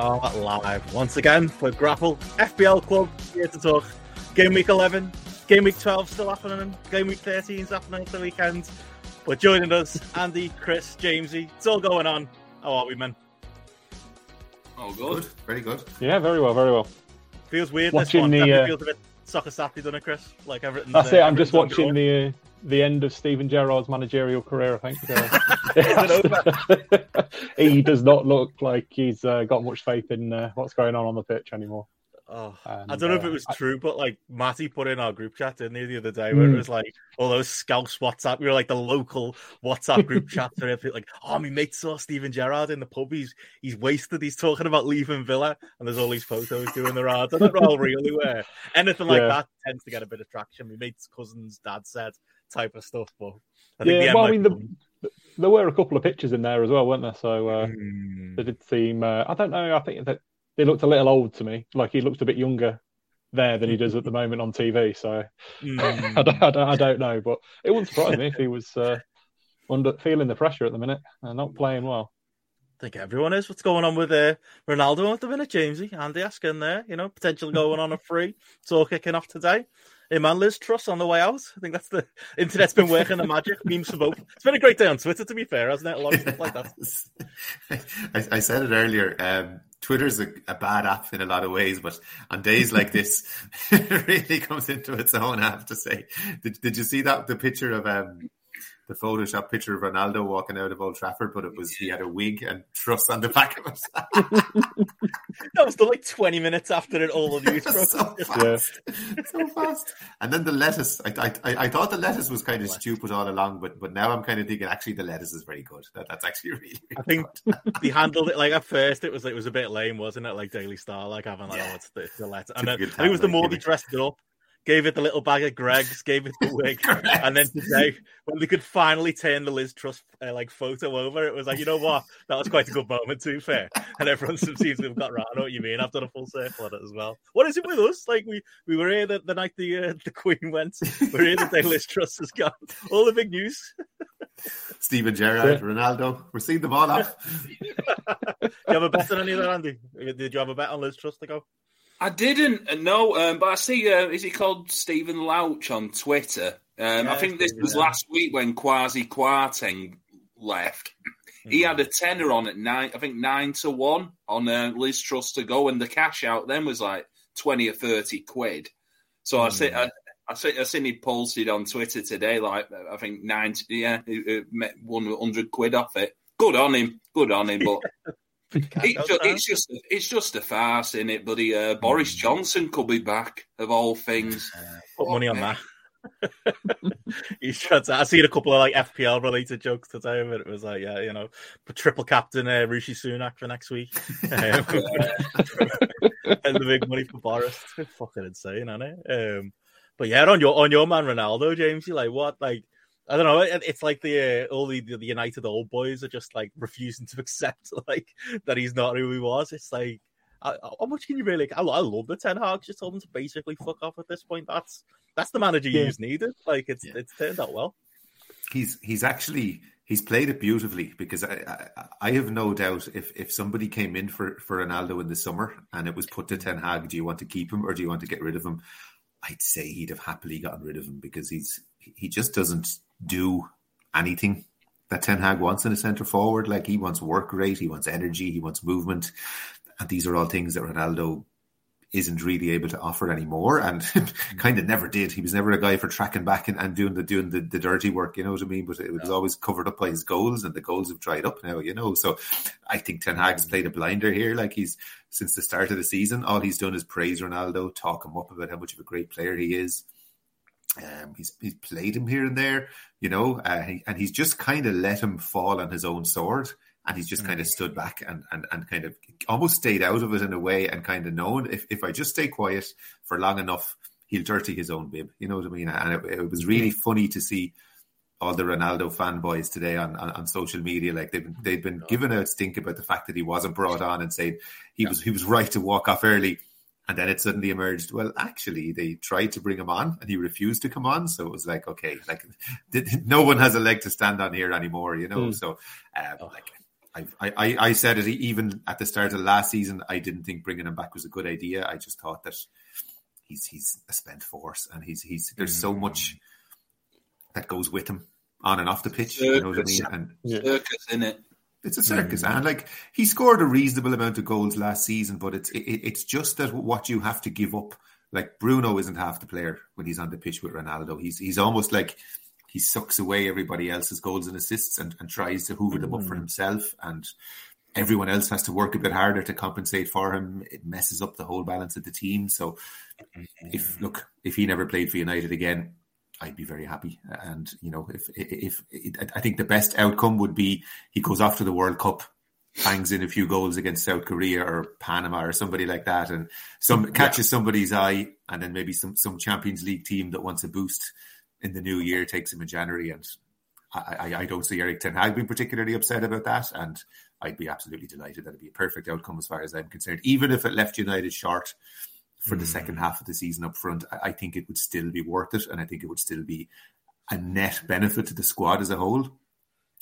and we are live once again for Grapple FPL Club here to talk game week 11, game week 12 still happening, game week 13 is happening at the weekend. But joining us, Andy, Chris, Jamesie, it's all going on. How are we, men? Oh, good. Very good. Yeah, very well, very well. Feels weird. Watching this one. the, uh, feels a bit soccer sappy, doesn't it, Chris? Like everything. That's it. I'm just watching the uh, the end of Steven Gerrard's managerial career. I think uh, he does not look like he's uh, got much faith in uh, what's going on on the pitch anymore. Oh, And, I don't know if uh, it was I- true, but like Matty put in our group chat in there the other day where it Mm. was like all those scouts WhatsApp. We were like the local WhatsApp group chats and everything. Like, oh, my mate saw Steven Gerrard in the pub. He's he's wasted. He's talking about leaving Villa, and there's all these photos doing the rounds. I don't know how real they were. Anything like Yeah. that tends to get a bit of traction. My mate's cousin's dad said type of stuff, but I think Yeah, well, I mean, the, there were a couple of pictures in there as well, weren't there? So uh, Mm. they did seem. Uh, I don't know. I think that they looked a little old to me. Like he looked a bit younger there than he does at the moment on TV. So Mm. I, don't, I, don't, I don't know, but it wouldn't surprise me if he was uh, under feeling the pressure at the minute and not playing well. I think everyone is. What's going on with uh, Ronaldo at the minute, Jamesie? Andy asking there, you know, potential going on a free. It's all kicking off today. Hey man, Liz Truss on the way out. I think that's the internet's been working the magic. Memes for both. It's been a great day on Twitter, to be fair, hasn't it? A lot of stuff like that. I, I said it earlier. Um, Twitter's a, a bad app in a lot of ways, but on days like this, it really comes into its own. I have to say. Did, did you see that the picture of um, the Photoshop picture of Ronaldo walking out of Old Trafford? But it was he had a wig and truss on the back of it. That was still like 20 minutes after it all of you. so fast, so fast. And then the lettuce. I, I, I I thought the lettuce was kind of stupid all along, but but now I'm kind of thinking actually the lettuce is very good. That, that's actually really. really I think they handled it like at first it was it was a bit lame, wasn't it? Like Daily Star, like having like Yeah. oh it's the, the letter, and then I think it was the more they dressed it up, gave it the little bag of Greggs, gave it the wig, and then today when they could finally turn the Liz Truss uh, like photo over, it was like you know what that was quite a good moment to be fair, and everyone seems to have got right. I know what you mean. I've done a full circle on it as well. What is it with us? Like we we were here the, the night the uh, the Queen went. We're here the day Liz Truss has gone. All the big news. Steven Gerrard, Ronaldo. We're seeing them all off. Do you have a bet on any of that, Andy? Did you have a bet on Liz Truss to go? I didn't uh, no, um, but I see. Uh, is he called Stephen Louch on Twitter? Um, Yeah, I think this was yeah. last week when Kwasi Kwarteng left. He had a tenner on at nine. I think nine to one on uh, Liz Truss to go, and the cash out then was like twenty or thirty quid. So I see. I, I see. I seen he posted on Twitter today. Like I think ninety. Yeah, he, he met one hundred quid off it. Good on him. Good on him. But it's just, it's just it's just a farce in it, buddy. Uh, Boris Johnson could be back of all things. Put money on that. He's trying to. I seen a couple of like FPL related jokes today, but it was like, yeah, you know, but triple captain uh, Rishi Sunak for next week, um, and the big money for Boris. It's fucking insane, isn't it? Um, but yeah, on your on your man Ronaldo, James, you like what? Like, I don't know. It's like the uh, all the, the United old boys are just like refusing to accept like that he's not who he was. It's like. I- How much can you really? I, I love the Ten Hag. Just told him to basically fuck off at this point. That's that's the manager you Yeah. just needed. Like it's Yeah. it's turned out well. he's he's actually he's played it beautifully because I, I I have no doubt if if somebody came in for for Ronaldo in the summer and it was put to Ten Hag, do you want to keep him or do you want to get rid of him? I'd say he'd have happily gotten rid of him because he's he just doesn't do anything that Ten Hag wants in a centre forward. Like he wants work rate, he wants energy, he wants movement, and these are all things that Ronaldo isn't really able to offer anymore and kind of never did. He was never a guy for tracking back and, and doing the doing the, the dirty work, you know what I mean? But it was always covered up by his goals and the goals have dried up now, you know. So I think Ten Hag's played a blinder here. Like he's since the start of the season, all he's done is praise Ronaldo, talk him up about how much of a great player he is. Um, he's he's played him here and there, you know, uh, he, and he's just kind of let him fall on his own sword, and he's just kind of stood back and, and and kind of almost stayed out of it in a way, and kind of known if if I just stay quiet for long enough, he'll dirty his own bib. You know what I mean? And it, it was really funny to see all the Ronaldo fanboys today on, on, on social media. Like they've been, they've been given a stink about the fact that he wasn't brought on and saying he was he was right to walk off early. And then it suddenly emerged. Well, actually, they tried to bring him on, and he refused to come on. So it was like, okay, like no one has a leg to stand on here anymore, you know. Mm. So, um, like, I, I, I said it even at the start of last season. I didn't think bringing him back was a good idea. I just thought that he's he's a spent force, and he's he's there's so Mm. much that goes with him on and off the pitch. You know what I mean? And Circus in it. It's a circus, mm. and like he scored a reasonable amount of goals last season, but it's it, it's just that what you have to give up. Like Bruno isn't half the player when he's on the pitch with Ronaldo. He's he's almost like he sucks away everybody else's goals and assists and, and tries to hoover them up for mm. himself. And everyone else has to work a bit harder to compensate for him. It messes up the whole balance of the team. So if mm-hmm. look, if he never played for United again, I'd be very happy. And you know, if if, if I think the best outcome would be he goes off to the World Cup, bangs in a few goals against South Korea or Panama or somebody like that, and some catches somebody's eye, and then maybe some some Champions League team that wants a boost in the new year takes him in January, and I, I, I don't see Erik Ten Hag being particularly upset about that, and I'd be absolutely delighted. That'd be a perfect outcome as far as I'm concerned, even if it left United short for the hmm. second half of the season up front. I, I think it would still be worth it, and I think it would still be a net benefit to the squad as a whole.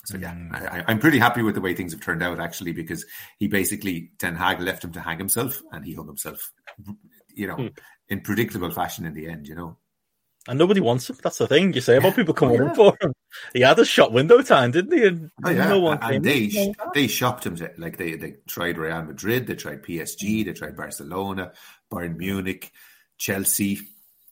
So yeah, hmm. I, I'm pretty happy with the way things have turned out actually, because he basically Ten Hag left him to hang himself, and he hung himself, you know, hmm. in predictable fashion in the end. You know, And nobody wants him. That's the thing. You say about people coming in for him. He had a shot window time, didn't he? And oh yeah, no one and they in. they shopped him to like they they tried Real Madrid, they tried PSG, they tried Barcelona, Bayern Munich, Chelsea.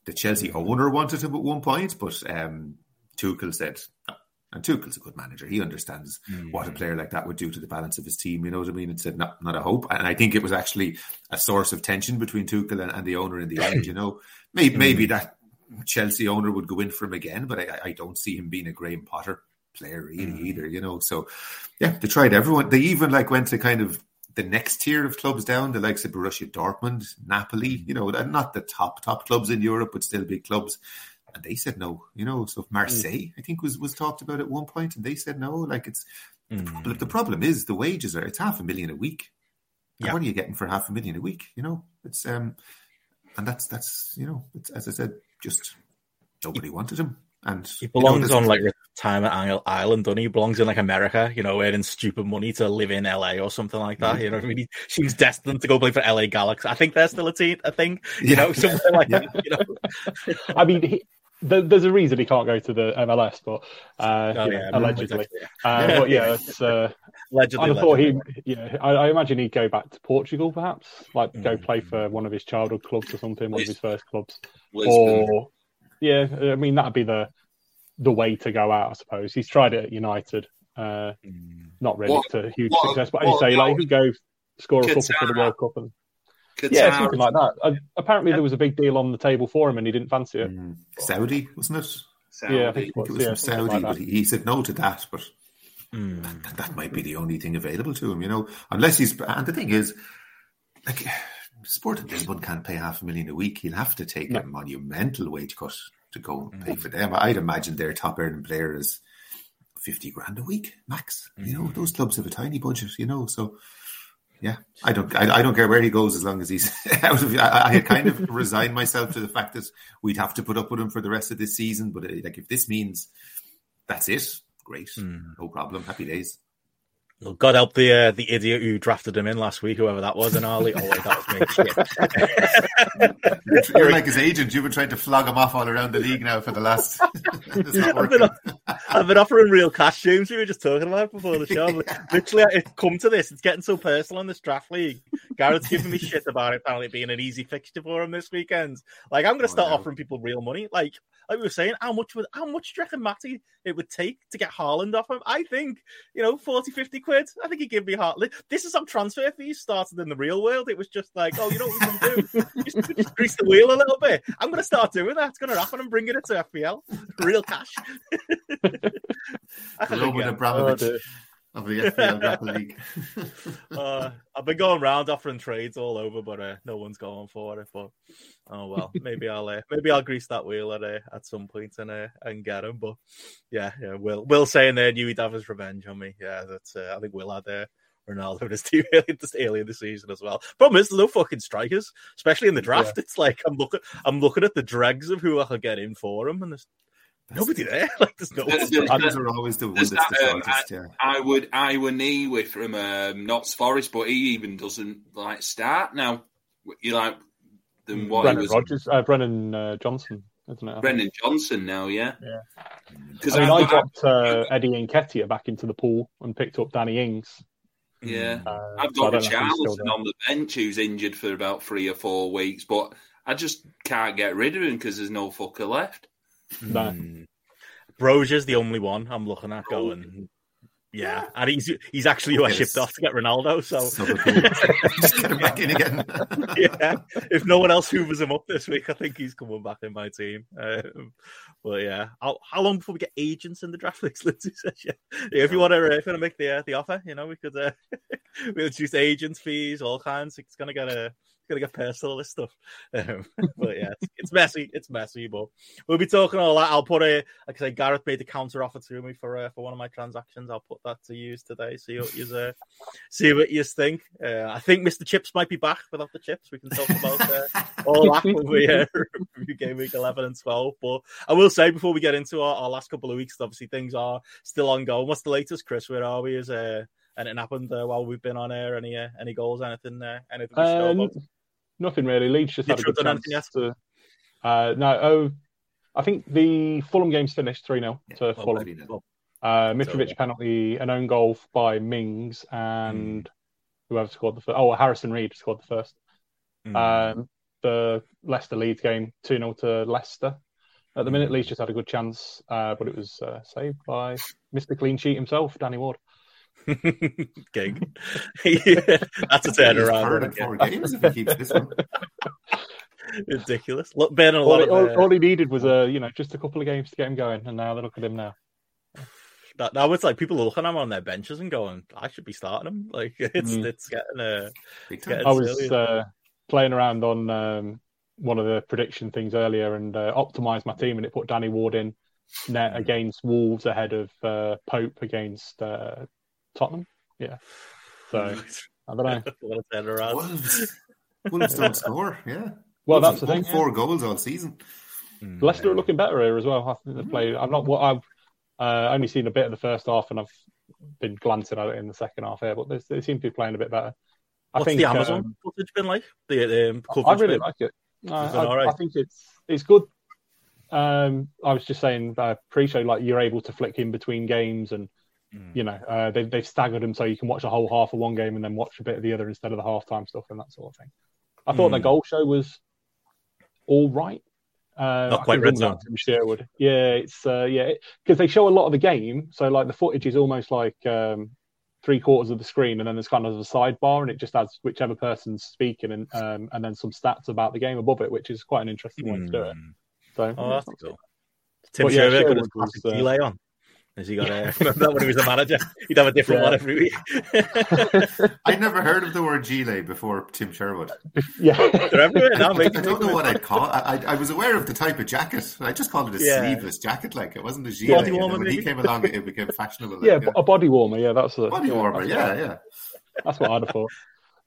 The Chelsea owner wanted him at one point, but um, Tuchel said. No. And Tuchel's a good manager. He understands what a mm. player like that would do to the balance of his team. You know what I mean? And said, not, not a hope. And I think it was actually a source of tension between Tuchel and, and the owner in the end. You know, maybe, maybe that Chelsea owner would go in for him again, but I, I don't see him being a Graham Potter player really mm. either. You know, so yeah, they tried everyone. They even like went to kind of the next tier of clubs down, the likes of Borussia Dortmund, Napoli. You know, not the top top clubs in Europe, but still big clubs and they said no. You know, so Marseille, mm. I think was was talked about at one point, and they said no. Like it's mm. the, problem, the problem is the wages are it's half a million a week. Yeah. What are you getting for half a million a week? You know, it's um, and that's that's you know, it's as I said, just nobody wanted him. And he belongs you know, on like retirement island, doesn't he? he? belongs in like America, you know, earning stupid money to live in LA or something like that. You know what I mean? He seems destined to go play for LA Galaxy. I think they're still a team, I think. You yeah. know, something like yeah. that. You know? I mean, he, there's a reason he can't go to the MLS, but uh, oh, yeah, allegedly. Uh, but yeah, it's, uh, allegedly. I thought he, yeah, I, I, imagine he'd go back to Portugal, perhaps, like mm. go play for one of his childhood clubs or something, one of his first clubs. Lisbon. Or yeah, I mean that'd be the the way to go out, I suppose. He's tried it at United, uh, mm. not really what, to huge what, success, but as you say, like he could go score a couple for the World Cup and. Qatar. Yeah, something like that. Uh, apparently, there was a big deal on the table for him, and he didn't fancy it. Mm. Saudi, wasn't it? Saudi. Yeah, I think it was, it was yeah, from Saudi, like but he, he, said no to that. But mm. that, that, might be the only thing available to him, you know. Unless he's and the thing is, like, Sporting Lisbon can't pay half a million a week. He'll have to take no. a monumental wage cut to go and pay for them. I'd imagine their top earning player is fifty grand a week max. You know, those clubs have a tiny budget, you know, so yeah, I don't, I, I, don't care where he goes as long as he's out of. I, I kind of resigned myself to the fact that we'd have to put up with him for the rest of this season. But uh, like, if this means that's it, great, mm. no problem, happy days. Well, God help the uh, the idiot who drafted him in last week, whoever that was in Arley. Oh, wait, that was me. You're like his agent. You've been trying to flog him off all around the league now for the last. I've, been, I've, been, offering real cash, James. We were just talking about before the show. Literally, it's come to this. It's getting so personal in this draft league. Garrett's giving me shit about it apparently being an easy fixture for him this weekend. Like, I'm going to start oh, no. offering people real money. Like, like we were saying, how much would how much do you reckon Matty it would take to get Haaland off him? I think, you know, 40, 50 quid. I think he'd give me Haaland. This is some transfer fees started in the real world. It was just like, oh, you know what we can do? just, just grease the wheel a little bit. I'm going to start doing that. It's going to happen and bringing it to FPL. Real cash. Roman Abramovich. Oh, of the FPL Grapple League. uh, I've been going around offering trades all over, but uh, no one's going for it. But oh well, maybe I'll uh, maybe I'll grease that wheel at uh, at some point and uh, and get him. But yeah, yeah, Will Will saying there, knew he'd have his revenge on me. Yeah, that's uh, I think Will had uh, Ronaldo in his team early, just early in the season as well. Problem is, there's no fucking strikers, especially in the draft. Yeah. It's like I'm looking I'm looking at the dregs of who I could get in for him, and there's Nobody there. Like there's no. There's- Fans are always the one that's There's the um, shortest, yeah. I would Awoniyi from um, Notts Forest, but he even doesn't like start now. You like than what he Brennan was Rogers, uh, Brennan uh, Johnson, isn't it? I think? Brendan Johnson now, yeah. Yeah. Because I mean, I've I got- dropped uh, Eddie Nketiah back into the pool and picked up Danny Ings. yeah. Uh, I've got don't know if he's still Richarlison on the bench who's injured for about three or four weeks, but I just can't get rid of him because there's no fucker left. No. Brozier's the only one I'm looking at going. Yeah, and he's he's actually who I shipped off to get Ronaldo. So So. Just get him back in again. yeah, if no one else hoovers him up this week, I think he's coming back in my team. Um, but yeah, how, how long before we get agents in the draft leagues? Lindsay says, yeah. Yeah, if you want to, uh, if you want to make the uh, the offer, you know, we could uh, we introduce agents fees, all kinds. It's gonna get a gonna get personal this stuff. Um, but yeah, it's, it's messy. It's messy, but we'll be talking all that. I'll put a like I say, Gareth made the counter offer to me for uh, for one of my transactions. I'll put that to use today. See what you uh, see what you think. Uh, I think Mr. Chips might be back without the chips. We can talk about uh, all that when we uh, review game week eleven and twelve. But I will say before we get into our, our last couple of weeks, obviously things are still ongoing. What's the latest, Chris? Where are we? Is uh, anything happened uh, while we've been on air? Any uh, any goals? Anything? Uh, anything? Um? Nothing really. Leeds just had a Mitchell good chance anything to. Uh, no, oh, I think the Fulham game's finished 3 0 to Oh, Fulham. bloody well, Uh, Mitrovic yeah. penalty, an own goal by Mings, and whoever scored the first. Oh, Harrison Reid scored the first. mm, Um, the Leicester Leeds game, 2 0 to Leicester. At the minute, Leeds just had a good chance, uh, but it was uh, saved by Mr. Clean Sheet himself, Danny Ward. King. yeah, that's a He's turnaround. third four games if he keeps this one. Ridiculous. Look, Ben, a All, lot he- of all, uh, all he needed was a, you know, just a couple of games to get him going, and now they look at him now. that, that was like people looking at him on their benches and going, "I should be starting him." Like it's Mm. it's getting uh, Big Yeah, time. I was uh, playing around on um, one of the prediction things earlier and uh, optimized my team, and it put Danny Ward in net against Wolves ahead of uh, Pope against uh, Tottenham. Yeah, so I don't know. what a turnaround. Wolves. Wolves don't score. Yeah. Well, Wolves that's the thing. won Four goals all season. Mm, Leicester yeah. are looking better here as well. I think they've played. I'm not. What I've uh, only seen a bit of the first half, and I've been glancing at it in the second half here, but they, they seem to be playing a bit better. I What's think the Amazon um, footage been like? The um, I really been- like it. No, Is it I, all right? I think it's it's good. Um, I was just saying uh, pre-show, like you're able to flick in between games, and Mm. you know uh, they've they've staggered them so you can watch a whole half of one game and then watch a bit of the other instead of the halftime stuff and that sort of thing. I thought the Mm. goal show was all right. Uh, Not quite red zone. that from Sherwood. Yeah, it's uh, yeah because they show a lot of the game, so like the footage is almost like um, three quarters of the screen, and then there's kind of a sidebar, and it just adds whichever person's speaking, and um, and then some stats about the game above it, which is quite an interesting way to do it. Mm. So Oh, that's cool. Tim Sherwood got his Sherwood was, uh, gilet on. Has he got a? remember that when he was the manager? He'd have a different Yeah. one every week. I'd never heard of the word gilet before Tim Sherwood. yeah, They're everywhere now. I Making don't know what I'd call. I, I, I was aware of the type of jacket. I just called it a Yeah. sleeveless jacket. Like it wasn't a Body gilet. And then warmer, when he came along, it became fashionable. yeah, like, a body warmer. Yeah, that's a body warmer. that's- Yeah, yeah. That's what I'd have thought.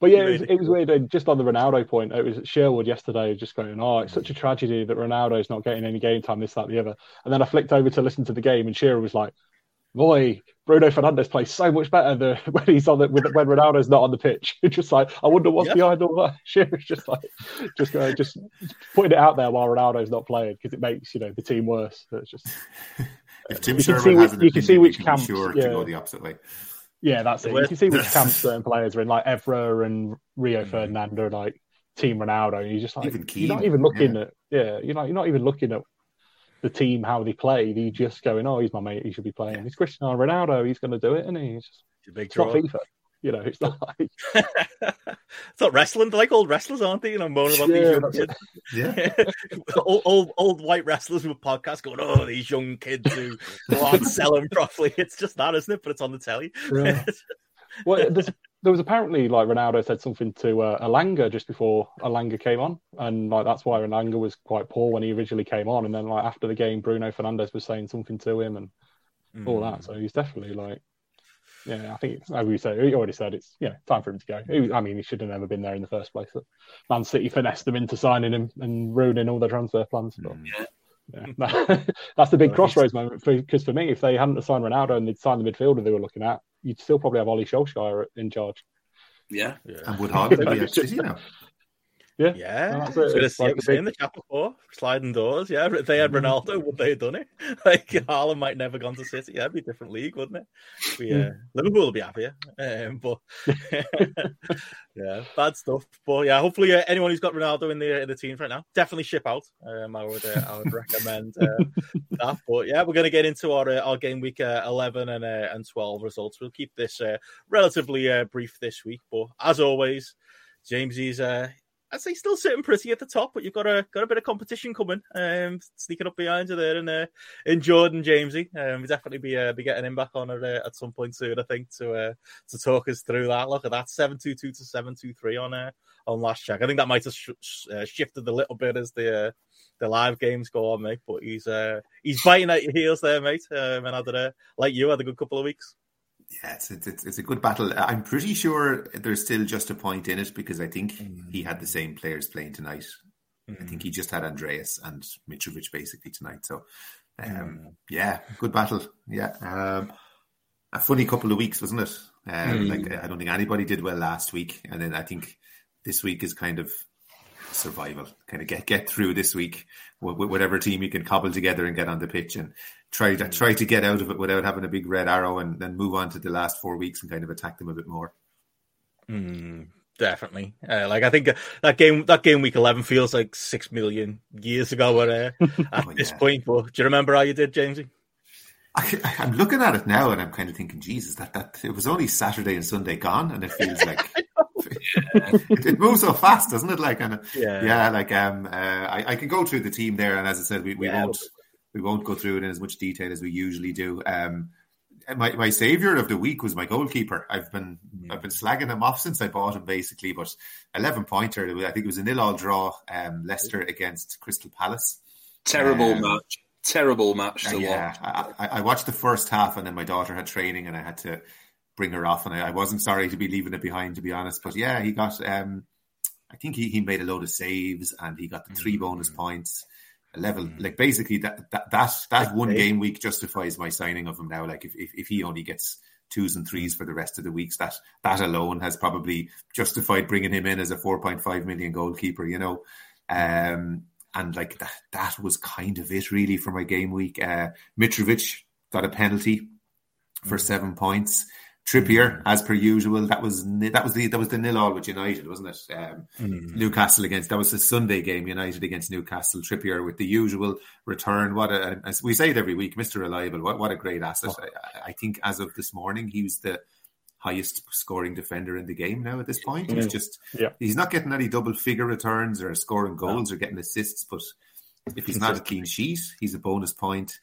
But yeah, it was, it was weird. uh, Just on the Ronaldo point, it was at Sherwood yesterday, just going, "Oh, it's such a tragedy that Ronaldo's not getting any game time, this, that, the other." And then I flicked over to listen to the game, and Shearer was like, "Boy, Bruno Fernandes plays so much better than when he's on the, with, when Ronaldo's not on the pitch." It's just like, I wonder what's Yeah. behind all that. Shearer's just like, just going, just putting it out there while Ronaldo's not playing because it makes you know the team worse. So it's just If Tim You can Sherwood see has you can see which camp, sure yeah. to go the opposite way. Yeah, that's it. You can see which camp certain players are in, like Evra and Rio Mm. Are like Team Ronaldo. And you're just like, Even you're not even looking yeah. at, yeah, you're not, you're not even looking at the team how they play. You're just going, oh, he's my mate. He should be playing. He's Cristiano Ronaldo. He's going to do it, and? He's just, a big it's not. FIFA. You know, it's not like it's not wrestling. They're like old wrestlers, aren't they? You know, moaning about Yeah, these young Yeah. old, old old white wrestlers with podcasts going, "Oh, these young kids who aren't selling properly." It's just that, isn't it? But it's on the telly. Yeah. well, there was apparently like Ronaldo said something to uh, Elanga just before Elanga came on, and like that's why Elanga was quite poor when he originally came on, and then like after the game, Bruno Fernandes was saying something to him and all Mm. that. So he's definitely like, yeah, I think it's, as we said, he already said it's yeah time for him to go. He, I mean, he should have never been there in the first place. Man City finessed them into signing him and ruining all their transfer plans. But Mm. Yeah. That's the big crossroads moment because for, for me, if they hadn't signed Ronaldo and they'd signed the midfielder they were looking at, you'd still probably have Ole Solskjaer in charge. Yeah, yeah. and would Haaland be at City now? Yeah, yeah. I was going to say, big... in the chat before, sliding doors. Yeah, if they had mm. Ronaldo, would they have done it? Like Haaland might never gone to City. Yeah, it'd be a different league, wouldn't it? We, uh, Liverpool would be happier. Um, but yeah, bad stuff. But yeah, hopefully uh, anyone who's got Ronaldo in the in the team right now, definitely ship out. Um, I would uh, I would recommend uh, that. But yeah, we're going to get into our uh, our game week uh, eleven and and twelve results. We'll keep this relatively brief this week, but as always. Jamesie's uh, I'd say still sitting pretty at the top, but you've got a got a bit of competition coming, um, sneaking up behind you there, and uh, in Jordan Jamesie, um, we'll definitely be uh, be getting him back on at, uh, at some point soon, I think, to uh, to talk us through that. Look at that, seven two two to seven two three on uh, on last check. I think that might have sh- sh- uh, shifted a little bit as the uh, the live games go on, mate. But he's uh, he's biting at your heels there, mate. Um, and had a, like you had a good couple of weeks yeah, it's, it's, it's a good battle. I'm pretty sure there's still just a point in it because I think mm. he had the same players playing tonight. Mm. I think he just had Andreas and Mitrovic basically tonight. So, um, mm. yeah, good battle. Yeah, um, a funny couple of weeks, wasn't it? Um, mm. Like I don't think anybody did well last week, and then I think this week is kind of survival. Kind of get get through this week whatever team you can cobble together and get on the pitch and try to try to get out of it without having a big red arrow and then move on to the last four weeks and kind of attack them a bit more. Mm, definitely. Uh, like I think that game that game week eleven feels like six million years ago at, uh, at oh, this point. But do you remember how you did, Jamesie? I, am looking at it now and I'm kind of thinking, Jesus, that that it was only Saturday and Sunday gone, and it feels like it, it, moves so fast, doesn't it? Like, and yeah, yeah like um, uh, I, I, can go through the team there, and as I said, we, we yeah, won't we won't go through it in as much detail as we usually do. Um, my my savior of the week was my goalkeeper. I've been mm. I've been slagging him off since I bought him basically, but eleven pointer. I think it was a nil all draw. Um, Leicester against Crystal Palace. Terrible um, match. Terrible match to uh, yeah, watch. I, I, watched the first half, and then my daughter had training, and I had to bring her off, and I, I wasn't sorry to be leaving it behind, to be honest. But yeah, he got. Um, I think he, he made a load of saves, and he got the three mm. bonus points level mm. like basically that that that, that one game week justifies my signing of him now. Like if, if, if he only gets twos and threes for the rest of the weeks, that that alone has probably justified bringing him in as a four point five million goalkeeper. You know, um, and like that that was kind of it really for my game week. Uh, Mitrovic got a penalty for mm. seven points. Trippier, as per usual, that was that was the that was the nil all with United, wasn't it? Um, mm. Newcastle against that was the Sunday game, United against Newcastle. Trippier with the usual return. What a as we say it every week, Mister Reliable. What what a great asset. Oh. I, I, think as of this morning, he was the highest scoring defender in the game now. At this point, he's mm. just yeah. he's not getting any double figure returns or scoring goals no. or getting assists, but if he's not a clean sheet, he's a bonus point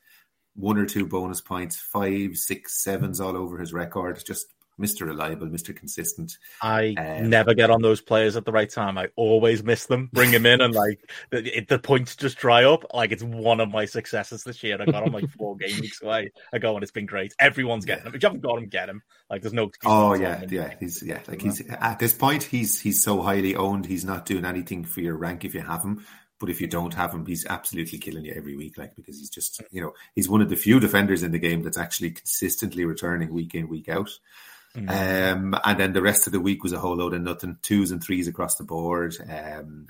one or two bonus points, five, six, sevens all over his record. Just Mr. Reliable, Mr. Consistent. I um, never get on those players at the right time. I always miss them. Bring them in, and like the, the, points just dry up. Like it's one of my successes this year. I got on like four game weeks away go and it's been great. Everyone's getting yeah. him. If you haven't got him, get him. Like there's no. Oh yeah, yeah. He's yeah. Like he's at this point, he's he's so highly owned. He's not doing anything for your rank if you have him. But if you don't have him, he's absolutely killing you every week, like because he's just you know he's one of the few defenders in the game that's actually consistently returning week in week out. Mm-hmm. Um, and then the rest of the week was a whole load of nothing, twos and threes across the board. Um,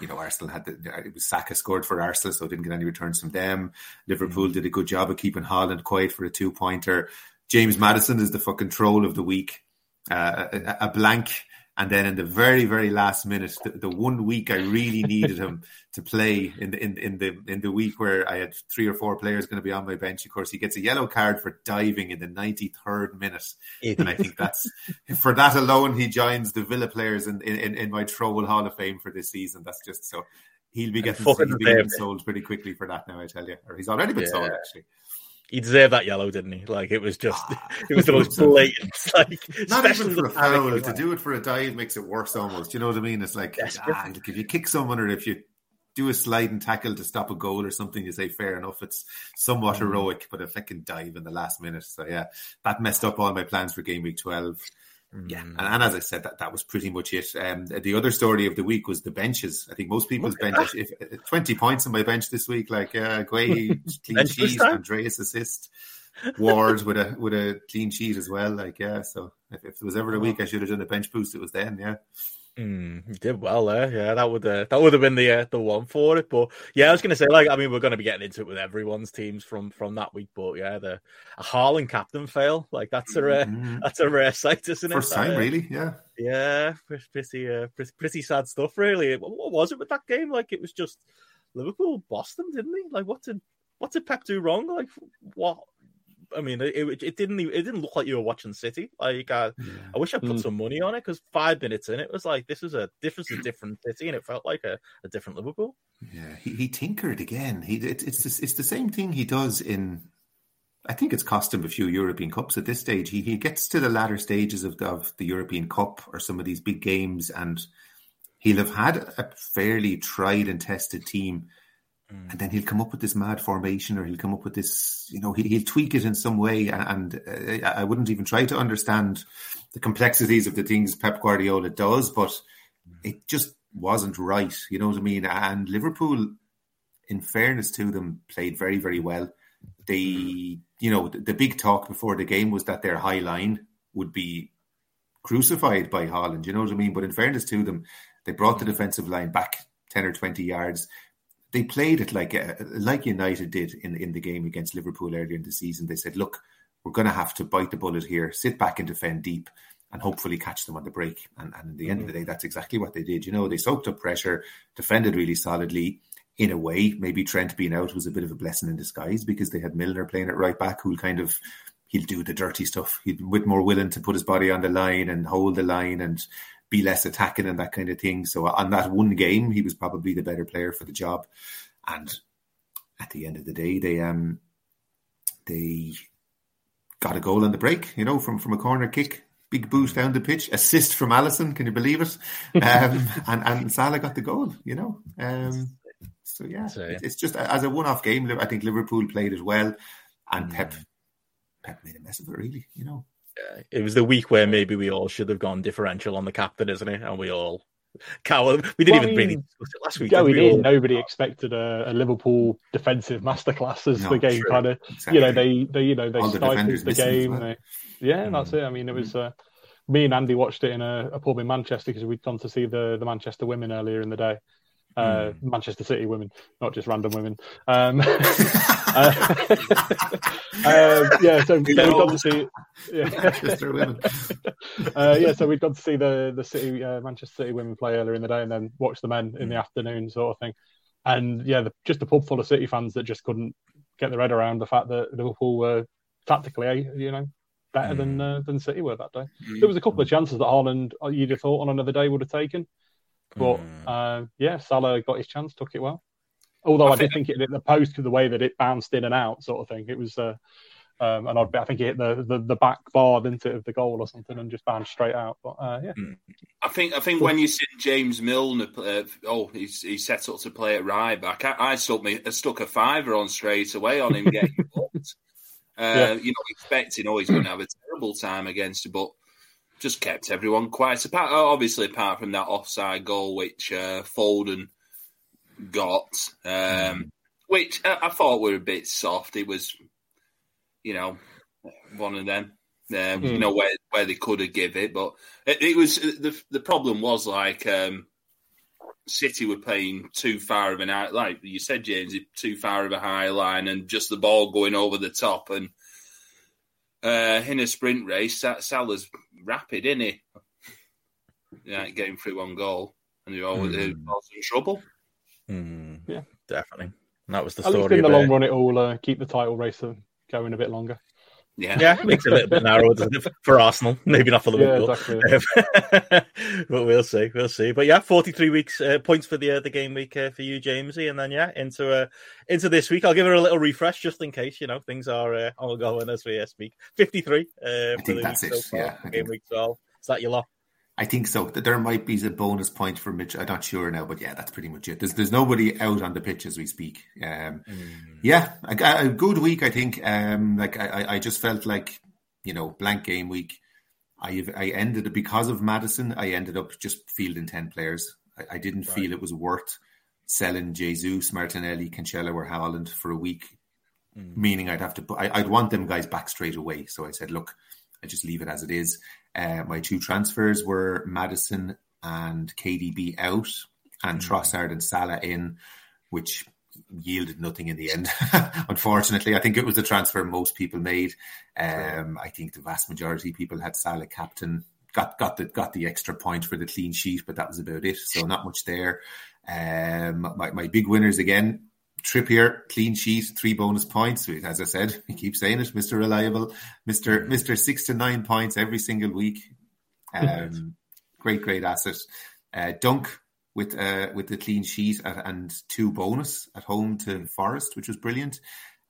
you know, Arsenal had the, it was Saka scored for Arsenal, so didn't get any returns from them. Liverpool mm-hmm. did a good job of keeping Haaland quiet for a two pointer. James Maddison is the fucking troll of the week. Uh, a, a, blank and then in the very, very last minute, the, the one week I really needed him to play in the in, in the in the week where I had three or four players going to be on my bench. Of course, he gets a yellow card for diving in the ninety third minute, and I think that's for that alone he joins the Villa players in in, in my Troll Hall of Fame for this season. That's just so he'll be getting, he'll be getting sold pretty quickly for that now. I tell you, or he's already been yeah. sold actually he deserved that yellow, didn't he? Like it was just, it was the most blatant. Like not even for a foul. To do it for a dive makes it worse. Almost, you know what I mean? It's like ah, if you kick someone or if you do a slide and tackle to stop a goal or something, you say fair enough. It's somewhat mm. heroic, but a fucking dive in the last minute. So yeah, that messed up all my plans for game week twelve. Yeah, and, and, as I said, that, that was pretty much it. Um, the other story of the week was the benches. I think most people's benches. if, uh, twenty points on my bench this week, like uh, Guehi clean sheet, Andreas assist, Ward with a with a clean sheet as well. Like yeah, so if, if there was ever a week I should have done a bench boost, it was then. Yeah. Mm, you did well there. Yeah, that would uh, that would have been the uh, the one for it. But yeah, I was going to say like I mean we're going to be getting into it with everyone's teams from from that week. But yeah, the a Haaland captain fail like that's a rare mm-hmm. that's a rare sight, isn't it? First time, uh, really. Yeah. Yeah, pretty uh, pretty, pretty sad stuff, really. What was it with that game? Like it was just Liverpool, Boston, didn't he? Like what did what did Pep do wrong? Like what I mean, it, it didn't it didn't look like you were watching City. Like, uh, yeah. I wish I put mm. some money on it because five minutes in, it was like this is a difference a different City, and it felt like a, a different Liverpool. Yeah, he, he tinkered again. He it, it's the, it's the same thing he does in. I think it's cost him a few European Cups at this stage. He he gets to the latter stages of the, of the European Cup or some of these big games, and he'll have had a fairly tried and tested team Mm. And then he'll come up with this mad formation, or he'll come up with this, you know, he, will tweak it in some way. And uh, I wouldn't even try to understand the complexities of the things Pep Guardiola does, but mm. it just wasn't right. You know what I mean? And Liverpool, in fairness to them, played very, very well. They, you know, the, the big talk before the game was that their high line would be crucified by Haaland. You know what I mean? But in fairness to them, they brought the mm. defensive line back 10 or 20 yards they played it like uh, like United did in in the game against Liverpool earlier in the season. They said, "Look, we're going to have to bite the bullet here, sit back and defend deep, and hopefully catch them on the break." And, and at the end mm-hmm. of the mm-hmm. day, that's exactly what they did. You know, they soaked up pressure, defended really solidly. In a way, maybe Trent being out was a bit of a blessing in disguise because they had Milner playing it right back, who'll kind of he'll do the dirty stuff. He'd bit more willing to put his body on the line and hold the line and be less attacking and that kind of thing. So on that one game, he was probably the better player for the job. And at the end of the day, they um they got a goal on the break, you know, from from a corner kick. Big boost down the pitch, assist from Alisson. Can you believe it? Um, and and Salah got the goal. You know, um, so yeah, so, yeah. it's just as a one-off game. I think Liverpool played as well, and mm. Pep Pep made a mess of it. Really, you know it was the week where maybe we all should have gone differential on the captain, isn't it? And we all coward. We didn't well, even really discuss it last week. Going we in, all... nobody expected a, a, Liverpool defensive masterclass as no, the game kind of. Exactly. You know, they they you know they all stifled the, the game. They, yeah, mm. that's it. I mean, it was. Uh, me and Andy watched it in a, a pub in Manchester because we'd gone to see the the Manchester women earlier in the day uh, mm. Manchester City women, not just random women. Um, uh, uh, yeah, so, we've gone to see. Yeah. Manchester women. Uh, yeah, so we've gone to see the the City uh, Manchester City women play earlier in the day, and then watch the men in the hmm. afternoon, sort of thing. And yeah, the, just a pub full of City fans that just couldn't get their head around the fact that Liverpool were tactically, you know, better mm. than hmm. uh, than City were that day. Mm. There was a couple of chances that Haaland you'd have thought on another day would have taken. But mm. uh, yeah, Salah got his chance, took it well. Although I, I did think it hit the post the way that it bounced in and out, sort of thing. It was, uh, um, and I'd, I think it hit the, the, the back bar into of the goal or something and just bounced straight out. But uh, yeah, hmm. I think I think when you see James Milner, uh, oh, he's he's set up to play at right back. I, I stuck me I stuck a fiver on straight away on him getting booked. Uh, yeah. You know, expecting oh he's going to have a terrible time against you, but just kept everyone quiet. Apart, obviously, apart from that offside goal which uh, Foden got, um, mm. which I, I, thought were a bit soft. It was, you know, one of them. Um, mm. You know where where they could have give it, but it, it was the the problem was like um, City were playing too far of an out, like you said, James, too far of a high line, and just the ball going over the top and uh, in a sprint race, Salah's rapid, isn't he? Yeah, getting through one goal, and you're always mm. in trouble. Mm. Yeah, definitely. And that was the At story. Least in the long run, it will uh, keep the title race going a bit longer. Yeah, yeah, it makes it a little bit narrower for Arsenal. Maybe not for Liverpool, yeah, exactly. but we'll see, we'll see. But yeah, forty-three weeks uh, points for the uh, the game week uh, for you, Jamesie, and then yeah, into uh, into this week. I'll give her a little refresh just in case you know things are uh, ongoing as we uh, speak. Fifty-three uh, for the week it. so far, yeah, game week twelve. Is that your lot? I think so. There might be a bonus point for Mitch. I'm not sure now, but yeah, that's pretty much it. There's there's nobody out on the pitch as we speak. Um, mm. Yeah, a, a, good week. I think. Um, like I, I just felt like you know blank game week. I I ended because of Maddison. I ended up just fielding ten players. I, I didn't right. feel it was worth selling Jesus, Martinelli, Cancelo, or Haaland for a week. Mm. Meaning, I'd have to. I, would want them guys back straight away. So I said, look, I just leave it as it is. Uh, my two transfers were Maddison and KDB out, and mm. Trossard and Salah in, which yielded nothing in the end. Unfortunately, I think it was the transfer most people made. Um, I think the vast majority of people had Salah captain. Got got the got the extra point for the clean sheet, but that was about it. So not much there. Um, my my big winners again. Trippier, clean sheet, three bonus points. As I said, we keep saying it, Mister Reliable, Mister Mister six to nine points every single week. Um, great, great asset. Uh, Dunk with uh, with the clean sheet at, and two bonus at home to Forest, which was brilliant.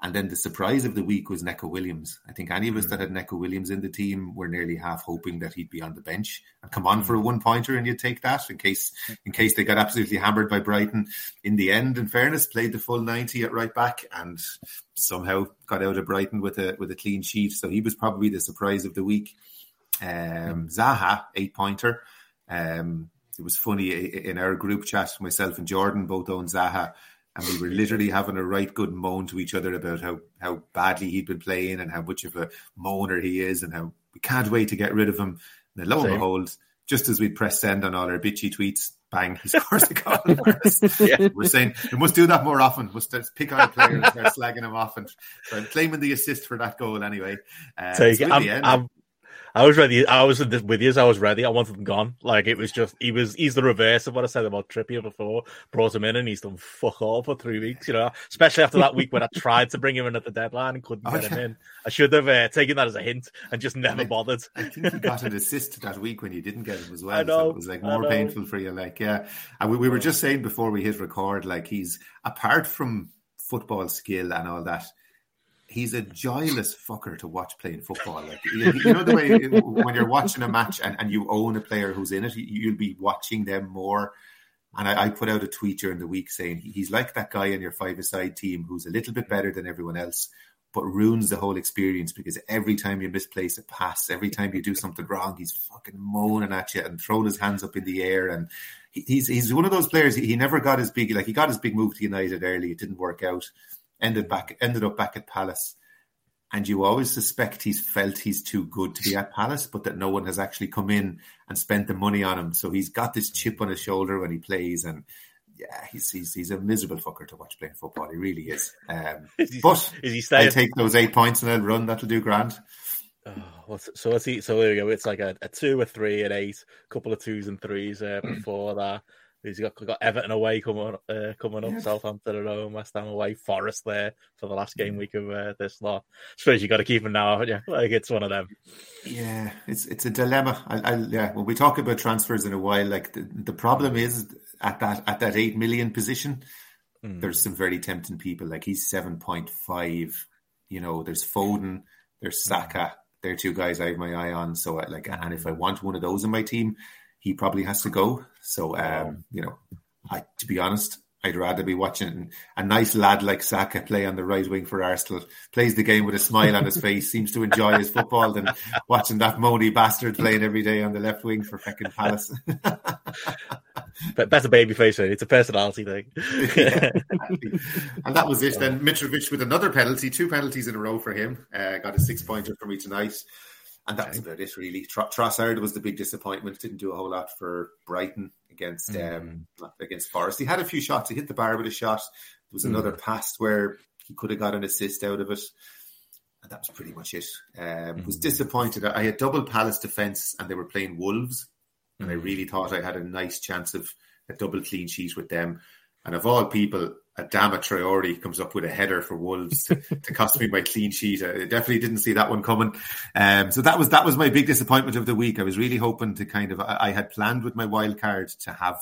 And then the surprise of the week was Neco Williams. I think any of us mm. that had Neco Williams in the team were nearly half hoping that he'd be on the bench and come on mm. for a one pointer and you'd take that in case in case they got absolutely hammered by Brighton. In the end, in fairness, played the full ninety at right back and somehow got out of Brighton with a with a clean sheet. So he was probably the surprise of the week. Um, Zaha, eight pointer. Um, it was funny in our group chat, myself and Jordan both own Zaha, and we were literally having a right good moan to each other about how how badly he'd been playing and how much of a moaner he is, and how we can't wait to get rid of him. And then lo and behold, just as we'd press send on all our bitchy tweets, bang, he scores a goal. yeah. We're saying we must do that more often. Must pick on a player and start slagging him off and, and claiming the assist for that goal anyway. Uh, so I'm, end, I'm, I was ready. I was with you. I was ready. I wanted him gone. Like it was just he was. He's the reverse of what I said about Trippier before. Brought him in and he's done fuck all for three weeks. You know, especially after that week when I tried to bring him in at the deadline and couldn't get him in. I should have uh, taken that as a hint and just never bothered. I think he got an assist that week when you didn't get him as well. I know, so it was like more painful for you. Like yeah, and we, we were just saying before we hit record, like he's apart from football skill and all that he's a joyless fucker to watch playing football. Like you, know the way when you're watching a match and, and you own a player who's in it, you'll be watching them more. And I, I put out a tweet during the week saying he's like that guy in your five-a-side team who's a little bit better than everyone else, but ruins the whole experience because every time you misplace a pass, every time you do something wrong, he's fucking moaning at you and throwing his hands up in the air. And he's he's one of those players. He, he never got his big like he got his big move to United early. It didn't work out ended back ended up back at Palace. And you always suspect he's felt he's too good to be at Palace, but that no one has actually come in and spent the money on him. So he's got this chip on his shoulder when he plays, and yeah, he's he's, he's a miserable fucker to watch playing football. He really is. Um, is he, but is he staying? I take those eight points and I'll run. That'll do Grant. Oh, so let's see. So there we go. It's like a, a two, a three, an eight, a couple of twos and threes uh, before that. He's got got Everton away coming uh, coming up, yeah. Southampton at home, West Ham away, Forest there for the last game week of uh, this lot. I suppose you got to keep him now, haven't you? Like it's one of them. Yeah, it's it's a dilemma. I, I, yeah, when we talk about transfers in a while, like the, the problem is at that at that eight million position, mm. there's some very tempting people. Like he's seven point five. You know, there's Foden, there's hmm. Saka. They're two guys I have my eye on. So I, like, and if I want one of those in my team, he probably has to go. So, um, you know, I, to be honest, I'd rather be watching a nice lad like Saka play on the right wing for Arsenal, plays the game with a smile on his face, seems to enjoy his football, than watching that moany bastard playing every day on the left wing for fucking Palace. but that's a baby face, it's a personality thing. yeah, and that was it. Then Mitrovic with another penalty, two penalties in a row for him. Uh, got a six pointer for me tonight. And that's about it, really. Tr- Trossard was the big disappointment. Didn't do a whole lot for Brighton against mm. um, against Forest. He had a few shots. He hit the bar with a shot. There was mm. another pass where he could have got an assist out of it. And that was pretty much it. Um, mm. Was disappointed. I had double Palace defence and they were playing Wolves. And I mm. really thought I had a nice chance of a double clean sheet with them. And of all people, Adama Traore comes up with a header for Wolves to, to, cost me my clean sheet. I definitely didn't see that one coming. Um, so that was that was my big disappointment of the week. I was really hoping to kind of I, I had planned with my wild card to have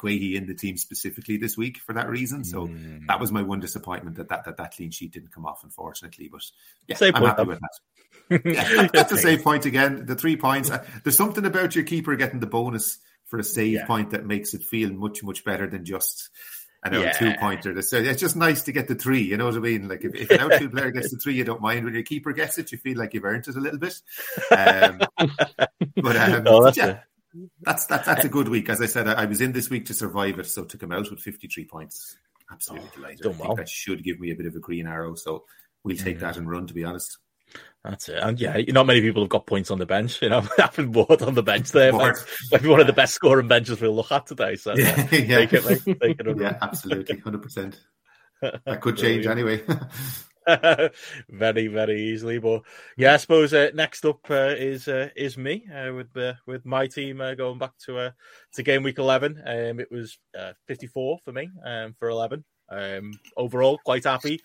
Guehi in the team specifically this week for that reason. So mm. that was my one disappointment that that, that that clean sheet didn't come off, unfortunately. But yeah, Same I'm happy up. with that. yeah, that's the same point again. The three points. Uh, there's something about your keeper getting the bonus for a save yeah. point that makes it feel much much better than just an yeah. two pointer. So it's just nice to get the three. You know what I mean? Like if, if an outfield player gets the three, you don't mind. When your keeper gets it, you feel like you've earned it a little bit. Um, but um, oh, that's yeah, that's that's that's a good week. As I said, I, I, was in this week to survive it, so to come out with fifty three points, absolutely oh, delighted. I think well. that should give me a bit of a green arrow. So we'll take mm. that and run. To be honest. That's it. And yeah, not many people have got points on the bench. You know, having Ward on the bench there might, might be one of the best scoring benches we'll look at today. So yeah, yeah. Make it, make, make it yeah, absolutely, hundred percent. That could change anyway. very, very easily. But yeah, I suppose uh, next up uh, is uh, is me uh, with uh, with my team uh, going back to to game week eleven. Um, it was fifty four for me um, for eleven. Um, overall, quite happy.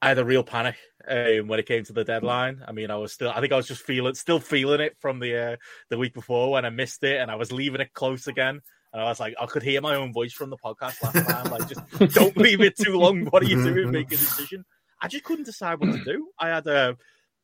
I had a real panic um, when it came to the deadline. I mean, I was still, I think I was just feeling, still feeling it from the uh, the week before when I missed it, and I was leaving it close again. And I was like, I could hear my own voice from the podcast last time, like, just don't leave it too long. What are you doing? Make a decision. I just couldn't decide what to do. I had a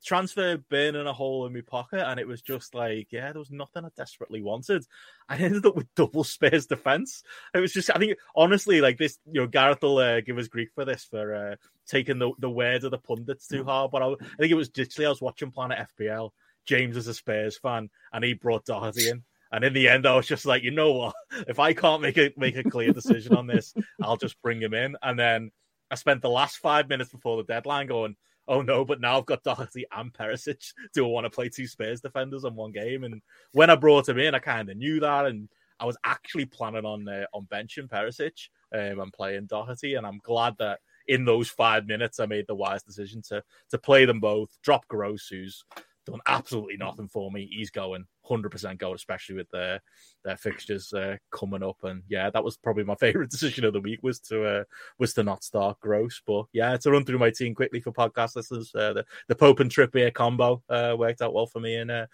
transfer burning a hole in my pocket, and it was just like, yeah, there was nothing I desperately wanted. I ended up with double Spurs defense. It was just, I think, honestly, like this, you know, Gareth will uh, give us grief for this for uh, taking the the words of the pundits too hard. But I, I think it was literally I was watching Planet FPL. James is a Spurs fan, and he brought Doherty in. And in the end, I was just like, you know what? If I can't make a make a clear decision on this, I'll just bring him in. And then I spent the last five minutes before the deadline going, oh no, but now I've got Doherty and Perisic. Do I want to play two Spurs defenders in one game? And when I brought him in, I kind of knew that, and I was actually planning on uh, on benching Perisic um, and playing Doherty. And I'm glad that in those five minutes, I made the wise decision to to play them both. Drop Gross, who's done absolutely nothing for me. He's going 100% going, especially with their their fixtures uh, coming up. And yeah, that was probably my favorite decision of the week was to uh, was to not start Gross. But yeah, to run through my team quickly for podcast listeners, uh, the the Pope and Trippier combo uh, worked out well for me in uh,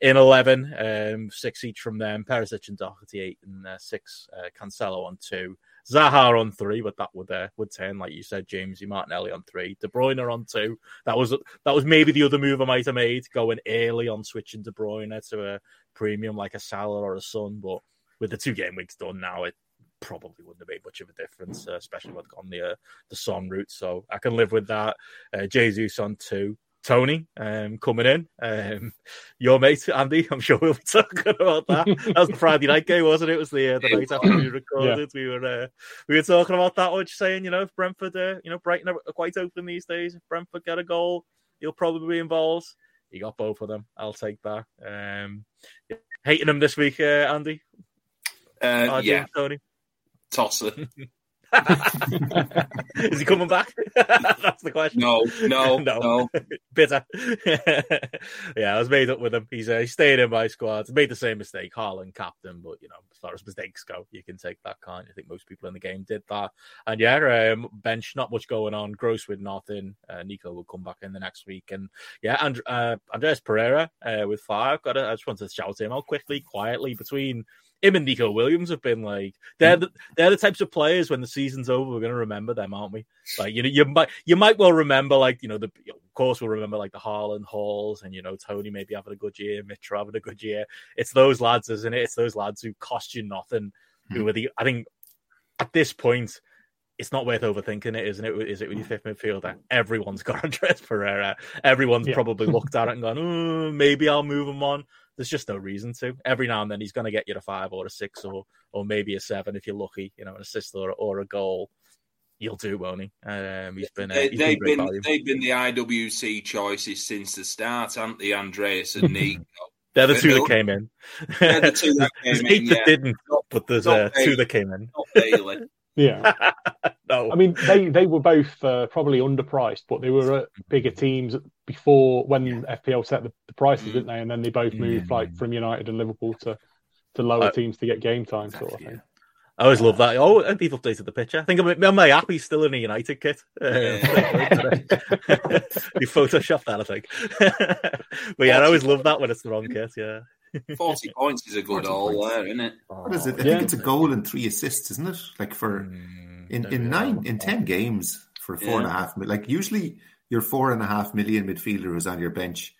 in 11, um, six each from them. Perisic and Doherty eight and uh, six. Cancelo on two. Zaha on three, but that would uh, would turn like you said, James Martinelli on three, De Bruyne on two. That was that was maybe the other move I might have made, going early on switching De Bruyne to a premium like a Salah or a Son. But with the two game weeks done now, it probably wouldn't have made much of a difference, uh, especially with on the uh, the Son route. So I can live with that. Uh, Jesus on two, Toney um, coming in. Um, your mate Andy, I'm sure we'll be talking about that. That was the Friday night game, wasn't it? It was the uh, the night after we recorded. Yeah. We were uh, we were talking about that. What you saying? You know, if Brentford, uh, you know, Brighton are quite open these days. If Brentford get a goal, he'll probably be involved. You got both of them. I'll take that. Um, hating them this week, uh, Andy. Uh, yeah, Toney. Tosser. Is he coming back? That's the question. No, no, no. no. Bitter. yeah, I was made up with him. He's uh, he stayed in my squad. Made the same mistake, Haaland captain, but you know, as far as mistakes go, you can take that, can't you? I think most people in the game did that. And yeah, um, bench, not much going on. Gross with nothing. Uh, Neco will come back in the next week. And yeah, and uh, Andreas Pereira uh, with five. Got I just wanted to shout him out quickly, quietly between him and Neco Williams have been like they're the, they're the types of players when the season's over we're going to remember them, aren't we? Like you know you might you might well remember like you know the of course we'll remember like the Haaland hauls and you know Toney maybe having a good year, Mitchell having a good year. It's those lads, isn't it? It's those lads who cost you nothing. Mm-hmm. Who hmm. are the I think at this point it's not worth overthinking it, isn't it? Is it with your fifth midfielder? Everyone's got Andreas Pereira. Everyone's yeah. probably looked at it and gone, oh, maybe I'll move him on there's just no reason to. Every now and then he's going to get you a five or a six or or maybe a seven if you're lucky, you know, an assist or, or a goal. You'll do, won't he? Um, he's been. Uh, they, have been, been they've been the IWC choices since the start, haven't they? Andreas and Neco. They're the two that came in. They're the two that came in. Yeah. didn't, but there's uh, two that came in. Yeah. no. I mean, they, they were both uh, probably underpriced, but they were at bigger teams before when yeah. FPL set the, the prices, mm. didn't they? And then they both moved like from United and Liverpool to, to lower uh, teams to get game time, exactly, sort of thing. I always love that. Oh, and people updated the picture. I think I'm, app, he's still in a United kit. Uh, you photoshopped that, I think. but yeah, I always love that when it's the wrong kit. Yeah. 40 points is a good all there, isn't it? What is it? I yeah. think it's a goal and three assists, isn't it? Like for mm, in, in nine, in 10 games for four yeah. and a half. Like usually your four and a half million midfielder who's on your bench.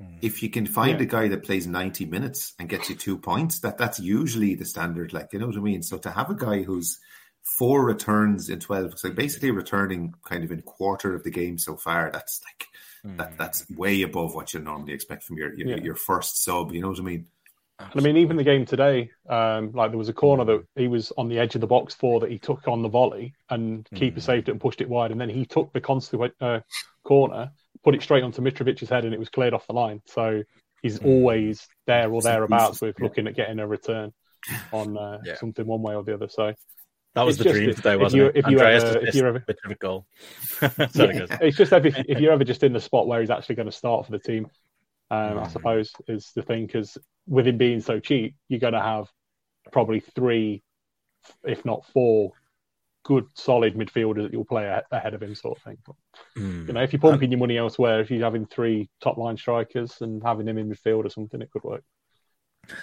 Mm. If you can find yeah. a guy that plays 90 minutes and gets you two points, that that's usually the standard. Like, you know what I mean? So to have a guy who's four returns in 12. So basically returning kind of in quarter of the game so far. That's like, mm. that, that's way above what you normally expect from your, your, yeah. your first sub. You know what I mean? I mean, even the game today, um, like there was a corner that he was on the edge of the box for that he took on the volley, and keeper mm. saved it and pushed it wide, and then he took the consequent uh, corner, put it straight onto Mitrovic's head, and it was cleared off the line. So he's mm. always there or thereabouts with looking at getting a return on uh, yeah. something one way or the other. So that was the just, dream today, wasn't you, it? If you Andreas ever, if you're ever, bit of a goal. Yeah, it's just if, if you're ever just in the spot where he's actually going to start for the team, um, mm. I suppose is the thing because with him being so cheap, you're going to have probably three, if not four, good solid midfielders that you'll play ahead of him, sort of thing. But, mm. You know, if you're pumping um, your money elsewhere, if you're having three top line strikers and having him in midfield or something, it could work.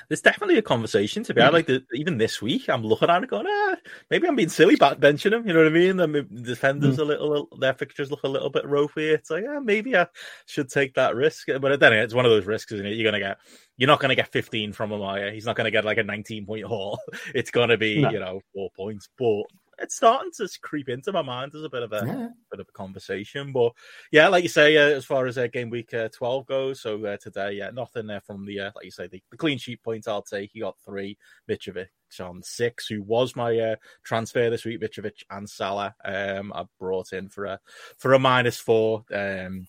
There's definitely a conversation to be had. Like the, even this week, I'm looking at it going, ah, maybe I'm being silly back benching him. You know what I mean? The defenders mm. a little, their fixtures look a little bit ropey. It's like, yeah, maybe I should take that risk. But then it's one of those risks, isn't it? You're gonna get, you're not gonna get 15 from Amaya. He's not gonna get like a 19 point haul. It's gonna be, no. you know, four points. But it's starting to creep into my mind as a bit of a yeah. bit of a conversation. But yeah, like you say, uh, as far as uh, game week uh, twelve goes, so uh, today, yeah, nothing there from the uh, like you say the, the, clean sheet points. I'll take. He got three. Mitrovic on six, who was my uh, transfer this week. Mitrovic and Salah, um, I brought in for a for a minus four. Um,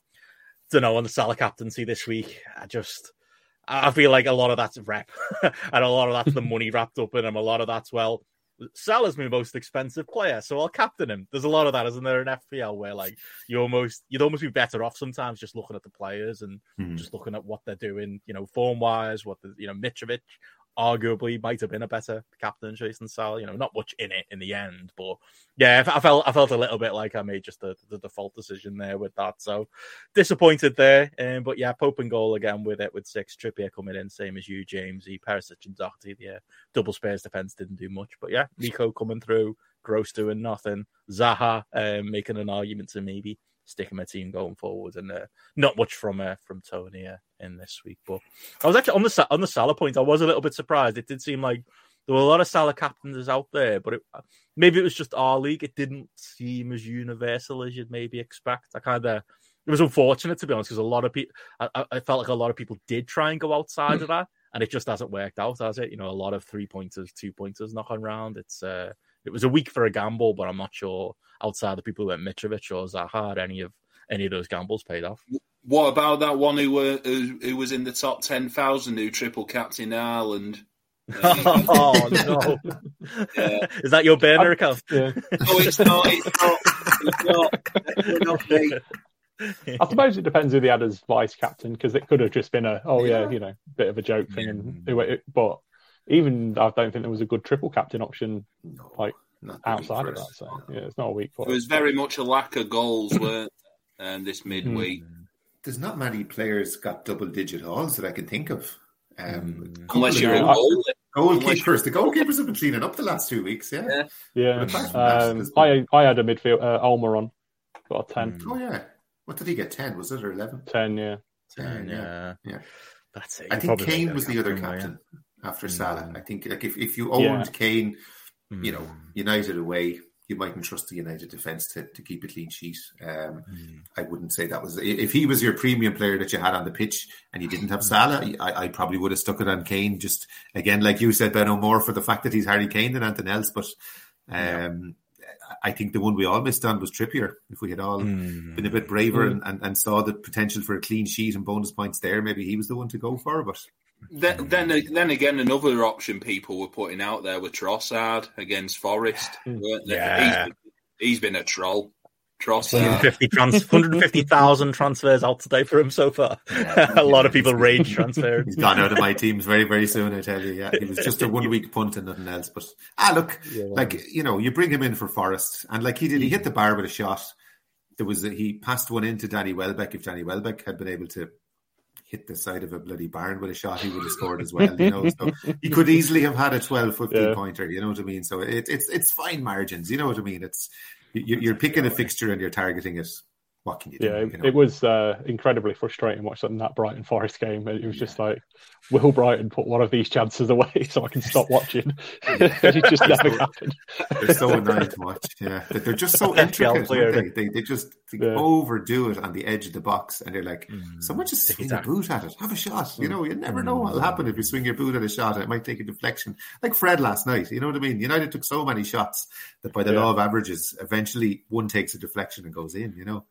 don't know on the Salah captaincy this week. I just. I feel like a lot of that's rep, and a lot of that's the money wrapped up in him. A lot of that's well, Salah's my most expensive player, so I'll captain him. There's a lot of that, isn't there, in FPL where like you almost you'd almost be better off sometimes just looking at the players and mm. just looking at what they're doing, you know, form wise, what the you know, Mitrovic, arguably might have been a better captain than Sal. You know, not much in it in the end, but yeah, I felt I felt a little bit like I made just the, the default decision there with that. So disappointed there, um, but yeah, Pope and goal again with it with six. Trippier coming in, same as you, James. He Perisic and Doherty. Yeah, double Spurs defense didn't do much, but yeah, Neco coming through. Gross doing nothing. Zaha um, making an argument to maybe sticking my team going forward, and uh, not much from uh, from Toney uh, in this week. But I was actually on the on the Salah point. I was a little bit surprised. It did seem like there were a lot of Salah captains out there, but it, maybe it was just our league. It didn't seem as universal as you'd maybe expect. I kind of it was unfortunate to be honest because a lot of people. I, I, felt like a lot of people did try and go outside of that, and it just hasn't worked out, has it? You know, a lot of three pointers, two pointers knocking around. It's uh, it was a week for a gamble, but I'm not sure outside the people who went Mitrovic or Zaha any of any of those gambles paid off. What about that one who were who, who was in the top ten thousand who triple captain Haaland? oh no! Yeah. Is that your burner account? Yeah. no, it's not. It's not. It's not. It's not I suppose it depends who they had as vice captain because it could have just been a oh yeah, yeah you know bit of a joke thing and mm. but even I don't think there was a good triple captain option no, like outside of that so yeah it's not a week for it was very much a lack of goals weren't um, this midweek. Mm. There's not many players got double digit hauls that I can think of. Um, mm. Unless you're a goal. Goalkeepers, the goalkeepers have been cleaning up the last two weeks. Yeah, yeah. yeah. Um, I I had a midfield uh, Almiron, got a ten. Oh yeah, what did he get? Ten was it or eleven? Ten, yeah. Ten, yeah, yeah. That's it. I think Kane was the other captain yeah. After Salah. Mm. I think like if, if you owned yeah. Kane, you know, mm. United away, you mightn't trust the United defence to, to keep a clean sheet. Um, mm. I wouldn't say that was if he was your premium player that you had on the pitch and you didn't have Salah, I, I probably would have stuck it on Kane. Just again, like you said, Benno more for the fact that he's Harry Kane than anything else. But um, yeah. I think the one we all missed on was Trippier. If we had all mm. been a bit braver mm. and, and, and, saw the potential for a clean sheet and bonus points there, maybe he was the one to go for. But then, then, then again, another option people were putting out there with Trossard against Forest. Yeah. He's, he's been a troll. Trossard. 150 trans- 150,000 transfers out today for him so far. a lot of people rage transfer. He's gone out of my teams very, very soon, I tell you. Yeah, it was just a one week punt and nothing else. But ah, look, yeah, like, you know, you bring him in for Forest, and like he did, he hit the bar with a shot. There was a, he passed one into Danny Welbeck. If Danny Welbeck had been able to hit the side of a bloody barn with a shot, he would have scored as well. You know, so he could easily have had a 12, 15 yeah. pointer. You know what I mean? So it, it's it's fine margins. You know what I mean? It's you're picking a fixture and you're targeting it. What can you do? Yeah, you it, know? it was uh, incredibly frustrating watching that Brighton Forest game. It was yeah. just like, will Brighton put one of these chances away so I can stop watching? it just never happened. They're so annoying to watch. Yeah, they're just so intricate. They? They, they just they yeah. overdo it on the edge of the box, and they're like, mm. someone just swing exactly. a boot at it, have a shot. You know, you never know what'll happen if you swing your boot at a shot. It might take a deflection, like Fred last night. You know what I mean? United took so many shots that by the yeah. law of averages, eventually one takes a deflection and goes in. You know.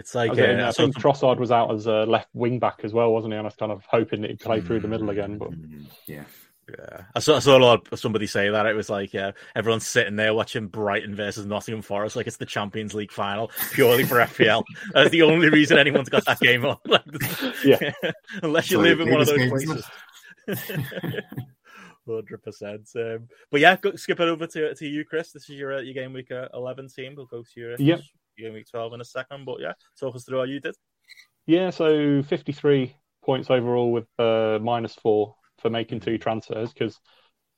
It's like I, uh, I think Trossard was out as a left wing back as well, wasn't he? And I was kind of hoping that he'd play through the middle again, but mm, yeah. Yeah, I saw, I saw a lot of somebody say that it was like, yeah, everyone's sitting there watching Brighton versus Nottingham Forest like it's the Champions League final purely for FPL. That's the only reason anyone's got that game on. yeah, unless you so live in one of those places. Hundred percent. Um, but yeah, go, skip it over to to you, Chris. This is your uh, your game week uh, eleven team. We'll go to your yep game week 12 in a second. But yeah, talk us through how you did. Yeah, so 53 points overall with uh, minus four for making two transfers because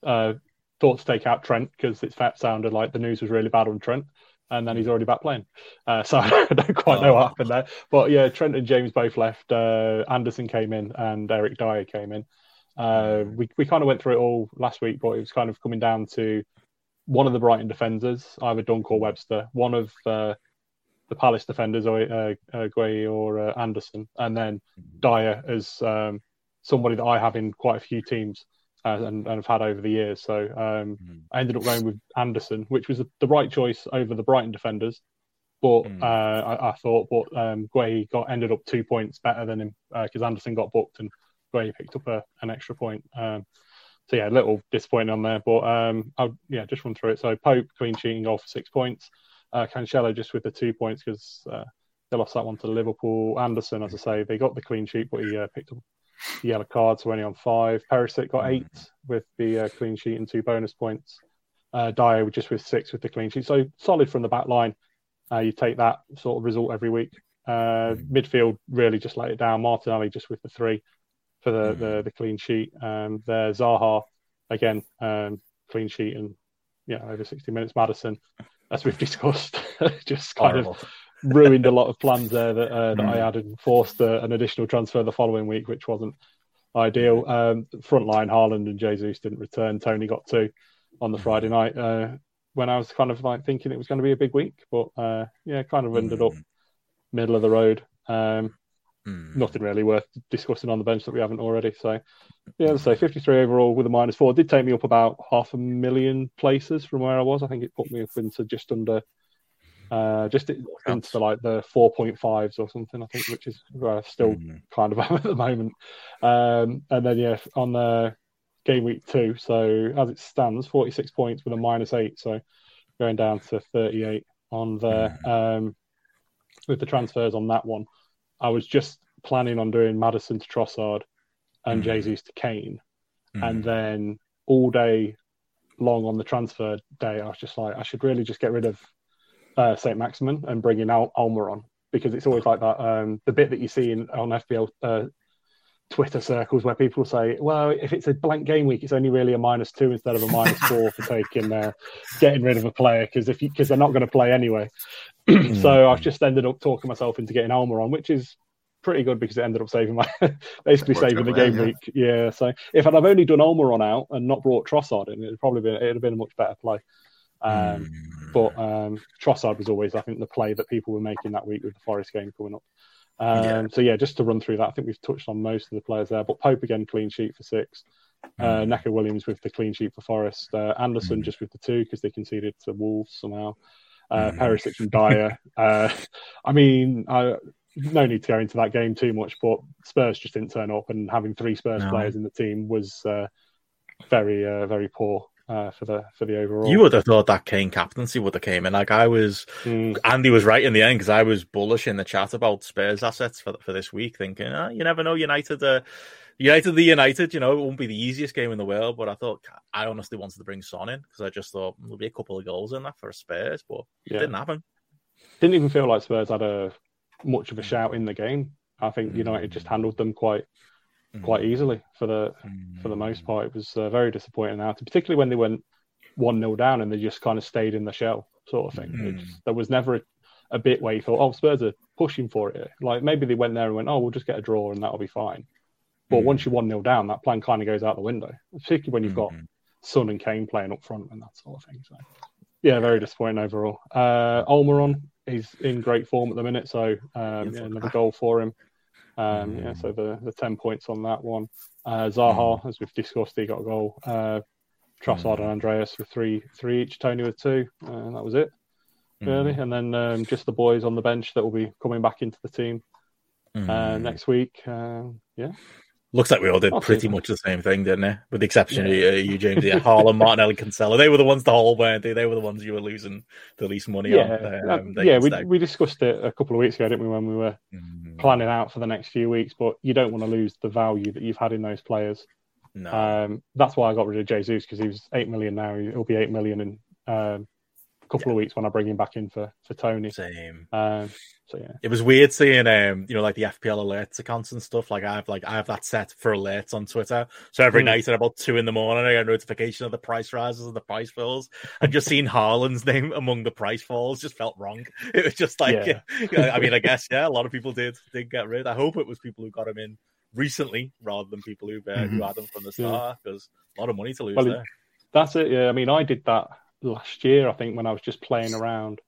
uh, thought to take out Trent because it sounded like the news was really bad on Trent. And then he's already back playing. Uh, so I don't quite know what happened there. But yeah, Trent and James both left. Uh, Anderson came in and Eric Dier came in. Uh, we, we kind of went through it all last week, but it was kind of coming down to one of the Brighton defenders, either Dunk or Webster, one of uh, the Palace defenders, or uh, uh, or uh, Anderson, and then Dier as um, somebody that I have in quite a few teams uh, and, and have had over the years. So um, mm. I ended up going with Anderson, which was the right choice over the Brighton defenders. But mm. I, I, thought, but um, got ended up two points better than him because uh, Anderson got booked and Guehi picked up a, an extra point. Um, so yeah, a little disappointing on there, but um, I'll yeah just run through it. So Pope clean sheeting goal for six points. Uh, Cancelo just with the two points because uh, they lost that one to Liverpool. Anderson, as I say, they got the clean sheet, but he uh, picked up the yellow card, so only on five. Perisic got eight with the uh, clean sheet and two bonus points. Uh, Dier just with six with the clean sheet. So solid from the back line. Uh, you take that sort of result every week. Uh, midfield really just let it down. Martinelli just with the three for the, the, the clean sheet. Um, there, Zaha again, um, clean sheet and yeah, over 60 minutes. Maddison as we've discussed, just kind Horrible. of ruined a lot of plans there that, uh, that mm. I had and forced uh, an additional transfer the following week, which wasn't ideal. Um, front line, Haaland and Jesus didn't return. Toney got two on the Friday night uh, when I was kind of like thinking it was going to be a big week, but uh, yeah, kind of ended up mm. middle of the road. Um, Mm. Nothing really worth discussing on the bench that we haven't already. So, yeah, let's say 53 overall with a minus four. Did take me up about half a million places from where I was. I think it put me up into just under, uh, just into like the 4.5s or something, I think, which is uh, still mm. kind of at the moment. Um, and then, yeah, on the game week two. So, as it stands, 46 points with a minus eight. So, going down to 38 on there mm. um, with the transfers on that one. I was just planning on doing Maddison to Trossard and mm. Jesus to Kane, mm. and then all day long on the transfer day, I was just like, I should really just get rid of uh, Saint Maximin and bring in Al- Almiron because it's always like that. Um, the bit that you see in, on FPL uh, Twitter circles where people say, well, if it's a blank game week, it's only really a minus two instead of a minus four for taking uh, getting rid of a player because if because they're not going to play anyway. so I've just ended up talking myself into getting Almiron, which is pretty good because it ended up saving my basically saving the game yeah. week. Yeah. So if I'd have only done Almiron out and not brought Trossard in, it'd probably been it'd have been a much better play. Um, mm. But um, Trossard was always, I think, the play that people were making that week with the Forest game coming up. Um, yeah. So yeah, just to run through that, I think we've touched on most of the players there. But Pope again, clean sheet for six. Uh, mm. Neco Williams with the clean sheet for Forest. Uh, Anderson mm. just with the two because they conceded to Wolves somehow. Uh, mm. Perisic and Dier. uh, I mean, I, no need to go into that game too much, but Spurs just didn't turn up, and having three Spurs no. players in the team was uh, very, uh, very poor uh, for the for the overall. You would have thought that Kane captaincy would have came in. Like I was, mm. Andy was right in the end because I was bullish in the chat about Spurs assets for for this week, thinking oh, you never know. United, uh, United, the United. You know, it won't be the easiest game in the world, but I thought I honestly wanted to bring Son in because I just thought there'll be a couple of goals in that for Spurs, but yeah. it didn't happen. Didn't even feel like Spurs had a much of a shout in the game. I think United just handled them quite quite mm. easily for the for the most mm. part. It was uh, very disappointing out, particularly when they went one 0 down and they just kind of stayed in the shell, sort of thing. Mm. there was never a, a bit where you thought, oh, Spurs are pushing for it. Like maybe they went there and went, oh, we'll just get a draw and that'll be fine. But mm. once you're one 0 down, that plan kind of goes out the window, particularly when you've got mm. Son and Kane playing up front and that sort of thing. So, yeah, very disappointing overall. Uh, Almiron, he's in great form at the minute, so um, yeah, another goal for him. Um, mm. Yeah, so the, the 10 points on that one. Uh, Zaha, mm. as we've discussed, he got a goal. Uh, Trossard and Andreas with three three each, Toney with two, and that was it, really. And then um, just the boys on the bench that will be coming back into the team uh, next week. Uh, yeah, Looks like we all did I'll pretty much the same thing, didn't it? With the exception yeah. of you, James. Yeah, Haaland, Martinelli, Cancelo. They were the ones to hold, weren't they? They were the ones you were losing the least money yeah. on. Um, yeah, we, we discussed it a couple of weeks ago, didn't we, when we were mm. planning out for the next few weeks? But you don't want to lose the value that you've had in those players. No. Um, that's why I got rid of Jesus because he was eight million now. He'll be eight million in um, couple yeah. of weeks when I bring him back in for for Toney. Same. Um, so yeah, it was weird seeing um you know like the FPL alerts accounts and stuff. Like I have like I have that set for alerts on Twitter. So every mm. night at about two in the morning, I get a notification of the price rises and the price falls. And just seeing Haaland's name among the price falls just felt wrong. It was just like yeah. I mean I guess yeah, a lot of people did did get rid. I hope it was people who got him in recently rather than people who uh, mm-hmm. who had them from the start because yeah. a lot of money to lose well, there. That's it. Yeah, I mean I did that last year, I think, when I was just playing around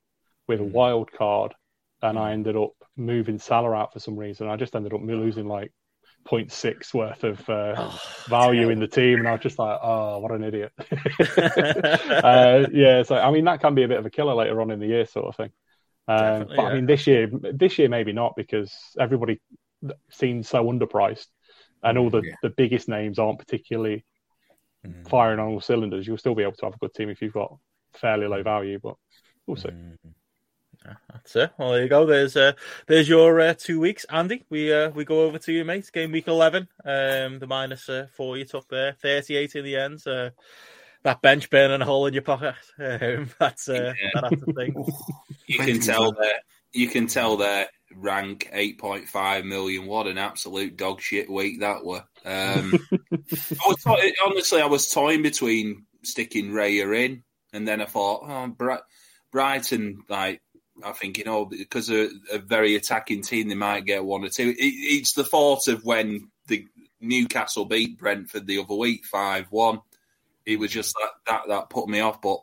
with a hmm. wild card, and I hmm. ended up moving Salah out for some reason. I just ended up losing like 0.6 worth of uh, oh, value in the team, and I was just like, oh, what an idiot. uh, yeah, so I mean that can be a bit of a killer later on in the year, sort of thing. Um, but yeah. I mean, this year, this year maybe not because everybody seems so underpriced, and all the, yeah. the biggest names aren't particularly mm. firing on all cylinders. You'll still be able to have a good team if you've got fairly low value, but we'll see. Mm. that's it. Well, there you go. There's uh, there's your uh, two weeks, Andy. We uh, we go over to you, mate. Game week eleven. Um, the minus uh, four you took there, thirty eight in the end. So that bench burning a hole in your pocket. Um, that's uh, yeah. that's the thing. you can tell that. You can tell that rank eight point five million. What an absolute dog shit week that were. Um, I was honestly, I was toying between sticking Raya in and then I thought, oh, Brighton, like, I think, you know, because they're a very attacking team, they might get one or two. It, it's the thought of when the Newcastle beat Brentford the other week, 5 1. It was just that, that, that put me off. But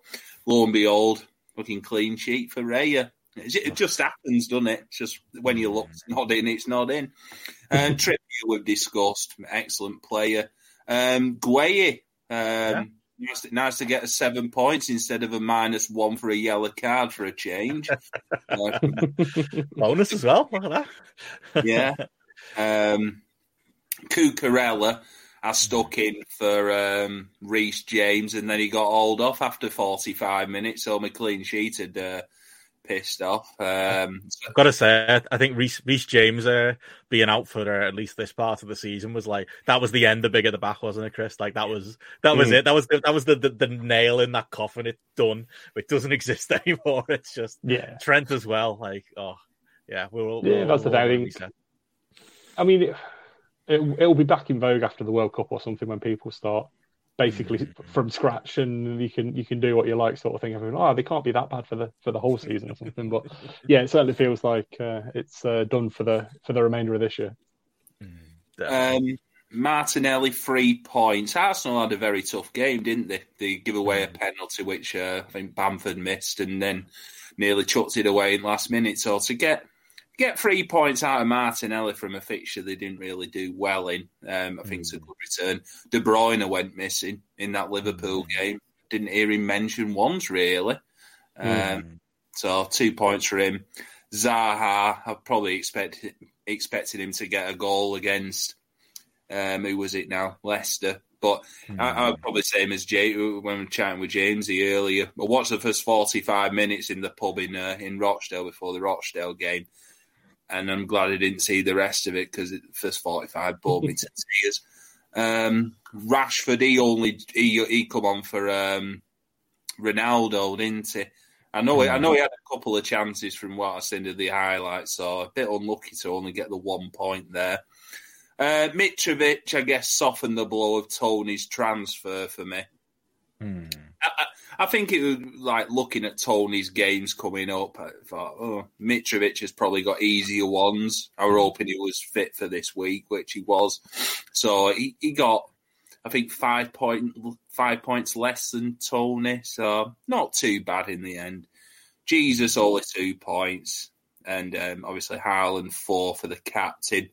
lo and behold, looking clean sheet for Raya. It just happens, doesn't it? just when you look, it's not in, it's not in. And Trippier we've discussed, excellent player. Um, Guehi, um, yeah. Nice to, nice to get a seven points instead of a minus one for a yellow card for a change. uh, Bonus as well. Look at that. yeah. Um, Cucurella, I stuck in for um, Reece James, and then he got hauled off after 45 minutes. So my clean sheet had uh, pissed off. Um, I've got to say, I think Reece, Reece James uh, being out for uh, at least this part of the season was like that was the end The bigger the back, wasn't it, Chris? Like that was that was mm. it. That was the, that was the, the, the nail in that coffin. It's done. It doesn't exist anymore. It's just yeah. Trent as well. Like oh yeah, we're all yeah. that's the thing. I mean, it, it, it'll be back in vogue after the World Cup or something when people start basically mm-hmm. from scratch and you can you can do what you like sort of thing. I mean, oh, they can't be that bad for the for the whole season or something. But yeah, it certainly feels like uh, it's uh, done for the for the remainder of this year. Mm, um, Martinelli three points. Arsenal had a very tough game, didn't they? They give away a mm. penalty which uh, I think Bamford missed, and then nearly chucked it away in last minute. So to get get three points out of Martinelli from a fixture they didn't really do well in. Um, I think mm. it's a hmm. good return. De Bruyne went missing in that Liverpool mm. game. Didn't hear him mention once really. Um, mm. So two points for him. Zaha, I probably expected expected him to get a goal against. Um, who was it now? Leicester. But I, I, would hmm. probably say him as Jay when we were chatting with Jamesie earlier. I watched the first forty five minutes in the pub in uh, in Rochdale before the Rochdale game and I'm glad I didn't see the rest of it because the first 45 bored me to tears. Um, Rashford, he only he he come on for um, Ronaldo, didn't he? I know mm. I know he had a couple of chances from what I seen of the highlights, so a bit unlucky to only get the one point there. Uh, Mitrovic, I guess, softened the blow of Toney's transfer for me. Mm. I, think it was like looking at Toney's games coming up. I thought, oh, Mitrovic has probably got easier ones. I were hoping he was fit for this week, which he was. So he, he got, I think, five point five points less than Tony. So not too bad in the end. Jesus only two points, and um, obviously Haaland four for the captain.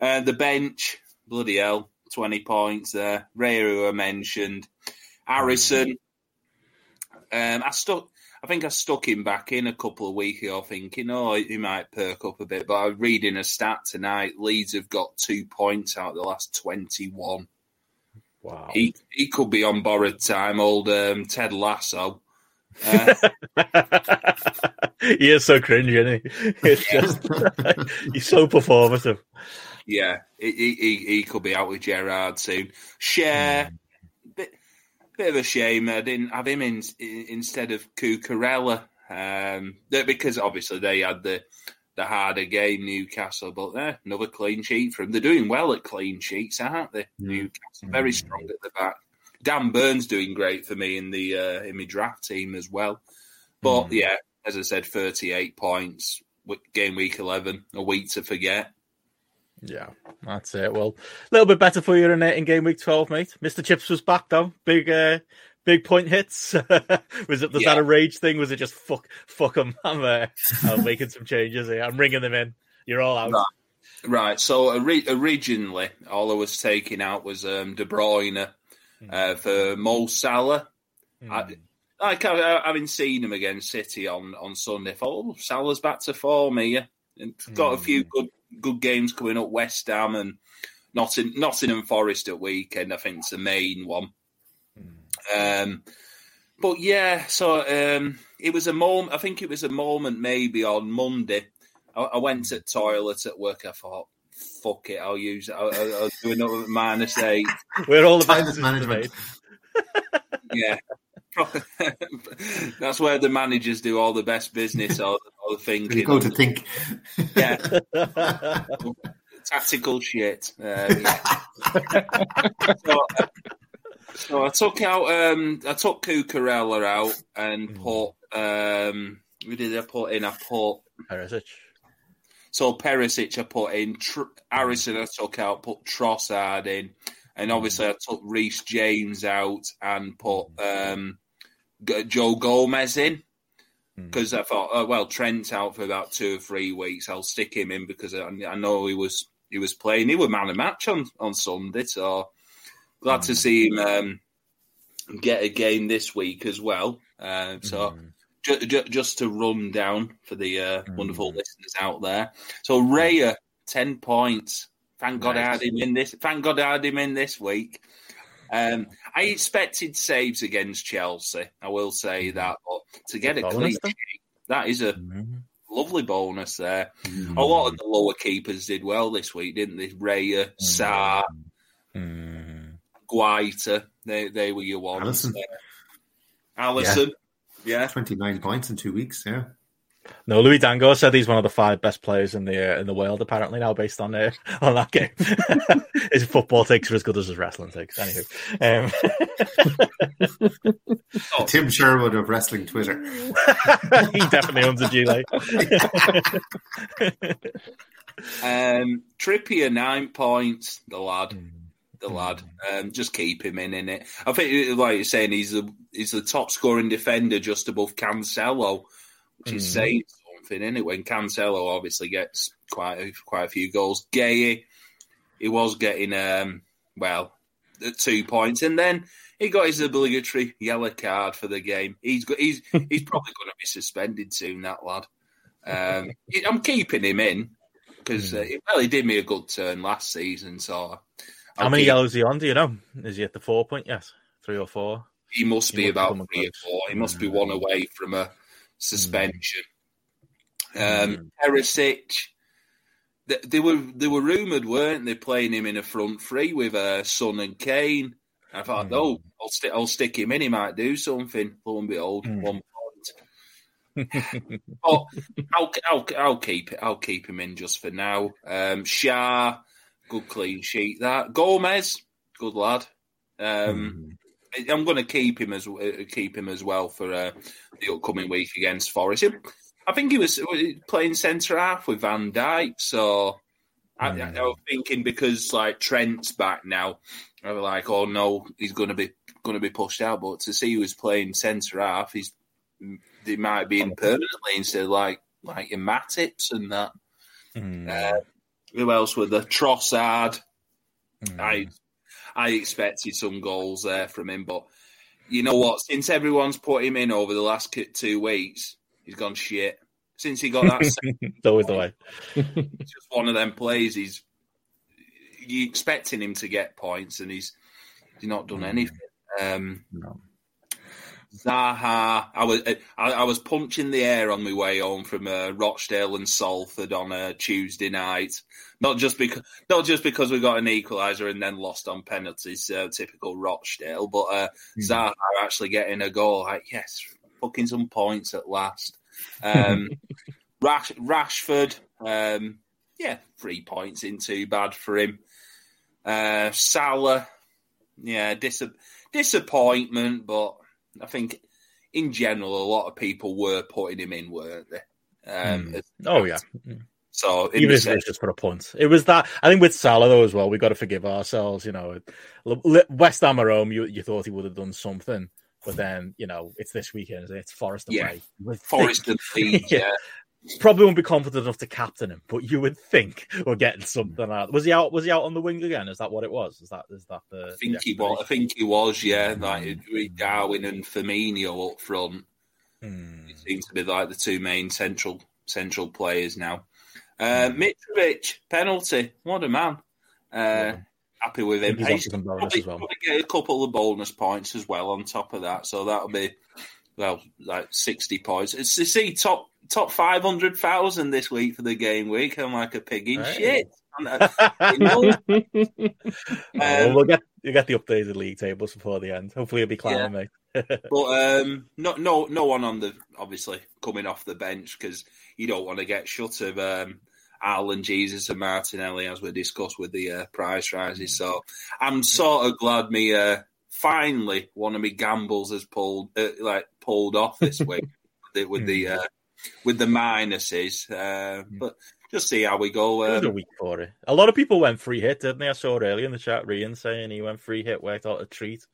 Uh, the bench, bloody hell, twenty points there. Ray, who I mentioned, Harrison um, I stuck. I think I stuck him back in a couple of weeks ago, thinking, oh, he might perk up a bit. But I was reading a stat tonight. Leeds have got two points out of the last twenty-one. Wow. He he could be on borrowed time. Old um, Ted Lasso. Uh, he is so cringe, isn't he? It's just he's so performative. Yeah, he, he, he could be out with Gerrard soon. Schär. Mm bit of a shame I didn't have him in, in instead of Cucurella um, because obviously they had the the harder game Newcastle, but eh, another clean sheet for them. They're doing well at clean sheets, aren't they? Mm. Newcastle very strong at the back. Dan Burn's doing great for me in the uh, in my draft team as well. But mm. yeah, as I said, thirty eight points game week eleven, a week to forget. Yeah, that's it. Well, a little bit better for you in, in game week 12, mate. Mr. Chips was back though. Big uh, big point hits. was it was yeah. that a rage thing? Was it just fuck fuck them? I'm uh, I'm making some changes here. I'm ringing them in. You're all out. Right. right. So originally, all I was taking out was um, De Bruyne mm. uh, for Mo Salah. Mm. I, like I, having seen him against City on on Sunday, I thought, oh, Salah's back to form here. And got mm. a few hmm. good good games coming up. West Ham and Notting, Nottingham Forest at weekend. I think it's the main one. Um, but yeah, so um, it was a moment. I think it was a moment maybe on Monday. I, I went to the toilet at work. I thought, "Fuck it, I'll use it. I'll, I'll do another minus eight. We're all about this management. yeah. That's where the managers do all the best business or, or the thinking. You go to think. Yeah. Tactical shit. Yeah. so, so, I took out, um, I took Cucurella out and hmm. put, um, who did I put in? I put Perisic. So Perisic I put in, Tr- Harrison I took out, put Trossard in, and obviously I took Reece James out and put um, Joe Gomez in because hmm. I thought, oh, well, Trent's out for about two or three weeks. I'll stick him in because I, I know he was he was playing. He was man of match on, on Sunday, so glad mm. to hmm. see him um, get a game this week as well. Uh, so mm. ju- ju- just to run down for the uh, mm. wonderful listeners out there. So Raya, ten points. Thank God nice. I had him in this. Thank God I had him in this week. Um, I expected saves against Chelsea. I will say mm-hmm. that, but to get a clean sheet, that is a mm-hmm. lovely bonus there. Mm-hmm. A lot of the lower keepers did well this week, didn't they? Raya, Sarr, mm-hmm. Guaita, they they were your ones. Alisson, Alisson. Yeah. yeah, twenty nine points in two weeks. Yeah. No, Louis Dangoor said he's one of the five best players in the uh, in the world. Apparently now, based on uh, on that game, his football takes are as good as his wrestling takes. Anywho, um... Tim Sherwood of wrestling Twitter. he definitely owns a gilet. um, Trippier nine points. The lad. Mm. The lad, um, just keep him in in it. I think, like you're saying, he's the he's the top scoring defender, just above Cancelo which is mm. saying something, isn't it? When Cancelo obviously gets quite a, quite a few goals, Guehi, he was getting um, well the two points, and then he got his obligatory yellow card for the game. He's got, he's he's probably going to be suspended soon. That lad. Um, I'm keeping him in because uh, well, he did me a good turn last season. So, I'll how many keep... yellows is he on? Do you know? Is he at the four point? Yes, three or four. He must he be about three or four. He must be one away from a suspension. Mm. Um, Perisic, they, they, were they were rumored, weren't they, playing him in a front three with uh, Son and Kane. I thought, mm. oh, I'll, st- I'll stick him in. He might do something. Lo and behold, mm. one point. but I'll, I'll, I'll keep it. I'll keep him in just for now. Um, Schär, good clean sheet. That Gomez, good lad. Um, mm. I'm going to keep him as uh, keep him as well for uh, the upcoming week against Forest. I think he was playing centre half with Van Dijk, so I, I, I, was thinking because like Trent's back now, I was like, oh no, he's going to be going to be pushed out. But to see he was playing centre half, he's they might be in permanently instead of like like your Matips and that. Mm. Uh, who else were the Trossard? Mm. I I expected some goals there from him, but you know what? Since everyone's put him in over the last two weeks, he's gone shit. Since he got that, it's always the way. it's just one of them plays. He's you expecting him to get points, and he's he's not done mm. anything. Um, no. Zaha, I was I, I, was punching the air on my way home from uh, Rochdale and Salford on a Tuesday night. Not just because not just because we got an equaliser and then lost on penalties, uh, typical Rochdale, but uh, mm. Zaha actually getting a goal. Like yes, fucking some points at last. Um, Rash, Rashford, um, yeah, three points in too bad for him. Uh, Salah, yeah, dis- disappointment, but I think in general, a lot of people were putting him in, weren't they? Um, mm. Oh yeah. So even if it's just for a punt, it was that. I think with Salah though as well, we got to forgive ourselves. You know, West Ham at home, you you thought he would have done something, but then you know it's this weekend, it's Forest away. Yeah. With Forest and Leeds, yeah. Probably won't be confident enough to captain him, but you would think we're getting something out. Was he out? Was he out on the wing again? Is that what it was? Is that is that the? I think he was. I think he was. Yeah, like Darwin and Firmino up front. Hmm. It seems to be like the two main central central players now. Uh, hmm. Mitrovic penalty. What a man! Uh, yeah. Happy with him. He's probably, well. probably get a couple of bonus points as well on top of that, so that'll be well like sixty points. It's to see top top five hundred thousand this week for the game week. I'm like a pig in right. shit. um, well, we'll get you get the updated league tables before the end. Hopefully, it'll be climbing, yeah. mate. but um, no, no, no one on the obviously coming off the bench because you don't want to get shut of um, Haaland Jesus and Martinelli as we discussed with the uh, price rises. So I'm sort of glad me uh, finally one of me gambles has pulled uh, like pulled off this week with the uh, with the minuses. Uh, but just see how we go. Um, a week for it. A lot of people went free hit, didn't they? I saw earlier in the chat, Rian saying he went free hit, worked out a treat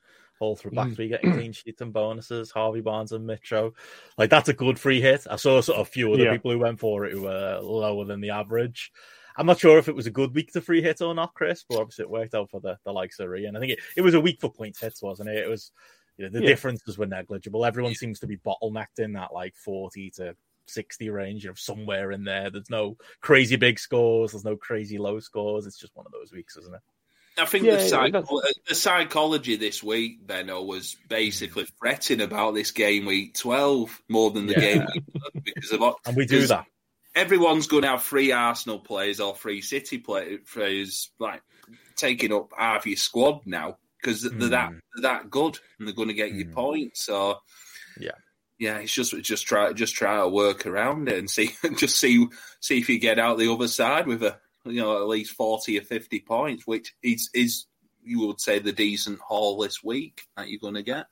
all through back three, getting clean sheets and bonuses. Harvey Barnes and Mitro, like that's a good free hit. I saw sort of a few other yeah. people who went for it who were lower than the average. I'm not sure if it was a good week to free hit or not, Chris, but obviously it worked out for the, the likes of Rian. I think it, it was a week for point hits, wasn't it? It was you know, the yeah. differences were negligible. Everyone seems to be bottlenecked in that like 40 to 60 range, you know, somewhere in there. There's no crazy big scores, there's no crazy low scores. It's just one of those weeks, isn't it? I think yeah, the, psych- the, psychology this week, Benno, was basically fretting about this game week 12 more than the yeah. game week because of what. And we do that. Everyone's going to have three Arsenal players or three City players, like taking up half your squad now because mm. they're that hmm. they're that good and they're going to get mm. you hmm. points. So, yeah, yeah, it's just just try just try to work around it and see just see see if you get out the other side with a you know at least forty or fifty points, which is is you would say the decent haul this week that you're going to get.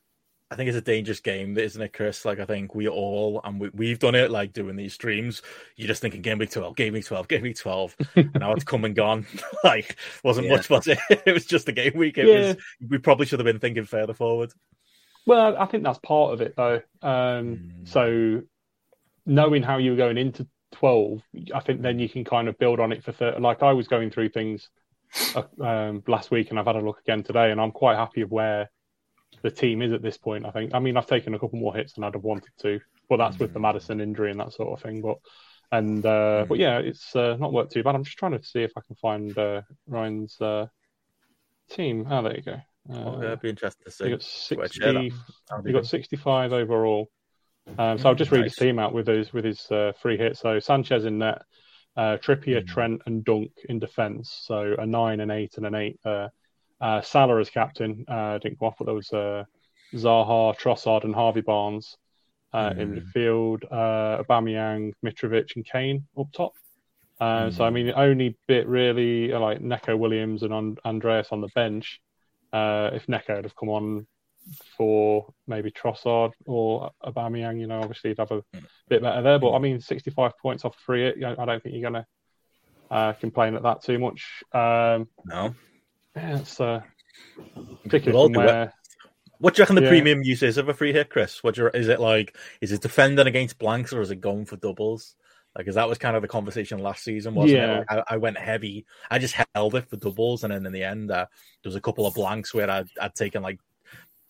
I think it's a dangerous game, isn't it, Chris? Like I think we all and we, we've done it, like doing these streams. You're just thinking game week twelve, game week twelve, game week twelve, and now it's come and gone. like wasn't yeah. much, was it? it was just a game week. It yeah. was. We probably should have been thinking further forward. Well, I think that's part of it, though. Um, mm. So knowing how you were going into 12, I think then you can kind of build on it for 30. Like I was going through things uh, um, last week and I've had a look again today, and I'm quite happy of where the team is at this point. I think. I mean, I've taken a couple more hits than I'd have wanted to, but that's mm. with the Maddison injury and that sort of thing. But and uh, mm. but yeah, it's uh, not worked too bad. I'm just trying to see if I can find uh, Ryan's uh, team. Oh, there you go. Uh, oh, it'd be interesting to see. He got 60, he got 65 overall. Um, so I'll just read nice. his team out with his with his uh, free hit. So Sanchez in net, uh, Trippier, mm. Trent, and Dunk in defence. So a nine, an eight, and an eight. Uh, uh, Salah as captain uh, didn't go off, but there was uh, Zaha, Trossard, and Harvey Barnes uh, mm. in midfield. Uh, Aubameyang, Mitrovic, and Kane up top. Uh, mm. So I mm. mean, the only bit really uh, like Neco Williams and Andreas on the bench uh, if Neco had have come on for maybe Trossard or Aubameyang. You know, obviously you'd have a bit better there. But I mean, 65 points off a free hit. I don't think you're going to uh, complain at that too much. Um, no. Yeah, it's uh, particularly where. What do you reckon the yeah. premium use is of a free hit, Chris? What is it like? Is it defending against blanks or is it going for doubles? Like, because that was kind of the conversation last season, wasn't yeah. it? Like, I, I, went heavy. I just held it for doubles, and then in the end, uh, there was a couple of blanks where I'd, I'd taken like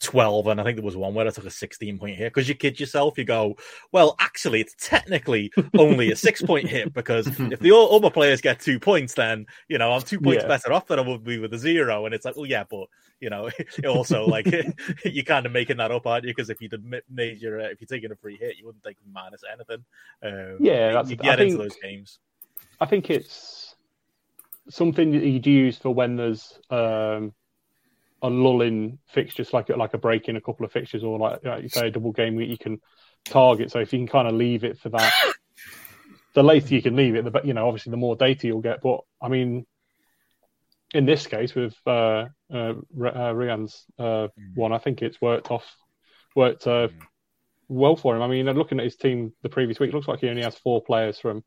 12 and i think there was one where i took a 16 point hit because you kid yourself you go well actually it's technically only a six point hit because if the other players get two points then you know i'm two points yeah. better off than i would be with a zero. And it's like well yeah but you know also like you're kind of making that up aren't you? Because if you'd made your uh, if you're taking a free hit you wouldn't take minus anything. Um, yeah that's you get think, into those games. I think it's something that you'd use for when there's um a lull in fixtures, like like a break in a couple of fixtures, or like, like you say a double game week, you can target. So if you can kind of leave it for that, the later you can leave it, the you know obviously the more data you'll get. But I mean, in this case with uh, uh, uh Rian's uh, one, I think it's worked off, worked uh, well for him. I mean, looking at his team the previous week, looks like he only has four players from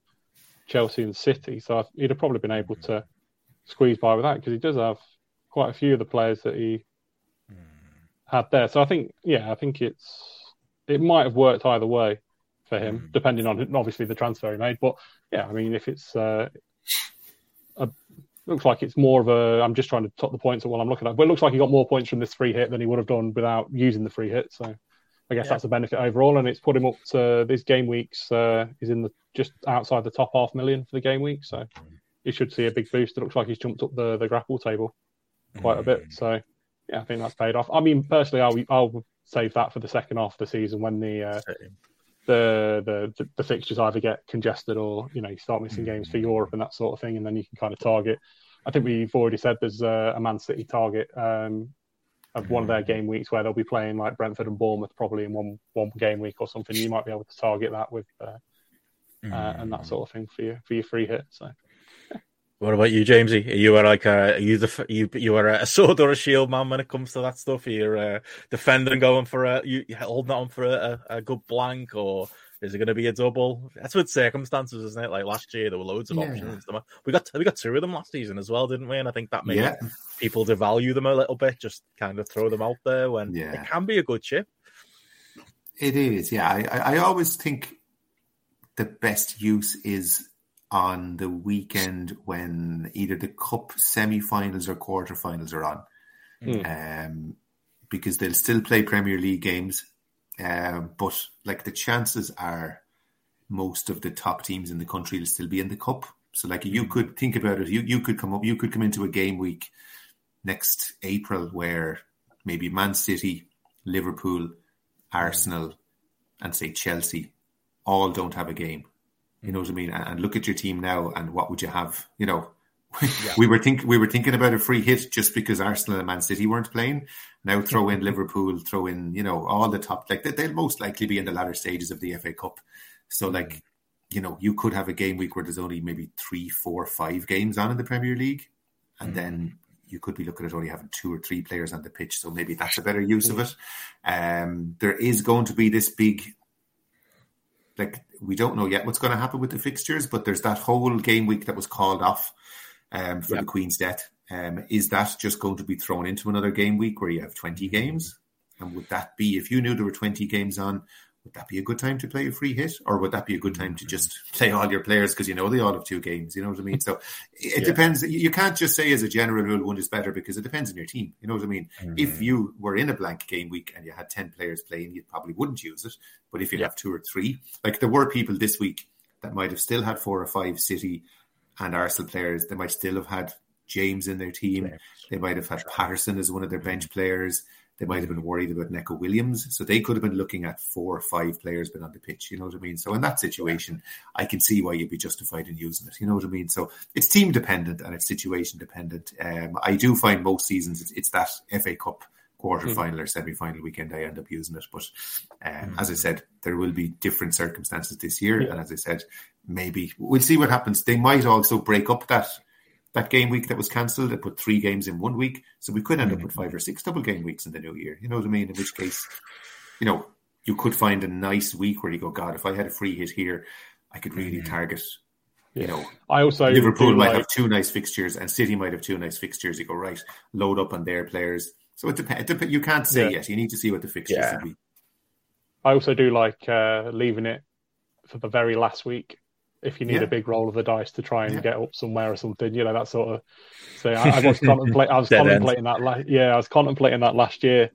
Chelsea and City, so he'd have probably been able to squeeze by with that because he does have quite a few of the players that he mm. had there. So I think, yeah, I think it's it might have worked either way for him, mm. depending on obviously the transfer he made. But yeah, I mean, if it's uh, a, looks like it's more of a I'm just trying to top the points at what I'm looking at, but it looks like he got more points from this free hit than he would have done without using the free hit. So I guess yeah. that's a benefit overall, and it's put him up to this game weeks. Uh, he's in the just outside the top half million for the game week, so he should see a big boost. It looks like he's jumped up the the grapple table quite a bit. So yeah, I think that's paid off. I mean, personally, I'll I'll save that for the second half of the season when the uh, the, the the fixtures either get congested or you know you start missing games for Europe and that sort of thing, and then you can kind of target. I think we've already said there's a, a Man City target um, of one of their game weeks where they'll be playing like Brentford and Bournemouth probably in one one game week or something. You might be able to target that with uh, uh, and that sort of thing for you for your free hit. So what about you, Jamesie? You are like a you the you you are a sword or a shield man when it comes to that stuff. You're uh, defending, going for a you holding on for a, a, good blank, or is it going to be a double? That's with circumstances, isn't it? Like last year, there were loads of yeah. options. We got we got two of them last season as well, didn't we? And I think that made yeah. people devalue them a little bit. Just kind of throw them out there when yeah. it can be a good chip. It is, yeah. I I always think the best use is on the weekend when either the cup semi-finals or quarter-finals are on, mm. um, because they'll still play Premier League games, uh, but like the chances are, most of the top teams in the country will still be in the cup. So, like you hmm. could think about it, you you could come up, you could come into a game week next April where maybe Man City, Liverpool, Arsenal, and say Chelsea all don't have a game you know what I mean? And look at your team now, and what would you have? You know, yeah. we were think we were thinking about a free hit just because Arsenal and Man City weren't playing. Now throw in Liverpool, throw in you know all the top like they'll most likely be in the latter stages of the FA Cup. So like mm. you know you could have a game week where there's only maybe three, four, five games on in the Premier League, and mm. then you could be looking at only having two or three players on the pitch. So maybe that's a better use of it. Um, there is going to be this big like we don't know yet what's going to happen with the fixtures, but there's that whole game week that was called off um, for yep. the Queen's death. Um, is that just going to be thrown into another game week where you have 20 games? And would that be, if you knew there were 20 games on, would that be a good time to play a free hit, or would that be a good time to just play all your players because you know they all have two games? You know what I mean? So it yeah. depends. You can't just say as a general rule one is better because it depends on your team. You know what I mean? Mm-hmm. If you were in a blank game week and you had ten players playing, you probably wouldn't use it. But if you yeah. have two or three, like there were people this week that might have still had four or five City and Arsenal players, they might still have had James in their team. They might have had Patterson as one of their bench players. They might have been worried about Neco Williams. So they could have been looking at four or five players been on the pitch. You know what I mean? So in that situation, I can see why you'd be justified in using it. You know what I mean? So it's team dependent and it's situation dependent. Um, I do find most seasons it's, it's that FA Cup quarter mm. final or semi final weekend I end up using it. But um, mm. as I said, there will be different circumstances this year. Yeah. And as I said, maybe we'll see what happens. They might also break up that that game week that was cancelled, they put three games in one week. So we could end mm-hmm. up with five or six double game weeks in the new year. You know what I mean? In which case, you know, you could find a nice week where you go, God, if I had a free hit here, I could really mm-hmm. target. You know, I also Liverpool might like... have two nice fixtures, and City might have two nice fixtures. You go right, load up on their players. So it depends. Dep- you can't say yeah. yet. You need to see what the fixtures yeah. will be. I also do like uh, leaving it for the very last week if you need yeah. a big roll of the dice to try and yeah. get up somewhere or something, you know, that sort of. So I, I was contemplating. I was contemplating end. that. La- yeah, I was contemplating that last year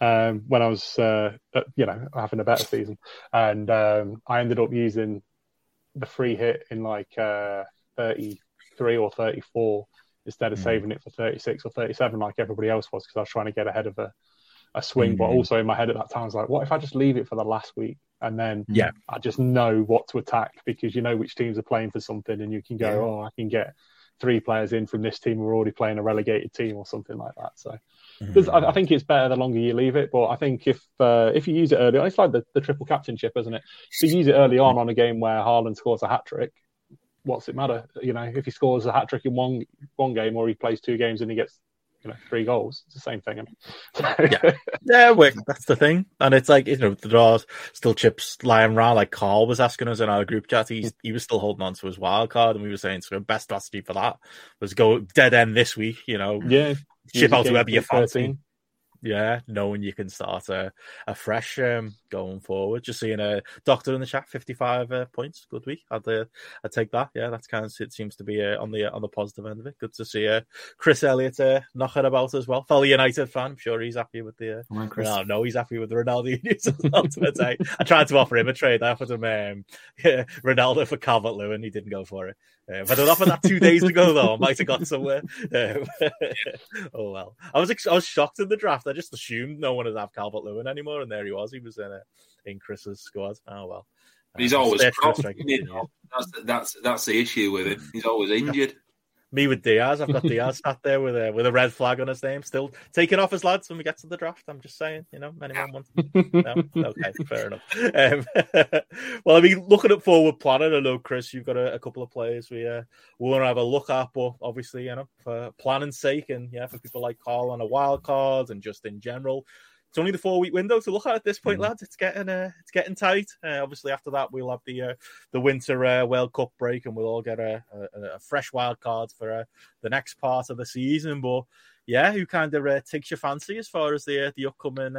um, when I was, uh, you know, having a better season, and um, I ended up using the free hit in like uh, thirty-three or thirty-four instead of mm. saving it for thirty-six or thirty-seven like everybody else was because I was trying to get ahead of a, a swing. Mm. But also in my head at that time, I was like, what if I just leave it for the last week? And then yeah, I just know what to attack because you know which teams are playing for something, and you can go, yeah. oh, I can get three players in from this team who are already playing a relegated team or something like that. So. Mm-hmm. I, I, think it's better the longer you leave it, but I think if uh, if you use it early, on, it's like the, the triple captainship, isn't it? If you use it early on on a game where Haaland scores a hat trick, what's it matter? You know, if he scores a hat trick in one one game or he plays two games and he gets you know three goals. It's the same thing. yeah, yeah, well, that's the thing, and it's like you know there are still chips lying around. Like Carl was asking us in our group chat, he's he was still holding on to his wild card, and we were saying so best strategy for that was go dead end this week. You know, yeah, chip out whoever you fancy yeah, knowing you can start a, a fresh um, going forward. Just seeing a doctor in the chat, fifty five uh, points, good week. I'd uh, I'd take that. Yeah, that's kind of it seems to be uh, on the on the positive end of it. Good to see uh, Chris Elliott uh, knocking about as well. Fellow United fan, I'm sure he's happy with the. Uh, on, Chris. No, no, he's happy with the Ronaldo. I tried to offer him a trade. I offered him um, yeah, Ronaldo for Calvert Lewin. He didn't go for it. Uh, if I'd offered that two days ago, though, I might have got somewhere. Um, oh well, I was I was shocked in the draft. I just assumed no one would have Calvert Lewin anymore, and there he was. He was in a, in Chris's squad. Oh well. He's uh, always that's, that's that's the issue with him. He's always injured me with Diaz. I've got Diaz sat there with a with a red flag on his name, still taking off his lads when we get to the draft. I'm just saying, you know, anyone wants. No? Okay, fair enough. Um, well, I mean, looking at forward planning, I know Chris, you've got a, a couple of players we uh, we want to have a look at, but obviously, you know, for planning's sake, and yeah, for people like Carl on a wild card, and just in general, it's only the four week window to look at at this point, mm lads. It's getting uh, it's getting tight. Uh, obviously, after that, we'll have the uh, the winter uh, World Cup break, and we'll all get a, a, a fresh wild card for uh, the next part of the season. But yeah, who kind of uh, takes your fancy as far as the the upcoming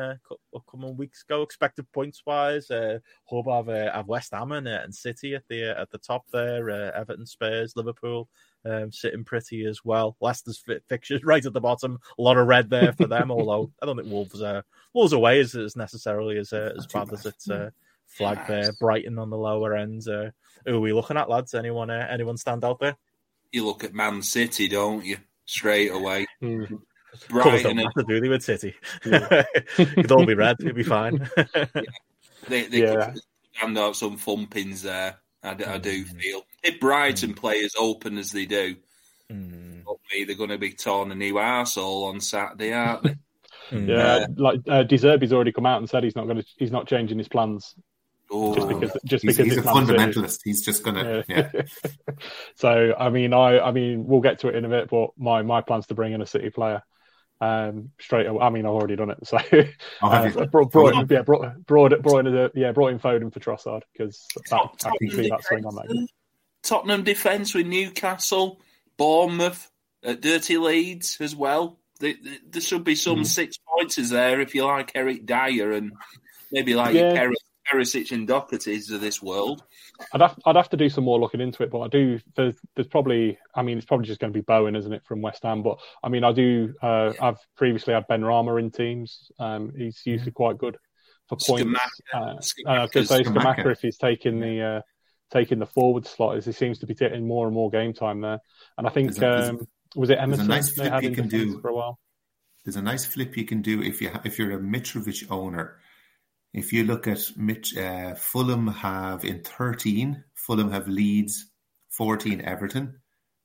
upcoming weeks go? Expected points wise, uh, Hub have, have West Ham and, and City at the at the top there. Everton, Spurs, Liverpool um, sitting pretty as well. Leicester's fixtures right at the bottom. A lot of red there for them. although I don't think Wolves are Wolves away is, as necessarily as uh, as bad as it's uh, flagged there. Brighton on the lower end. Uh, who are we looking at, lads? Anyone uh, anyone stand out there? You look at Man City, don't you? Straight away. Mm. Brighton don't to do they with City. Yeah. It'd all be red. It'd be fine. yeah. They, they yeah. could stand out some thumpings there. I, I do mm. feel if Brighton mm. play as open as they do, mm. me they're going to be torn a new arsehole on Saturday, aren't they? Mm. yeah, like uh, De Zerbi's already come out and said he's not going to, he's not changing his plans. Oh, just because, just he's, because he's a fundamentalist. He's just gonna, yeah. yeah. so, I mean, I, I mean, we'll get to it in a bit, but my, my plans to bring in a City player um, straight away. I mean, I've already done it. So, oh, uh, brought, brought in, yeah, brought, brought, brought in, a, yeah, brought in Foden for Trossard because I can see that swing on that. Game. Tottenham defence with Newcastle, Bournemouth, uh, Dirty Leeds as well. There, there should be some mm. six pointers there if you like Eric Dier and maybe like yeah. Perisic and Doherty's of this world. I'd have, I'd have to do some more looking into it, but I do. There's, there's probably, I mean, it's probably just going to be Bowen, isn't it, from West Ham? But I mean, I do. Uh, I've previously had Benrahma in teams. Um, he's usually quite good for points. Scamacca. Uh, uh, I could say if he's taking the uh, taking the forward slot, as he seems to be getting more and more game time there. And I think there's a, um, was it Emerson? Nice they had in can do for a while. There's a nice flip you can do if you if you're a Mitrovic owner if you look at Mitch, uh, Fulham have in 13, Fulham have Leeds, 14 Everton.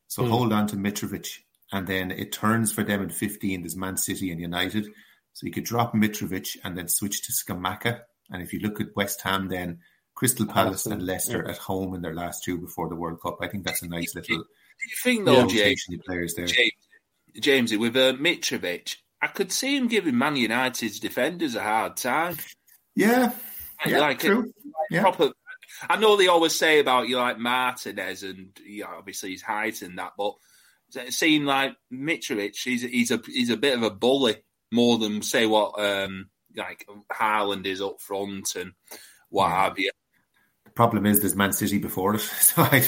So mm. hold on to Mitrovic. And then it turns for them in 15. There's Man City and United. So you could drop Mitrovic and then switch to Scamacca. And if you look at West Ham, then Crystal Palace and Leicester yeah. at home in their last two before the World Cup. I think that's a nice little Do you think though, James, players there. James, Jamesie, with uh, Mitrovic, I could see him giving Man United's defenders a hard time. Yeah, yeah, like true. Like yeah. Proper, I know they always say about you like Martinez and you know, obviously his height and that, but it seemed like Mitrovic, he's he's a he's a bit of a bully more than say what um like Haaland is up front and what yeah. have you. The problem is there's Man City before it, so I,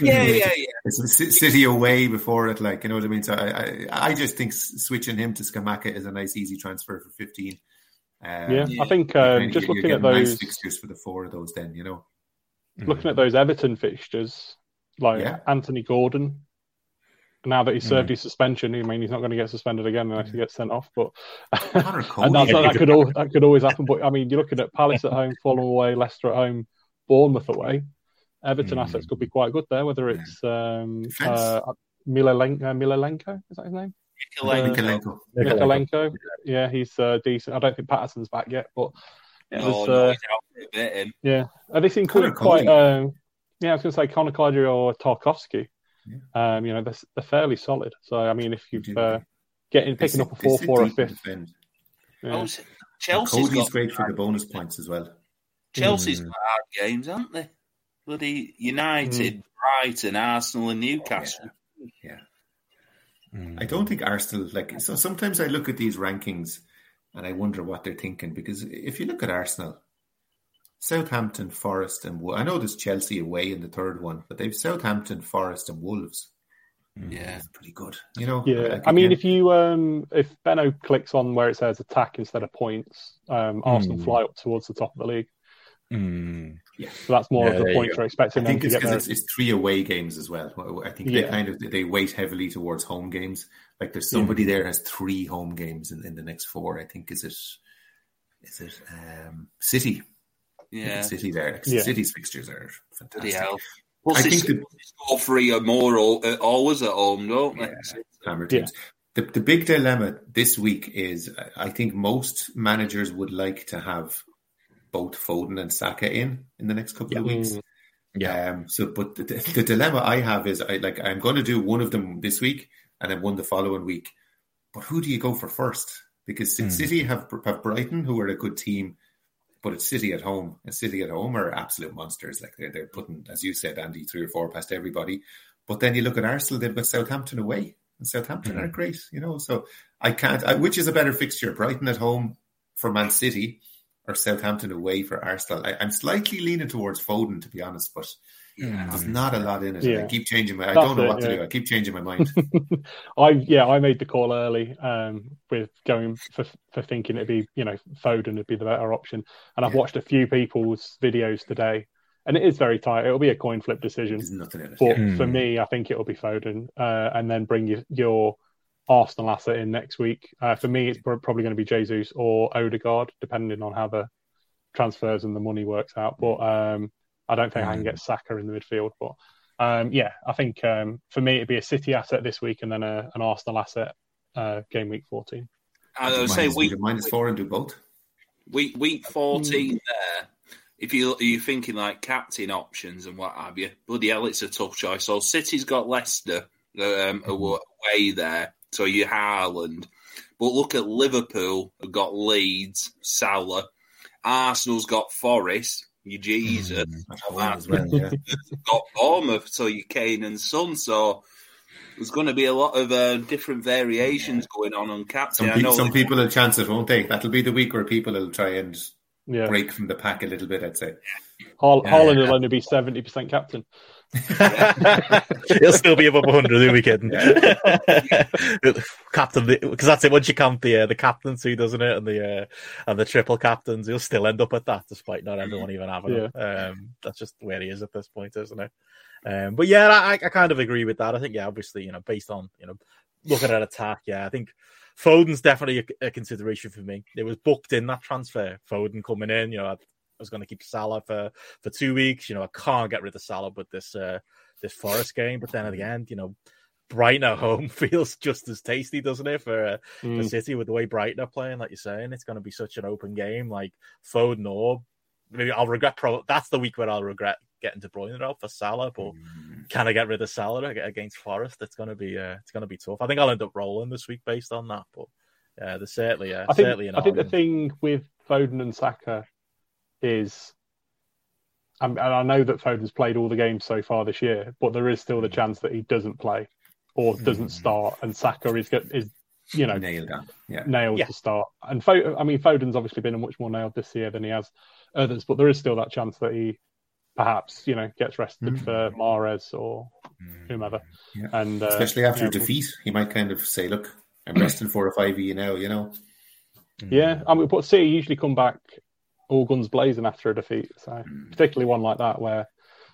yeah, yeah, yeah. It's City away before it, like you know what I mean. So I, I, I just think switching him to Scamacca is a nice, easy transfer for fifteen. Um, yeah, I think um, just looking at those nice fixtures for the four of those, then you know, looking at those Everton fixtures, like yeah. Anthony Gordon, now that he's served mm. his suspension, I mean, he's not going to get suspended again unless he gets sent off. But and that's, that could all, that could always happen. But I mean, you're looking at Palace at home, Fulham away, Leicester at home, Bournemouth away. Everton mm. assets could be quite good there. Whether it's um, uh, Milenko, uh, Milenko, is that his name? Mykolenko. Uh, Mykolenko. Yeah, he's uh, decent. I don't think Patterson's back yet, but yeah, no, uh, no, yeah. Are they seem quite? quite um, yeah, I was going to say Conor Coady or Tarkowski. Yeah. Um, you know, they're, they're, fairly solid. So, I mean, if you've uh, getting picking up a four, four, or fifth. Yeah. Oh, Chelsea's Coady's great for the bonus points as well. Chelsea's mm. got hard games, aren't they? Bloody United, mm. Brighton, Arsenal, and Newcastle. Yeah. yeah. Mm. I don't think Arsenal like. So sometimes I look at these rankings and I wonder what they're thinking because if you look at Arsenal, Southampton, Forest, and I know there's Chelsea away in the third one, but they've Southampton, Forest, and Wolves. Mm. Yeah, That's pretty good. You know. Yeah, like, I mean, if you um, if Benno clicks on where it says attack instead of points, um, Arsenal mm. fly up towards the top of the league. Mm. Yeah, so that's more yeah, of the points we're expecting. I think it's because it's, it's, three away games as well. I think yeah. they kind of they weight heavily towards home games. Like there's somebody mm. there has three home games in, in the next four. I think is it is it um, City yeah, City there. Yeah. City's fixtures are fantastic. Well, I think the score three or more all, uh, always at home, don't they? Yeah, teams. The, the big dilemma this week is I think most managers would like to have both Foden and Saka in in the next couple yeah. of weeks. Mm. Yeah. Um, so, but the, the, dilemma I have is I like I'm going to do one of them this week and then one the following week. But who do you go for first? Because mm. City have have Brighton, who are a good team, but it's City at home. And City at home are absolute monsters. Like they're, they're putting, as you said, Andy, three or four past everybody. But then you look at Arsenal, they've got Southampton away. And Southampton mm-hmm. are great, you know. So I can't. I, which is a better fixture, Brighton at home for Man City or Southampton away for Arsenal? I, am slightly leaning towards Foden, to be honest, but yeah, there's not a lot in it. Yeah. I keep changing my. I don't know it, what to yeah. do. I keep changing my mind. I yeah, I made the call early um, with going for for thinking it'd be you know Foden would be the better option, and I've yeah. watched a few people's videos today, and it is very tight. It'll be a coin flip decision. There's nothing in it. But yeah. for me, I think it'll be Foden, uh, and then bring your, your Arsenal asset in next week. Uh, for me, it's probably going to be Jesus or Odegaard, depending on how the transfers and the money works out. But um, I don't think mm. I can get Saka in the midfield, but um, yeah, I think um, for me it'd be a City asset this week and then a, an Arsenal asset uh, game week fourteen. I would say week minus four and do both. Week week fourteen mm. there. If you you're thinking like captain options and what have you, bloody hell, it's a tough choice. So City's got Leicester um, mm. away there, so you Haaland. But look at Liverpool, have got Leeds, Salah. Arsenal's got Forest, you Jesus. Mm, well, yeah. got Bournemouth, so you Kane and Son. So there's going to be a lot of uh, different variations going on on captain. Some, pe- some people will chance it, won't they? That'll be the week where people will try and yeah. break from the pack a little bit. I'd say. Hol- Haaland will only be seventy percent captain. He'll still be above 100, who we kidding? Captain, because that's it. Once you count the uh, the captaincy, doesn't it, and the uh, and the triple captains, he'll still end up at that, despite not everyone even having yeah. it. Um, that's just where he is at this point, isn't it? Um, but yeah, I, I kind of agree with that. I think, yeah, obviously, you know, based on you know looking at attack, yeah, I think Foden's definitely a, a, consideration for me. It was booked in that transfer. Foden coming in, you know, I was going to keep Salah for for two weeks. You know, I can't get rid of Salah with this uh, this Forest game. But then at the end, you know, Brighton at home feels just as tasty, doesn't it, for, uh, mm. for City with the way Brighton are playing? Like you're saying, it's going to be such an open game. Like Foden or maybe I'll regret. Pro- that's the week where I'll regret getting De Bruyne out for Salah. But mm. kind of get rid of Salah against Forest. It's gonna be uh, it's gonna be tough. I think I'll end up rolling this week based on that, but yeah, there's certainly uh, I think, certainly I think the thing with Foden and Saka is, and I know that Foden's played all the games so far this year, but there is still the chance that he doesn't play or doesn't mm. start, and Saka is get is you know nailed down, yeah, nailed yeah. to start. And Fo- I mean, Foden's obviously been much more nailed this year than he has others, but there is still that chance that he perhaps you know gets rested mm. for Mahrez or mm. whomever. Yeah. And uh, especially after you know, defeat, he might kind of say, "Look, I'm resting four or five you now," you know. Yeah, I mean, but City usually come back all guns blazing after a defeat. So mm. particularly one like that where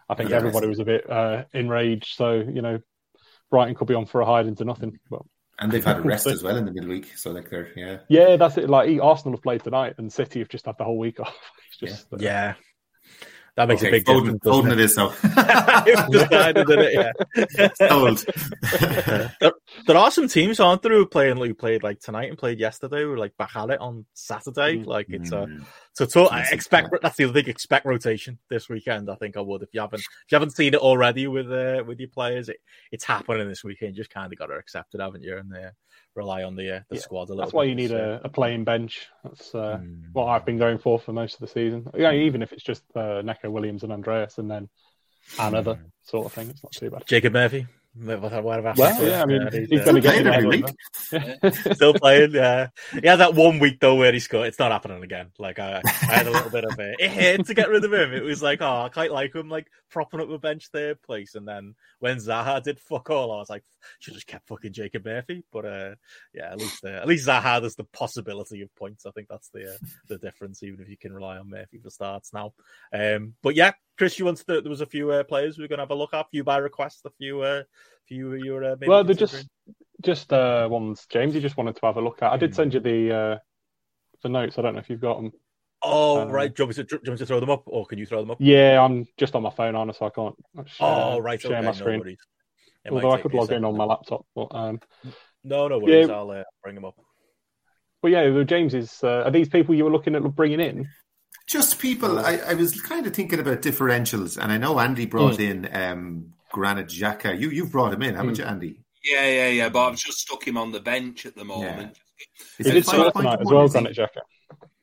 I think everybody was a bit uh, enraged. So you know, Brighton could be on for a hide into nothing. And they've had a rest as well in the midweek, so like they're yeah. Yeah, that's it. Like Arsenal have played tonight, and City have just had the whole week off. It's just yeah. Uh, yeah. That makes okay, a big Foden, difference. Foden it is so. decided, it? Yeah. Old. there, there, are some teams, aren't there, who playing who played like tonight and played yesterday. Who like back at it on Saturday. Mm. Like it's a mm. so to, I expect yeah. that's the other thing. Expect rotation this weekend. I think I would if you haven't if you haven't seen it already with uh, with your players. It, it's happening this weekend. You just kind of got to accept it, haven't you? And uh, rely on the uh, the yeah, squad a little. That's why you need so. a, a, playing bench. That's uh, mm. what I've been going for for most of the season. Yeah, even if it's just uh, Neco Williams and Andreas, and then another mm. sort of thing, it's not too bad. Jacob Murphy. Well, yeah, I mean, he's, he's going to get every week. Still playing, yeah. He had that one week though where he scored. It's not happening again. Like I, I had a little bit of it. It hurt to get rid of him. It was like, oh, I quite like him, like propping up the bench third place. And then when Zaha did fuck all, I was like, should just kept fucking Jacob Murphy. But uh, yeah, at least uh, at least Zaha there's the possibility of points. I think that's the uh, the difference, even if you can rely on Murphy for starts now. Um, but yeah, Chris, you wanted to, there was a few uh, players we are gonna have a look at, a few by request, a few uh, few you were uh, well, they're just just uh, ones James. You just wanted to have a look at. I did send you the uh, the notes. I don't know if you've got them. Oh um, right, do you, to, do you want to throw them up, or can you throw them up? Yeah, I'm just on my phone, on so I can't. Share, oh right, share okay, my screen. No Although I could log in on my laptop, but um, no, no worries. Yeah. I'll uh, bring them up. Well, yeah, James is. Uh, are these people you were looking at bringing in? Just people. I, I was kind of thinking about differentials, and I know Andy brought mm. in um, Granit Xhaka. You you've brought him in, haven't mm. you, Andy? Yeah, yeah, yeah. But I've just stuck him on the bench at the moment. Yeah. He did score tonight as well, Granit Xhaka.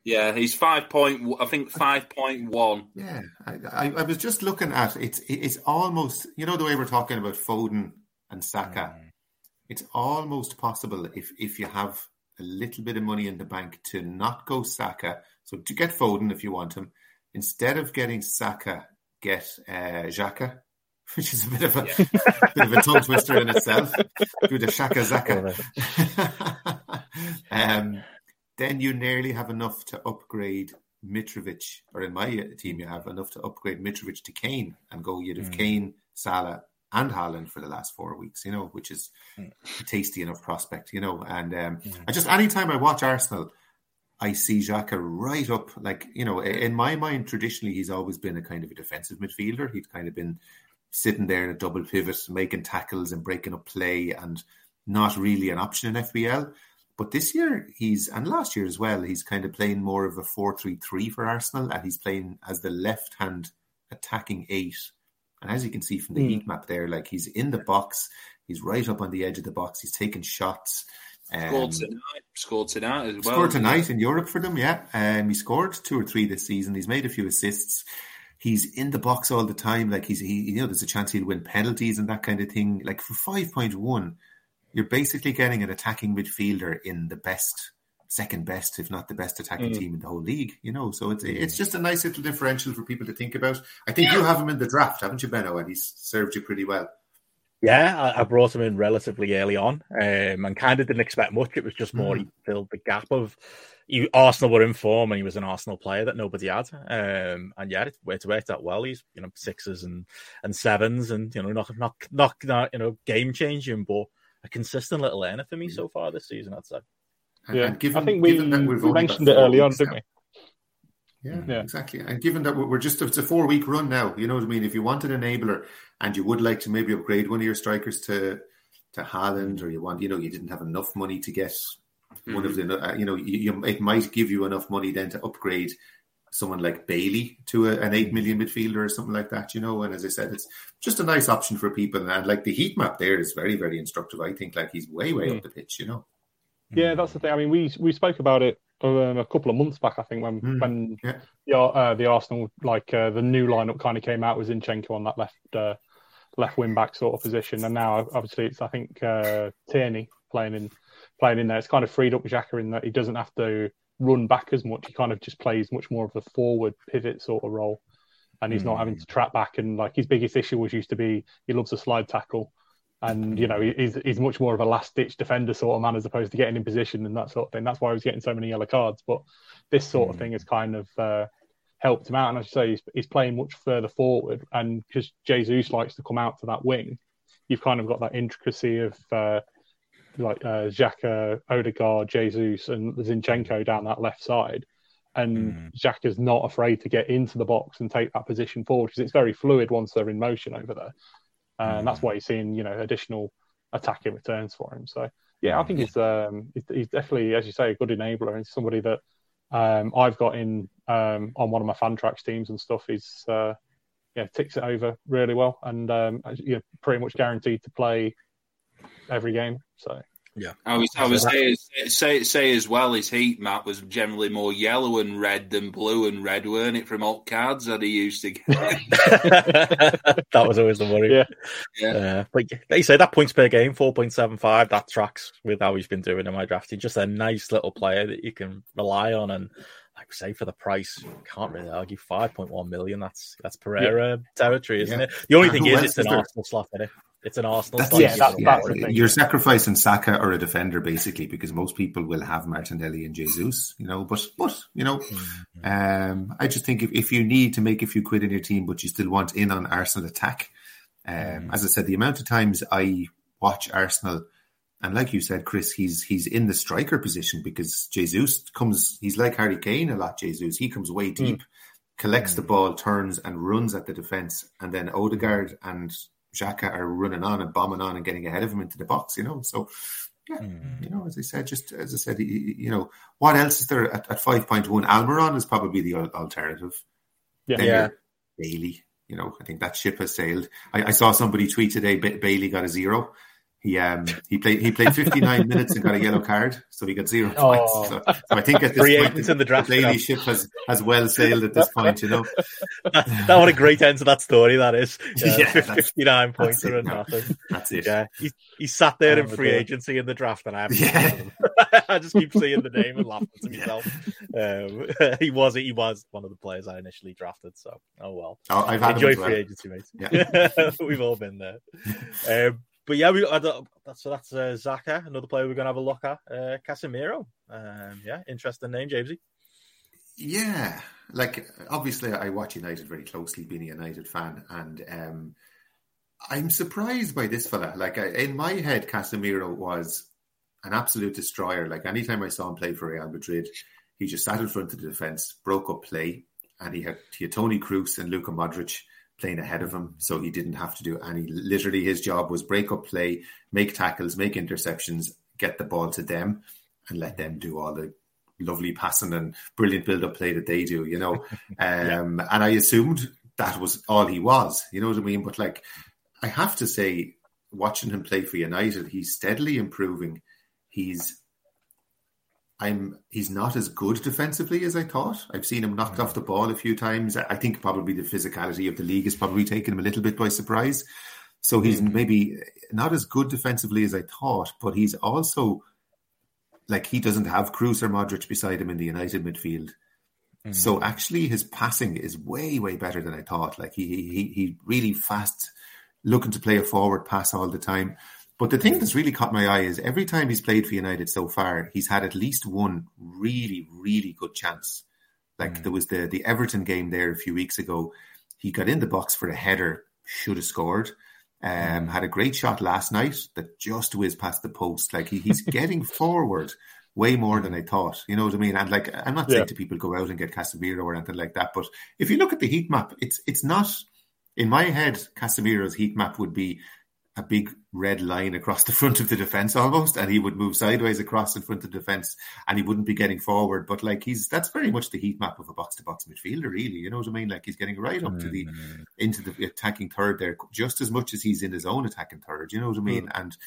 Yeah, he's five point. I think five point one. Yeah, I, I, was just looking at it's. It's almost you know the way we're talking about Foden and Saka. Mm. It's almost possible if if you have a little bit of money in the bank to not go Saka. So to get Foden if you want him, instead of getting Saka, get uh, Xhaka which is a bit of a yeah. bit of a tongue twister in itself. Do the shaka zaka. um, then you nearly have enough to upgrade Mitrovic, or in my team, you have enough to upgrade Mitrovic to Kane and go. You'd have mm. Kane, Salah, and Haaland for the last four weeks, you know, which is mm. a tasty enough prospect, you know. And um, mm. I just anytime I watch Arsenal, I see Xhaka right up, like you know, in my mind, traditionally he's always been a kind of a defensive midfielder. He's kind of been sitting there in a double pivot, making tackles and breaking up play, and not really an option in FPL. But this year, he's and last year as well, he's kind of playing more of a four-three-three for Arsenal, and he's playing as the left-hand attacking eight. And as you can see from the mm. heat map there, like he's in the box, he's right up on the edge of the box, he's taking shots. Um, scored tonight. Scored tonight as well. Scored tonight in Europe for them, yeah. Um, he scored two or three this season. He's made a few assists he's in the box all the time. Like he's, he, you know, there's a chance he'll win penalties and that kind of thing. Like for 5.1, you're basically getting an attacking midfielder in the best, second best, if not the best attacking mm. team in the whole league, you know. So it's, it's just a nice little differential for people to think about. I think you have him in the draft, haven't you, Benno? And he's served you pretty well. Yeah, I, brought him in relatively early on um, and kind of didn't expect much. It was just more mm. he filled the gap of he, Arsenal were in form and he was an Arsenal player that nobody had. Um, and yeah, it's, it's worked out well. He's you know sixes and and sevens and you know not not not, not you know game changing, but a consistent little earner for me so far this season. I'd say. Yeah, given, I think we, we mentioned it early on, didn't we? Yeah, yeah, exactly. And given that we're just it's a four week run now, you know what I mean. If you want an enabler and you would like to maybe upgrade one of your strikers to to Haaland, or you want, you know, you didn't have enough money to get mm-hmm. one of mm-hmm. the, uh, you know, you, you, it might give you enough money then to upgrade someone like Bailey to a, an eight million midfielder or something like that, you know. And as I said, it's just a nice option for people. And like the heat map there is very, very instructive. I think like he's way, way mm. up the pitch, you know. Yeah, that's the thing. I mean, we we spoke about it um, a couple of months back, I think, when mm. when yeah. the uh, the Arsenal like uh, the new lineup kind of came out was Zinchenko on that left uh, left wing back sort of position, and now obviously it's I think uh, Tierney playing in playing in there. It's kind of freed up Xhaka in that he doesn't have to run back as much. He kind of just plays much more of a forward pivot sort of role, and he's mm. not having to trap back. And like his biggest issue was used to be he loves a slide tackle, and you know he's he's much more of a last ditch defender sort of man as opposed to getting in position and that sort of thing. That's why he was getting so many yellow cards. But this sort of thing has kind of uh, helped him out, and I should say he's, he's playing much further forward. And because Jesus likes to come out to that wing, you've kind of got that intricacy of. Uh, like uh, Xhaka, Odegaard, Jesus, and Zinchenko down that left side. And mm. Xhaka's not afraid to get into the box and take that position forward because it's very fluid once they're in motion over there. And mm. that's why you're seeing, you know, additional attacking returns for him. So, yeah, I think he's, um, he's definitely, as you say, a good enabler and somebody that um, I've got in um, on one of my Fantrax teams and stuff. He's, uh, yeah, ticks it over really well and um, you're pretty much guaranteed to play every game. So yeah, I was I was say, say say as well. His heat map was generally more yellow and red than blue and red, weren't it? From alt cards that he used to get. that was always the worry. Yeah, yeah. Uh, but they say that points per game, four point seven five. That tracks with how he's been doing in my draft. He's just a nice little player that you can rely on and like say for the price, can't really argue. Five point one million. That's that's Pereira yeah. territory, isn't yeah. it? The only thing is, it's an Arsenal slot in it. It's an Arsenal. That's, yeah, that, yeah. That you're sacrificing Saka or a defender basically because most people will have Martinelli and Jesus, you know. But but you know, mm-hmm. um, I just think if, if you need to make a few quid in your team, but you still want in on Arsenal attack, um, mm-hmm. as I said, the amount of times I watch Arsenal, and like you said, Chris, he's he's in the striker position because Jesus comes. He's like Harry Kane a lot. Jesus, he comes way mm. deep. Mm. Collects the mm. ball, turns and runs at the defense, and then Odegaard and Xhaka are running on and bombing on and getting ahead of him into the box, you know. So, yeah, mm. you know, as I said, just as I said, you know, what else is there at, at 5.1? Almiron is probably the alternative. Yeah. Then yeah. Bailey, you know, I think that ship has sailed. I, I saw somebody tweet today, Bailey got a zero. He um he played he played 59 minutes and got a yellow card, so he got zero oh. points. So, so, I think at this Free point, in the draft, the ship has, has well sailed at this point. You know, that, that what a great end to that story. That is, yeah, yeah 59 points and nothing. That's it. Yeah, he, he sat there oh, in free agency in the draft, and I yeah. I just keep seeing the name and laughing to myself. Um, he was he was one of the players I initially drafted. So oh well. Oh, I've had enjoy free agency, mate. Yeah. We've all been there. Um, but yeah, we uh, so that's uh, Xhaka, another player we're to have a look at. Uh, Casemiro, um, yeah, interesting name, Jamesie. Yeah, like obviously I watch United very closely, being a United fan, and um, I'm surprised by this fella. Like I, in my head, Casemiro was an absolute destroyer. Like anytime I saw him play for Real Madrid, he just sat in front of the defense, broke up play, and he had, he had Toni Kroos and Luka Modric playing ahead of him, so he didn't have to do any. Literally, his job was break up play, make tackles, make interceptions, get the ball to them, and let them do all the lovely passing and brilliant build up play that they do. You know, um, yeah. and I assumed that was all he was. You know what I mean? But like, I have to say, watching him play for United, he's steadily improving. He's I'm he's not as good defensively as I thought. I've seen him knocked off the ball a few times. I think probably the physicality of the league has probably taken him a little bit by surprise. So he's mm. maybe not as good defensively as I thought, but he's also like he doesn't have Kroos or Modric beside him in the United midfield. Mm. So actually, his passing is way way better than I thought. Like he he he really fast, looking to play a forward pass all the time. But the thing that's really caught my eye is every time he's played for United so far, he's had at least one really, really good chance. Like mm. there was the the Everton game there a few weeks ago. He got in the box for a header, should have scored. Um, mm. had a great shot last night that just whizzed past the post. Like he, he's getting forward way more than I thought. You know what I mean? And like I'm not saying to people go out and get Casemiro or anything like that, but if you look at the heat map, it's it's not in my head. Casemiro's heat map would be a big red line across the front of the defense almost, and he would move sideways across in front of the defense, and he wouldn't be getting forward. But like he's that's very much the heat map of a box to box midfielder, really. You know what I mean? Like he's getting right up mm-hmm. to the mm. into the attacking third there, just as much as he's in his own attacking third. You know what I mean? Mm-hmm. And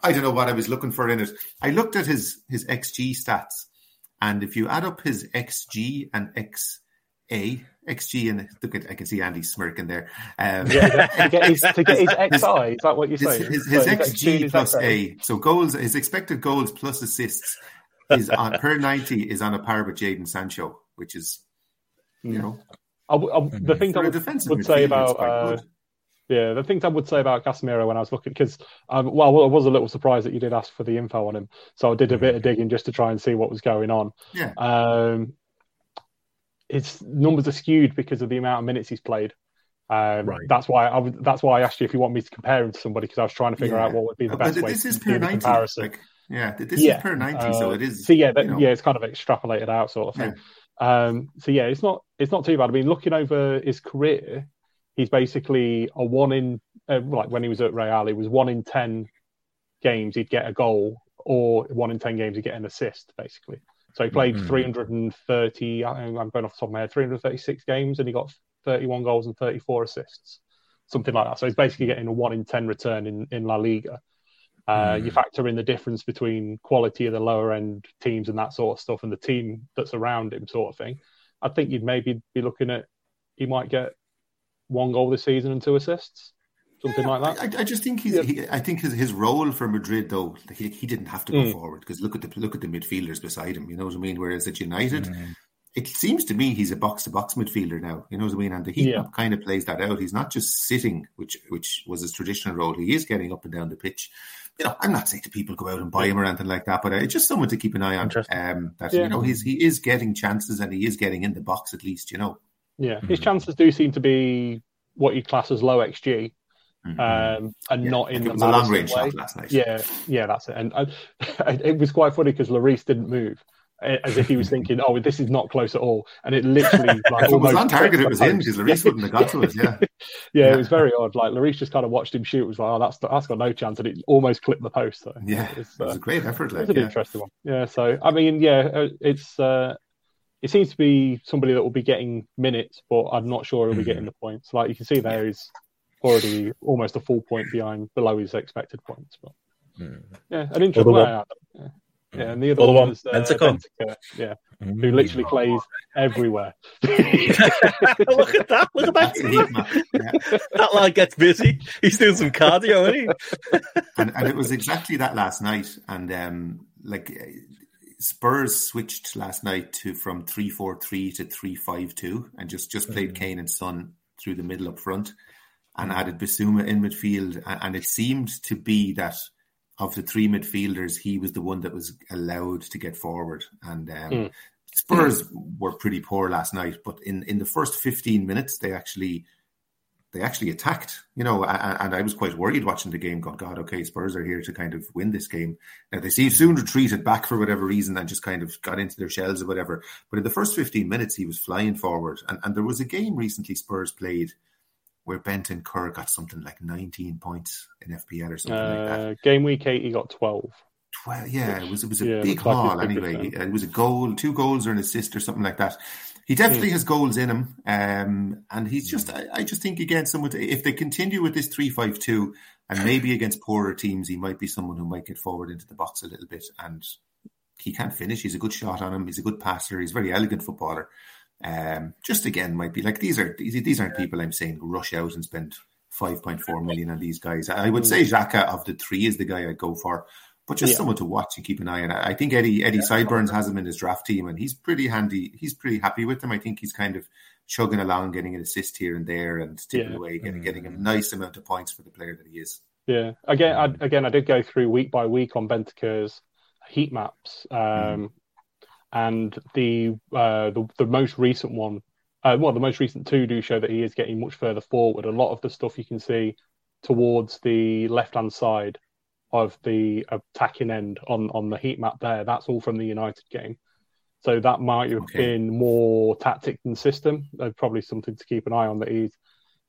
I don't know what I was looking for in it. I looked at his his xG stats, and if you add up his xG and xa XG and look at I can see Andy smirking there. Um, yeah, to get his, to get his XI, is that what you're saying? His, his, his XG plus A, so goals, his expected goals plus assists is on per ninety is on a par with Jadon Sancho, which is you know. I, I, the things I would, would say about uh, yeah, the things I would say about Casemiro when I was looking, because um, well, I was a little surprised that you did ask for the info on him, so I did a bit of digging just to try and see what was going on. Yeah. Um, his numbers are skewed because of the amount of minutes he's played. Um, right. That's why I would, that's why I asked you if you want me to compare him to somebody because I was trying to figure yeah. out what would be the best way this is per do 90, comparison. Like, yeah, this yeah. is per ninety, uh, so it is. So yeah, that, you know. yeah, it's kind of extrapolated out sort of thing. Yeah. Um, so yeah, it's not it's not too bad. I mean, looking over his career, he's basically a one in uh, like when he was at Real, he was one in ten games he'd get a goal, or one in ten games he'd get an assist, basically. So he played mm-hmm. 330, I'm going off the top of my head, 336 games, and he got 31 goals and 34 assists, something like that. So he's basically getting a one in 10 return in, in La Liga. Uh, mm. You factor in the difference between quality of the lower end teams and that sort of stuff, and the team that's around him, sort of thing. I think you'd maybe be looking at he might get one goal this season and two assists something yeah, like that. I, I, just think he's. Yeah. He, I think his, his role for Madrid, though, he, he didn't have to go mm. forward because look at the look at the midfielders beside him. You know what I mean? Whereas at United, mm. it seems to me he's a box to box midfielder now. You know what I mean? And the heat yeah. kind of plays that out. He's not just sitting, which which was his traditional role. He is getting up and down the pitch. You know, I'm not saying to people go out and buy him or anything like that, but uh, it's just someone to keep an eye on. Um, that yeah. you know, he's he is getting chances and he is getting in the box at least. You know. Yeah, his chances do seem to be what you class as low xG. Um, and yeah, not in the long range way. last. Yeah, yeah, that's it. And I, it was quite funny because Lloris didn't move, as if he was thinking, "Oh, this is not close at all," and it literally like if it was on target. It was in because Lloris wouldn't have got to it. Yeah. yeah, yeah, it was very odd. Like Lloris just kind of watched him shoot. It was like, "Oh, that's that's got no chance," and it almost clipped the post. So yeah, it was, uh, it was a great effort. Like, it's an yeah. interesting one. Yeah. So I mean, yeah, uh, it's. Uh, it seems to be somebody that will be getting minutes, but I'm not sure he'll be getting mm-hmm. the points. Like you can see, there is already almost a full point behind below his expected points. But mm. yeah, an interesting one, yeah. yeah, and the other one, one was uh, Bentancur, yeah, mm. who literally plays everywhere. look at that! Look at that! Yeah. That lad gets busy. He's doing some cardio, isn't he? and, and it was exactly that last night, and um, like. Spurs switched last night to from three four three to three five two, and just just played mm. Kane and Son through the middle up front and added Bissouma in midfield. And it seemed to be that of the three midfielders, he was the one that was allowed to get forward. And um, mm. Spurs were pretty poor last night, but in, in the first 15 minutes, they actually they actually attacked, you know, and, and I was quite worried watching the game. God, God, okay, Spurs are here to kind of win this game. Now they see soon retreated back for whatever reason and just kind of got into their shells or whatever. But in the first 15 minutes, he was flying forward. And, and there was a game recently Spurs played where Bentancur got something like 19 points in FPL or something uh, like that. Uh, game week eight, he got 12. 12, yeah, it was it was a yeah, big haul like anyway. It was a goal, two goals or an assist or something like that. He definitely mm. has goals in him, um, and he's just. I, I, just think again, someone to, if they continue with this three-five-two, and maybe against poorer teams, he might be someone who might get forward into the box a little bit. And he can't finish. He's a good shot on him. He's a good passer. He's a very elegant footballer. Um, just again, might be like these are these, these aren't people I'm saying rush out and spend 5.4 million on these guys. I would say Xhaka of the three is the guy I'd go for, but just yeah. someone to watch and keep an eye on. I think Eddie Eddie yeah. Sideburns has him in his draft team, and he's pretty handy. He's pretty happy with him. I think he's kind of chugging along, getting an assist here and there, and tipping yeah. away, getting getting a nice amount of points for the player that he is. Yeah, again, I, again, I did go through week by week on Bentancur's heat maps. Um, mm and the uh, the, the most recent one, uh, well, the most recent two do show that he is getting much further forward. A lot of the stuff you can see towards the left hand side of the attacking end on on the heat map there, that's all from the United game. So that might have okay. been more tactic than system. Uh, probably something to keep an eye on that he's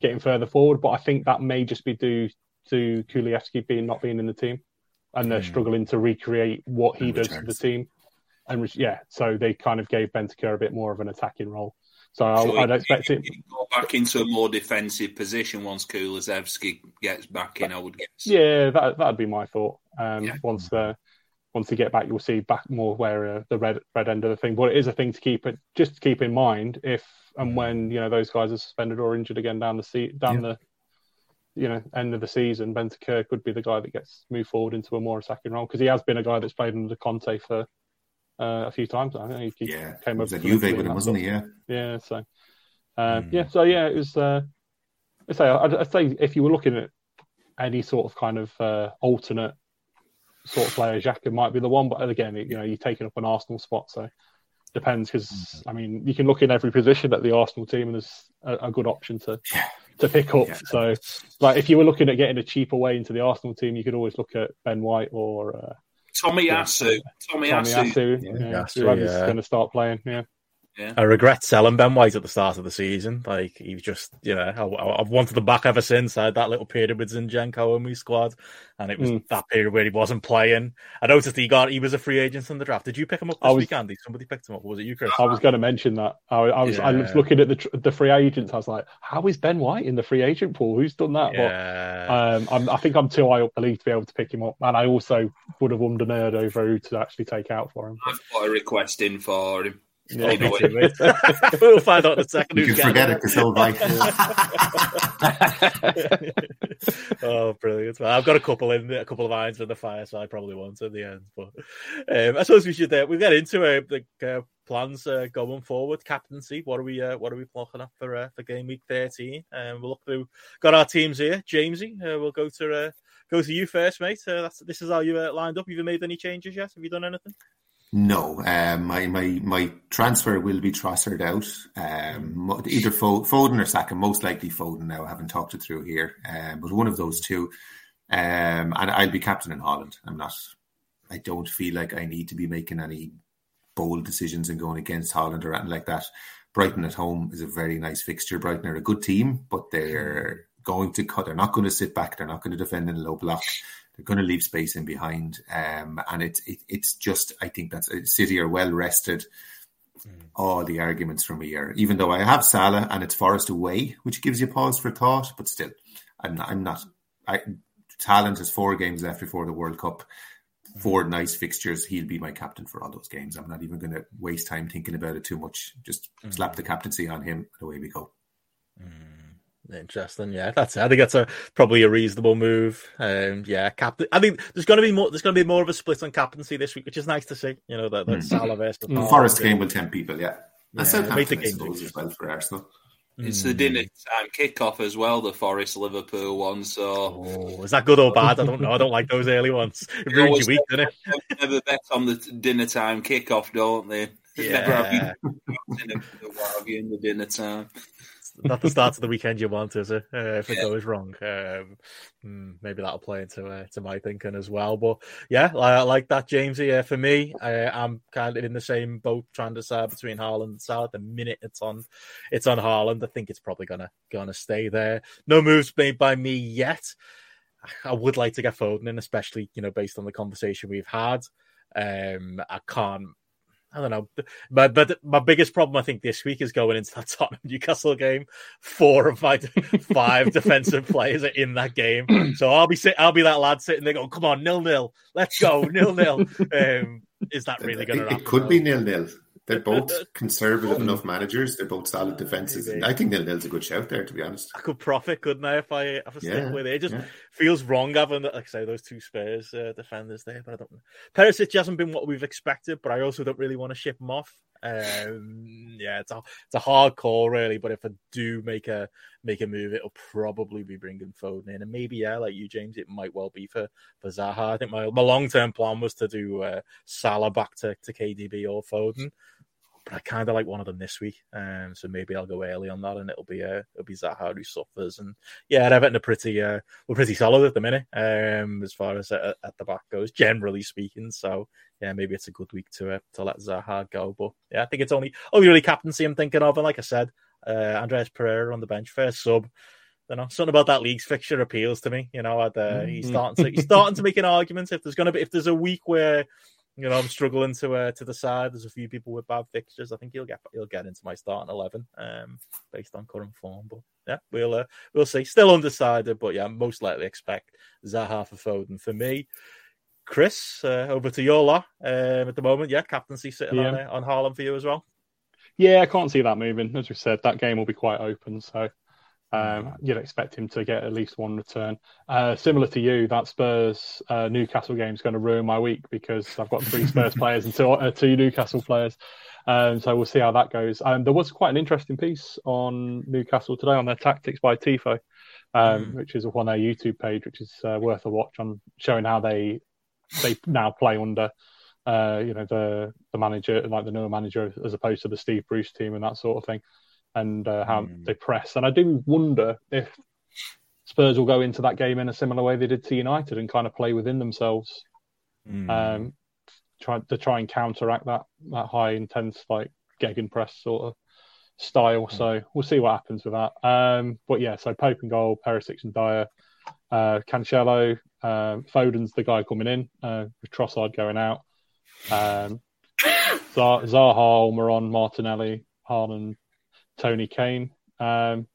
getting further forward. But I think that may just be due to Kulusevski being not being in the team, and they're mm. struggling to recreate what he does to the team. And yeah, so they kind of gave Bentancur a bit more of an attacking role. So I, I'd expect it. Go back into a more defensive position once Kulusevski gets back in. I would guess. Yeah, that that'd be my thought. Um, yeah. Once the once you get back, you'll see back more where uh, the red red end of the thing. But it is a thing to keep it just to keep in mind if and when you know those guys are suspended or injured again down the seat down yeah. the you know end of the season. Bentancur could be the guy that gets moved forward into a more attacking role because he has been a guy that's played under Conte for uh, a few times. I think he yeah, came up. with Juve with him, wasn't he? Yeah, yeah. So uh, mm. yeah, so yeah, it was. Uh, I say, I'd, I'd, say if you were looking at any sort of kind of uh, alternate sort of player, Xhaka might be the one. But again, you know, you're taking up an Arsenal spot, so depends. Because mm-hmm. I mean, you can look in every position at the Arsenal team, and there's a, a good option to to pick up. Yeah. So, like, if you were looking at getting a cheaper way into the Arsenal team, you could always look at Ben White or uh, Tomiyasu. Tommy Asu. Yeah, yeah, yeah. going to start playing. Yeah. Yeah. I regret selling Ben White at the start of the season. Like he was just, you know, I, have wanted him back ever since. I had that little period with Zinchenko in my squad, and it was mm. that period where he wasn't playing. I noticed he got he was a free agent in the draft. Did you pick him up this was, week, Andy? Somebody picked him up. was it you, Chris? I was going to mention that. I, I was yeah. I was looking at the the free agents. I was like, how is Ben White in the free agent pool? Who's done that? Yeah. But um, i think I'm too high up the league to be able to pick him up, and I also would have ummed a nerd over who to actually take out for him. I've got a request in for him. Yeah, we'll find out in a second. You can forget it because he'll write. oh, brilliant! Well, I've got a couple in a couple of irons in the fire, so I probably won't at the end. But um, I suppose we should uh, we get into uh, the uh, plans uh, going forward. Captaincy. What are we uh, What are we looking at for uh, for game week thirteen? Um, we'll look through. Got our teams here. Jamesy, uh, we'll go to uh, go to you first, mate. Uh, that's this is how you uh, lined up. Have you made any changes yet? Have you done anything? No, um, my my my transfer will be Trossard out. Um, either Foden or Saka. Most likely Foden. Now I haven't talked it through here, um, but one of those two. Um, and I'll be captain in Haaland. I'm not. I don't feel like I need to be making any bold decisions and going against Haaland or anything like that. Brighton at home is a very nice fixture. Brighton are a good team, but they're going to cut. They're not going to sit back. They're not going to defend in a low block. They're going to leave space in behind, um, and it's it, it's just I think that uh, City are well rested. Mm. All the arguments from here, even though I have Salah and it's Forest away, which gives you pause for thought, but still, I'm not. I'm not. I, Talent has four games left before the World Cup. Four nice fixtures. He'll be my captain for all those games. I'm not even going to waste time thinking about it too much. Just mm. slap the captaincy on him, and away we go. Mm. Interesting, yeah. That's it. I think that's a probably a reasonable move. Um, yeah, captain. I think there's going to be more. There's going to be more of a split on captaincy this week, which is nice to see. You know that that mm. Salah versus mm. Forest game with ten people. Yeah, that's yeah, make the game as well for Arsenal. It's the dinner time kickoff as well, the Forest Liverpool one. So, oh, is that good or bad? I don't know. I don't like those early ones. It ruins your week, doesn't it? Never bet on the dinner time kickoff, don't they? Yeah. Never have you in the dinner time not the start of the weekend you want, is it? Uh, if it yeah. goes wrong, um, hmm, maybe that'll play into uh, to my thinking as well. But yeah, I, I like that, Jamesy. Uh, for me, I, am kind of in the same boat, trying to decide between Haaland and Salah. The minute it's on, it's on Haaland. I think it's probably gonna gonna stay there. No moves made by me yet. I would like to get Foden in, especially you know based on the conversation we've had. Um, I can't I don't know, but but my biggest problem I think this week is going into that Tottenham Newcastle game. Four of my five defensive players are in that game, so I'll be sit, I'll be that lad sitting there going, "Come on, nil nil, let's go, nil nil." Um, is that really going to? It, it could be nil nil. They're both conservative enough managers. They're both solid defenses. And I think nil nil's a good shout there, to be honest. I could profit, couldn't I, if I if I stick yeah, with it? It just yeah. feels wrong having, like I say, those two Spurs uh, defenders there. But I don't know. Perisic hasn't been what we've expected, but I also don't really want to ship him off. Um, yeah, it's a it's a hard call, really. But if I do make a make a move, it'll probably be bringing Foden in, and maybe yeah, like you, James, it might well be for for Zaha. I think my my long term plan was to do uh, Salah back to, to KDB or Foden but I kind of like one of them this week. Um, so maybe I'll go early on that, and it'll be uh, it'll be Zaha who suffers. And yeah, Everton are pretty uh, we're pretty solid at the minute, um, as far as uh, at the back goes, generally speaking. So yeah, maybe it's a good week to uh, to let Zaha go. But yeah, I think it's only only really captaincy I'm thinking of, and like I said, uh, Andreas Pereira on the bench, first sub. you know, something about that league's fixture appeals to me. You know, I'd, uh, he's mm-hmm. starting to he's starting to make an argument. If there's to be if there's a week where you know I'm struggling to uh, to decide, there's a few people with bad fixtures. I think he'll get he'll get into my starting eleven um, based on current form. But yeah, we'll uh, we'll see. Still undecided, but yeah, most likely expect Zaha for Foden for me. Chris, uh, over to your lot um, at the moment. Yeah, captaincy sitting yeah. on uh, on Haaland for you as well. Yeah, I can't see that moving. As we said, that game will be quite open, so um, you'd expect him to get at least one return. Uh, similar to you, that Spurs uh, Newcastle game is going to ruin my week because I've got three Spurs players and two, uh, two Newcastle players. Um, so we'll see how that goes. Um, there was quite an interesting piece on Newcastle today on their tactics by Tifo, um, mm. which is on their YouTube page, which is uh, worth a watch on showing how they they now play under. Uh, you know the the manager, like the newer manager, as opposed to the Steve Bruce team and that sort of thing and uh, how mm. they press. And I do wonder if Spurs will go into that game in a similar way they did to United and kind of play within themselves, mm. um, try to try and counteract that that high intense like gegenpress sort of style. Mm. So we'll see what happens with that. Um, but yeah, so Pope and goal, Perisic and Dier, uh, Cancelo, um, Foden's the guy coming in uh, with Trossard going out. Um, Zaha, Almiron, Martinelli, Haaland, Toney Kane. Um,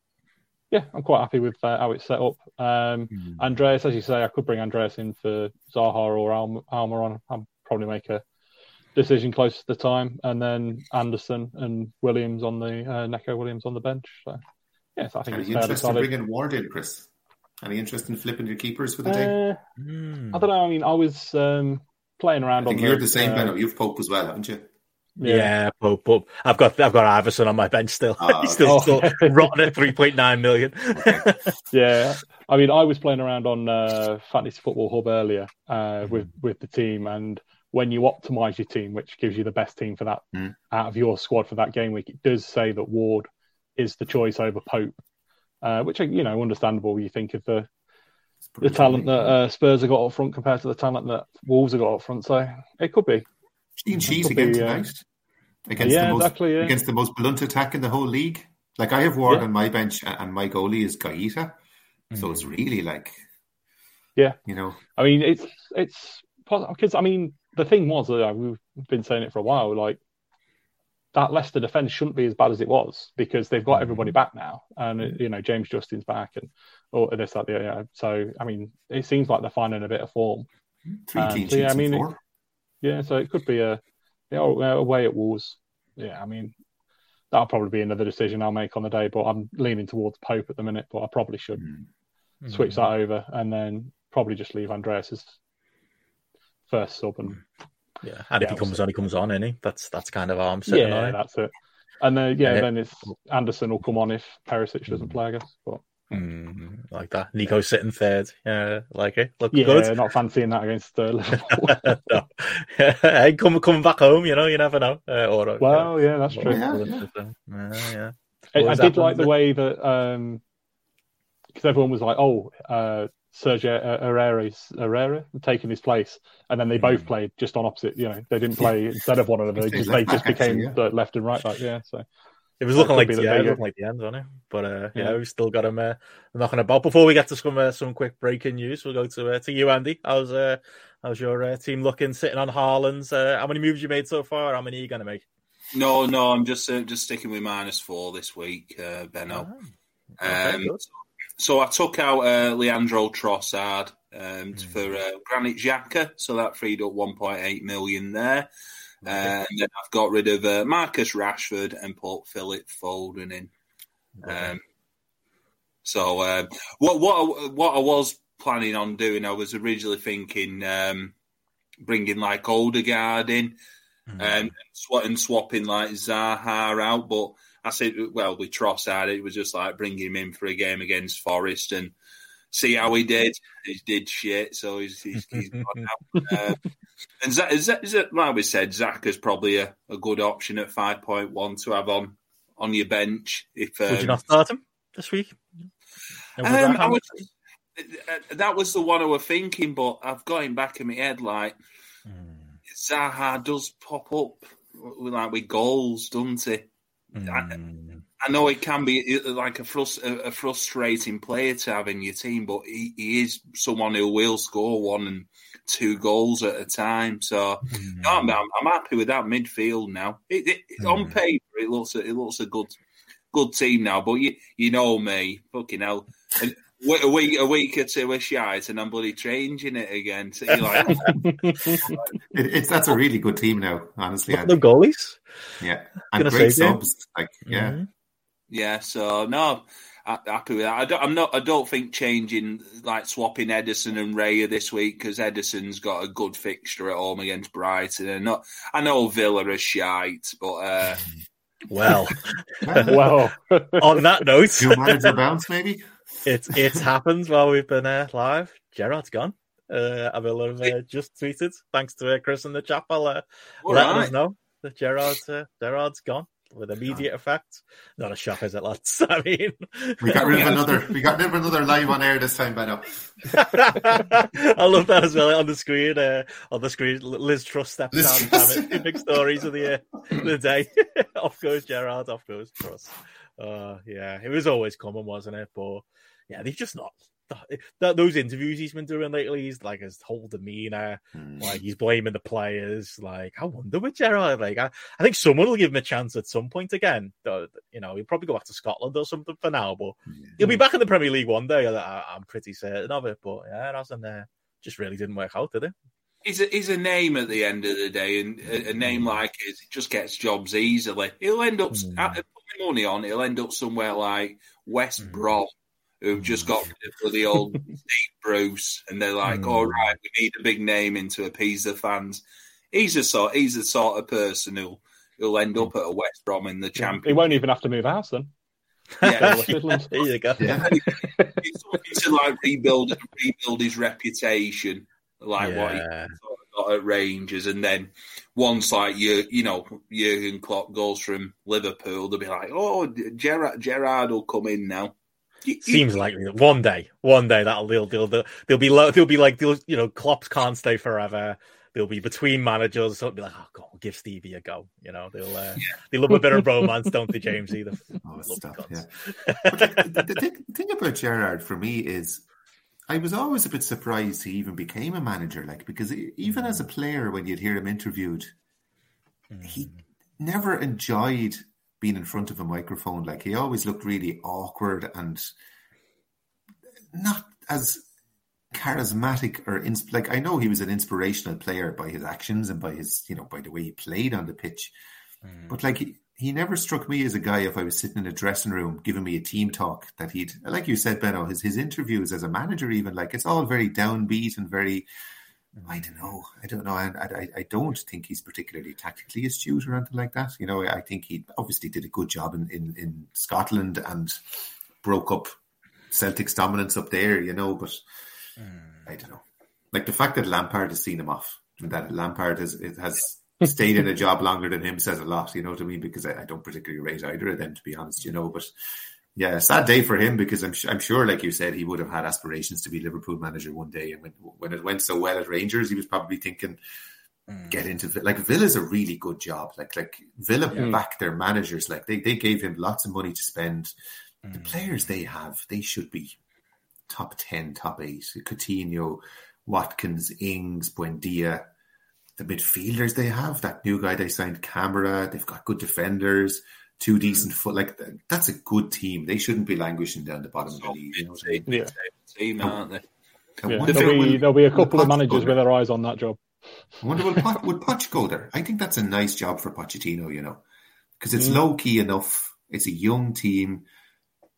yeah, I'm quite happy with uh, how it's set up. Um, mm. Andreas, as you say, I could bring Andreas in for Zaha or Al- Almiron. I'll probably make a decision close to the time, and then Anderson and Williams on the uh, Neco Williams on the bench. So, yes, I think Any it's interest in bringing Ward in, Chris? Any interest in flipping your keepers for the day? Uh, mm. I don't know. I mean, I was um, playing around. I think on you're the, the same, uh, Benno. You've Pope as well, haven't you? Yeah, yeah Pope, Pope. I've got I've got Iversen on my bench still. Oh, He's still, still rotten at three point nine million. yeah, I mean, I was playing around on uh, Fantasy Football Hub earlier uh, with mm. with the team, and when you optimize your team, which gives you the best team for that mm. out of your squad for that game week, it does say that Ward is the choice over Pope, uh, which you know understandable. You think of the the talent that uh, Spurs have got up front compared to the talent that Wolves have got up front, so it could be. Clean sheet again tonight uh, against yeah, the most exactly, yeah. against the most blunt attack in the whole league. Like I have Ward yeah. on my bench, and my goalie is Gaeta. mm. so it's really like, yeah, you know. I mean, it's it's because I mean the thing was uh, we've been saying it for a while, like that Leicester defense shouldn't be as bad as it was because they've got everybody mm. back now, and you know James Justin's back, and or this that the yeah. So I mean, it seems like they're finding a bit of form. Three um, so, yeah, I mean, it, yeah, so it could be a you oh, know, away at Wolves. Yeah, I mean that'll probably be another decision I'll make on the day, but I'm leaning towards Pope at the minute. But I probably should mm. switch that hmm. over and then probably just leave Andreas's first sub and. Hmm. Yeah, and yeah, if he comes on, he comes on, any. That's that's kind of arm sitting yeah, on that's it. And then yeah, and then it's Anderson will come on if Perisic doesn't hmm. play, I guess. But Mm, like that. Neco sitting third. Yeah, like it. Look yeah, good. not fancying that against uh, Liverpool. no. hey, come, coming back home, you know, you never know. Uh, or, uh, well, yeah, that's true. Yeah, yeah. yeah. I, I did like the way that, because um, everyone was like, oh, uh, Serge Aurier's Aurier taking his place, and then they both mm. played just on opposite. You know, they didn't play instead of one another. They just, they just became actually, yeah. left and right back. Yeah, so it was looking like the, yeah, looking like the end, wasn't it? But uh, yeah, yeah, we've still got him uh, knocking about. Before we get to some uh, some quick breaking news, we'll go to uh, to you, Andy. How's uh, how's your uh, team looking? Sitting on Haaland's. Uh, how many moves you made so far? How many are you going to make? No, no, I'm just uh, just sticking with minus four this week, uh, Benno. Oh, okay, um, so I took out uh, Leandro Trossard um, mm. for uh, Granit Xhaka, so that freed up 1.8 million there. Uh, and then I've got rid of uh, Marcus Rashford and put Philip Foden in. Um, so uh, what what what I was planning on doing, I was originally thinking um, bringing like Odegaard in mm-hmm. and, sw- and swapping like Zaha out, but I said, well, with Trossard, it was just like bringing him in for a game against Forest and see how he did. He did shit, so he's he's, he's gone out. Uh, and Xhaka, is that, is that, like we said, Xhaka is probably a, a good option at five point one to have on on your bench. If um, would you not start him this week? Um, that, was, uh, that was the one I was thinking, but I've got him back in my head. Like mm. Zaha does pop up like with goals, doesn't he? Mm. I, I know it can be like a, frust- a, frustrating player to have in your team, but he, he, is someone who will score one and two goals at a time. So mm. no, I'm, I'm, happy with that midfield now. It, it, mm. On paper, it looks it looks a good good team now, but you you know me, fucking hell. And, a week, a week or two of shite, and I'm bloody changing it again. So like, it, it's that's a really good team now. Honestly, the goalies, yeah, and great subs. Like, yeah, mm-hmm. Yeah. So no, happy with that. I don't, I'm not. I don't think changing like swapping Ederson and Raya this week because Ederson's got a good fixture at home against Brighton, and not. I know Villa are shite, but. uh well, well. on that note, two manager bounce maybe. It's it's happened while we've been uh, live. Gerrard's gone. Uh, I will have uh, just tweeted. Thanks to uh, Chris in the chapel, uh, letting right. us know that Gerrard's uh, Gerrard's gone with immediate effect. Not a shock, is it, lads? I mean, we got rid of another. We got rid of another live on air this time, Benno. I love that as well on the screen. Uh, on the screen, Liz Truss steps Liz down. Two big stories of the uh, the day. off goes Gerrard. Off goes Truss. Uh, yeah, it was always common, wasn't it? But yeah, they've just not that, those interviews he's been doing lately, he's like his whole demeanor, mm. like he's blaming the players. Like, I wonder with Gerrard. Like, I, I think someone will give him a chance at some point again. You know, he'll probably go back to Scotland or something for now, but yeah. he'll be back in the Premier League one day. I, am pretty certain of it. But yeah, it hasn't. Uh, just really didn't work out, did it? He's a, he's a name at the end of the day, and a, a name like his just gets jobs easily. He'll end up mm. putting money on. He'll end up somewhere like West mm. Brom who've just got rid of the old Steve Bruce, and they're like, mm. "All right, we need a big name in to appease the fans." He's a sort, he's the sort of person who will who'll end up at a West Brom in the champion. He won't even have to move house then. Yeah, there you go. Yeah. he's to like rebuild, rebuild his reputation, like yeah. what he got at Rangers, and then once like you, you know, Jurgen Klopp goes from Liverpool, they'll be like, "Oh, Gerard Gerrard will come in now." Seems like one day, one day that'll they'll they'll they'll, they'll be they'll be like they'll, you know Klopp can't stay forever. They'll be between managers, so it'll be like, oh god, give Stevie a go. You know, they'll uh, yeah. they love a bit of romance, don't they, James? Either. Oh, stuff, yeah. But the, the, thing, the thing about Gerrard for me is, I was always a bit surprised he even became a manager. Like because even as a player, when you'd hear him interviewed, mm. he never enjoyed being in front of a microphone. Like he always looked really awkward and not as charismatic or ins- like I know he was an inspirational player by his actions and by his you know by the way he played on the pitch, mm. but like he, he never struck me as a guy if I was sitting in a dressing room giving me a team talk that he'd like you said Benno his his interviews as a manager even like it's all very downbeat and very I don't know. I don't know. I, I, I don't think he's particularly tactically astute or anything like that. You know, I think he obviously did a good job in, in, in Scotland and broke up Celtic's dominance up there, you know, but mm. I don't know. Like the fact that Lampard has seen him off and that Lampard has, has stayed in a job longer than him says a lot, you know what I mean? Because I, I don't particularly rate either of them, to be honest, you know, but yeah, sad day for him because I'm I'm sure, like you said, he would have had aspirations to be Liverpool manager one day. And when when it went so well at Rangers, he was probably thinking, mm. get into like Villa's a really good job. Like like Villa yeah. back their managers. Like they they gave him lots of money to spend. Mm. The players they have, they should be top ten, top eight. Coutinho, Watkins, Ings, Buendia. The midfielders they have, that new guy they signed, Kamara. They've got good defenders two decent foot. Like that's a good team. They shouldn't be languishing down the bottom of the league. You know what I mean? Yeah. Team, aren't they? Yeah. There'll, be, there'll be a couple of managers with their eyes on that job. I wonder would Poch, would Poch go there? I think that's a nice job for Pochettino. You know, because it's mm. low key enough. It's a young team.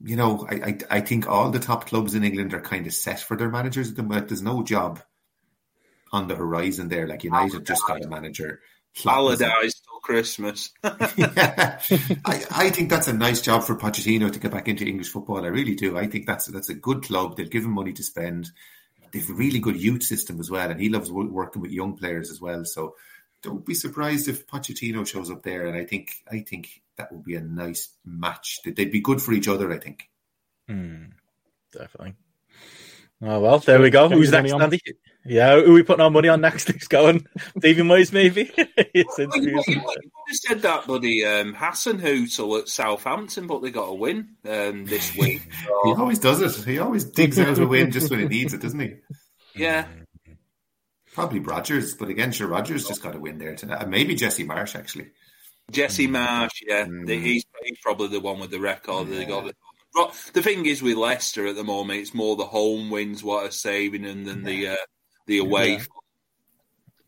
You know, I, I, I think all the top clubs in England are kind of set for their managers. at the moment. There's no job on the horizon there. Like United just got a manager. Allardyce till Christmas. yeah. I, I think that's a nice job for Pochettino to get back into English football. I really do. I think that's that's a good club. They'll give him money to spend. They've a really good youth system as well, and he loves working with young players as well. So don't be surprised if Pochettino shows up there. And I think I think that would be a nice match. They'd be good for each other. I think. Mm, definitely. Oh well, there we go. Who's next, Andy? Yeah, who are we putting our money on next? Who's going? David Moyes, maybe. it's well, you, you, you said that, buddy. Um, Hasenhüttl at Southampton, but they got a win um, this week. So... he always does it. He always digs out a win just when he needs it, doesn't he? Yeah. Probably Rodgers, but again, sure, Rodgers just got a win there tonight. Maybe Jesse Marsch actually. Jesse Marsch, yeah, mm. he's, he's, probably the one with the record. Yeah. They got it the thing is with Leicester at the moment, it's more the home wins what are saving and than the uh, the away.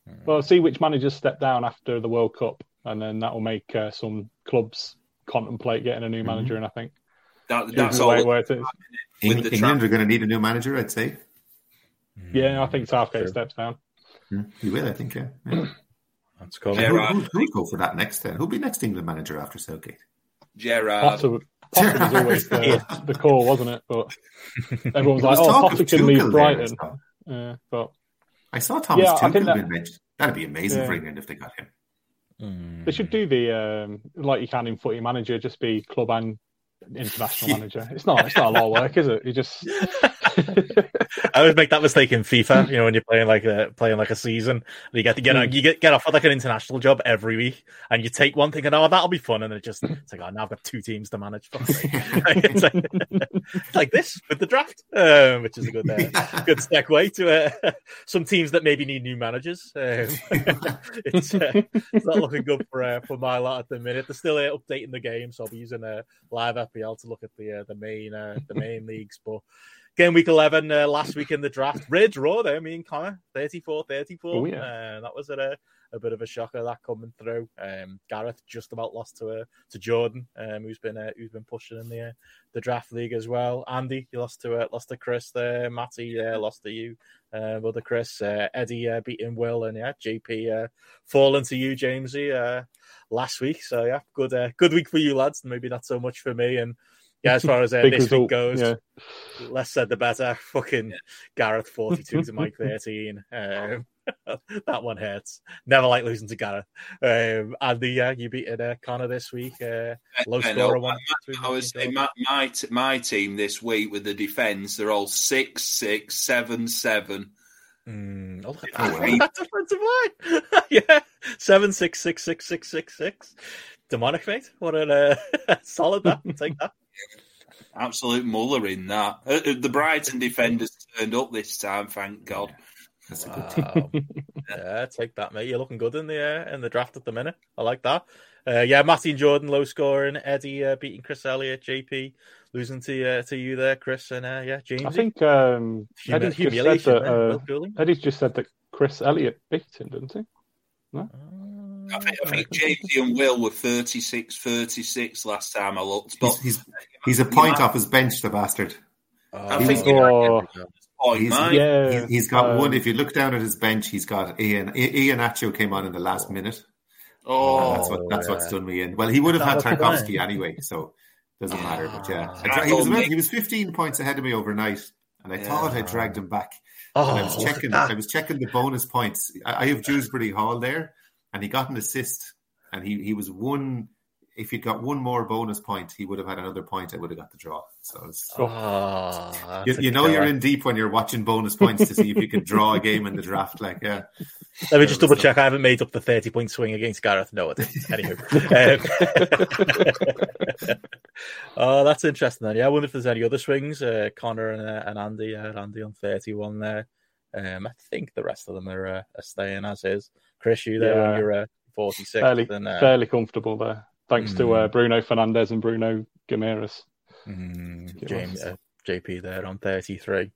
Yeah. Well, see which managers step down after the World Cup, and then that will make uh, some clubs contemplate getting a new mm-hmm. manager. Mm-hmm. And I think that, that's all. Where it is. England, England are going to need a new manager, I'd say. Yeah, I think Southgate sure. steps down. Mm, he will, I think. Yeah. yeah. That's cool. Who, who, who'll go for that next? Then who'll be next England manager after Southgate? Gerrard. Potter, Potter was always the, the call, wasn't it? But everyone was like, "Oh, Potter can leave Brighton." Yeah, but I saw Thomas yeah, Tuchel that, mentioned. That'd be amazing yeah. for England if they got him. Mm. They should do the um, like you can in footy manager, just be club and international manager. It's not. It's not a lot of work, is it? You just. I always make that mistake in FIFA. You know, when you're playing like a playing like a season, you get to get mm. you get get off like an international job every week, and you take one thinking, "Oh, that'll be fun," and it just it's like, "Oh, now I've got two teams to manage." it's, like, it's like this with the draft, um, which is a good uh, good segue to uh, some teams that maybe need new managers. Um, it's uh, it's not looking good for uh, for my lot at the minute. They're still uh, updating the game, so I'll be using a live FPL to look at the uh, the main uh, the main leagues. But game week 11 uh, last week in the draft, Ridge Raw there, me and Connor 34 34. Oh, yeah. Uh, that was a, a bit of a shocker that coming through. Um, Gareth just about lost to uh, to Jordan, um, who's been uh, who's been pushing in the uh, the draft league as well. Andy, you lost to uh, lost to Chris there. Matty uh, lost to you, uh, brother Chris. Uh, Eddie uh, beating Will, and yeah, JP uh, falling to you, Jamesy, uh, last week. So yeah, good uh, good week for you lads. Maybe not so much for me. And yeah, as far as uh, this result, week goes, yeah. less said the better. Fucking yeah. Gareth forty two to Mike thirteen. Um, that one hurts. Never like losing to Gareth. Um, and the uh, you beat uh, Connor this week. Uh, low yeah, scorer no, one. I was my, my my team this week with the defence. They're all six six seven seven. Mm, oh, that defensive line. yeah, seven six six six six six six. Demonic mate. What a uh, solid that. Take that. Absolute muller in that. Uh, uh, the Brighton defenders turned up this time, thank God. That's wow. yeah, take that, mate. You're looking good in the uh, in the draft at the minute. I like that. Uh, yeah, Matty and Jordan low scoring. Eddie uh, beating Chris Elliott. JP losing to uh, to you there, Chris, and uh, yeah, James. I think um, Eddie's, just said that, uh, Eddie's just said that Chris Elliott beat him, didn't he? No. I think, I think JP and Will were 36 36 last time I looked. But he's, he's, he's a point off his bench, the bastard. I think oh, he's, yeah, he's got um, one. If you look down at his bench, he's got Ian. Iheanacho came on in the last minute. Oh, that's what that's yeah. what's done me in. Well, he would have had Tarkowski anyway, so doesn't matter. But yeah, ah, he was he was 15 points ahead of me overnight, and I yeah. thought I dragged him back. Oh, and I was checking. I was checking the bonus points. I, I have Dewsbury Hall there, and he got an assist, and he he was one. If he'd got one more bonus point, he would have had another point. I would have got the draw. So it's, oh, you, you know you're in deep when you're watching bonus points to see if you can draw a game in the draft. Like, yeah. Let me just double check. I haven't made up the 30 point swing against Gareth. No, I didn't. Anywho. um, oh, that's interesting. Then. Yeah, I wonder if there's any other swings. Uh, Connor and, uh, and Andy. Uh, Andy on 31 there. Um, I think the rest of them are, uh, are staying as is. Chris, you there yeah. you're uh, 46. Fairly, and, uh, fairly comfortable there, thanks mm. to uh, Bruno Fernandes and Bruno Guimaraes. Mm, James, uh, JP there on 33.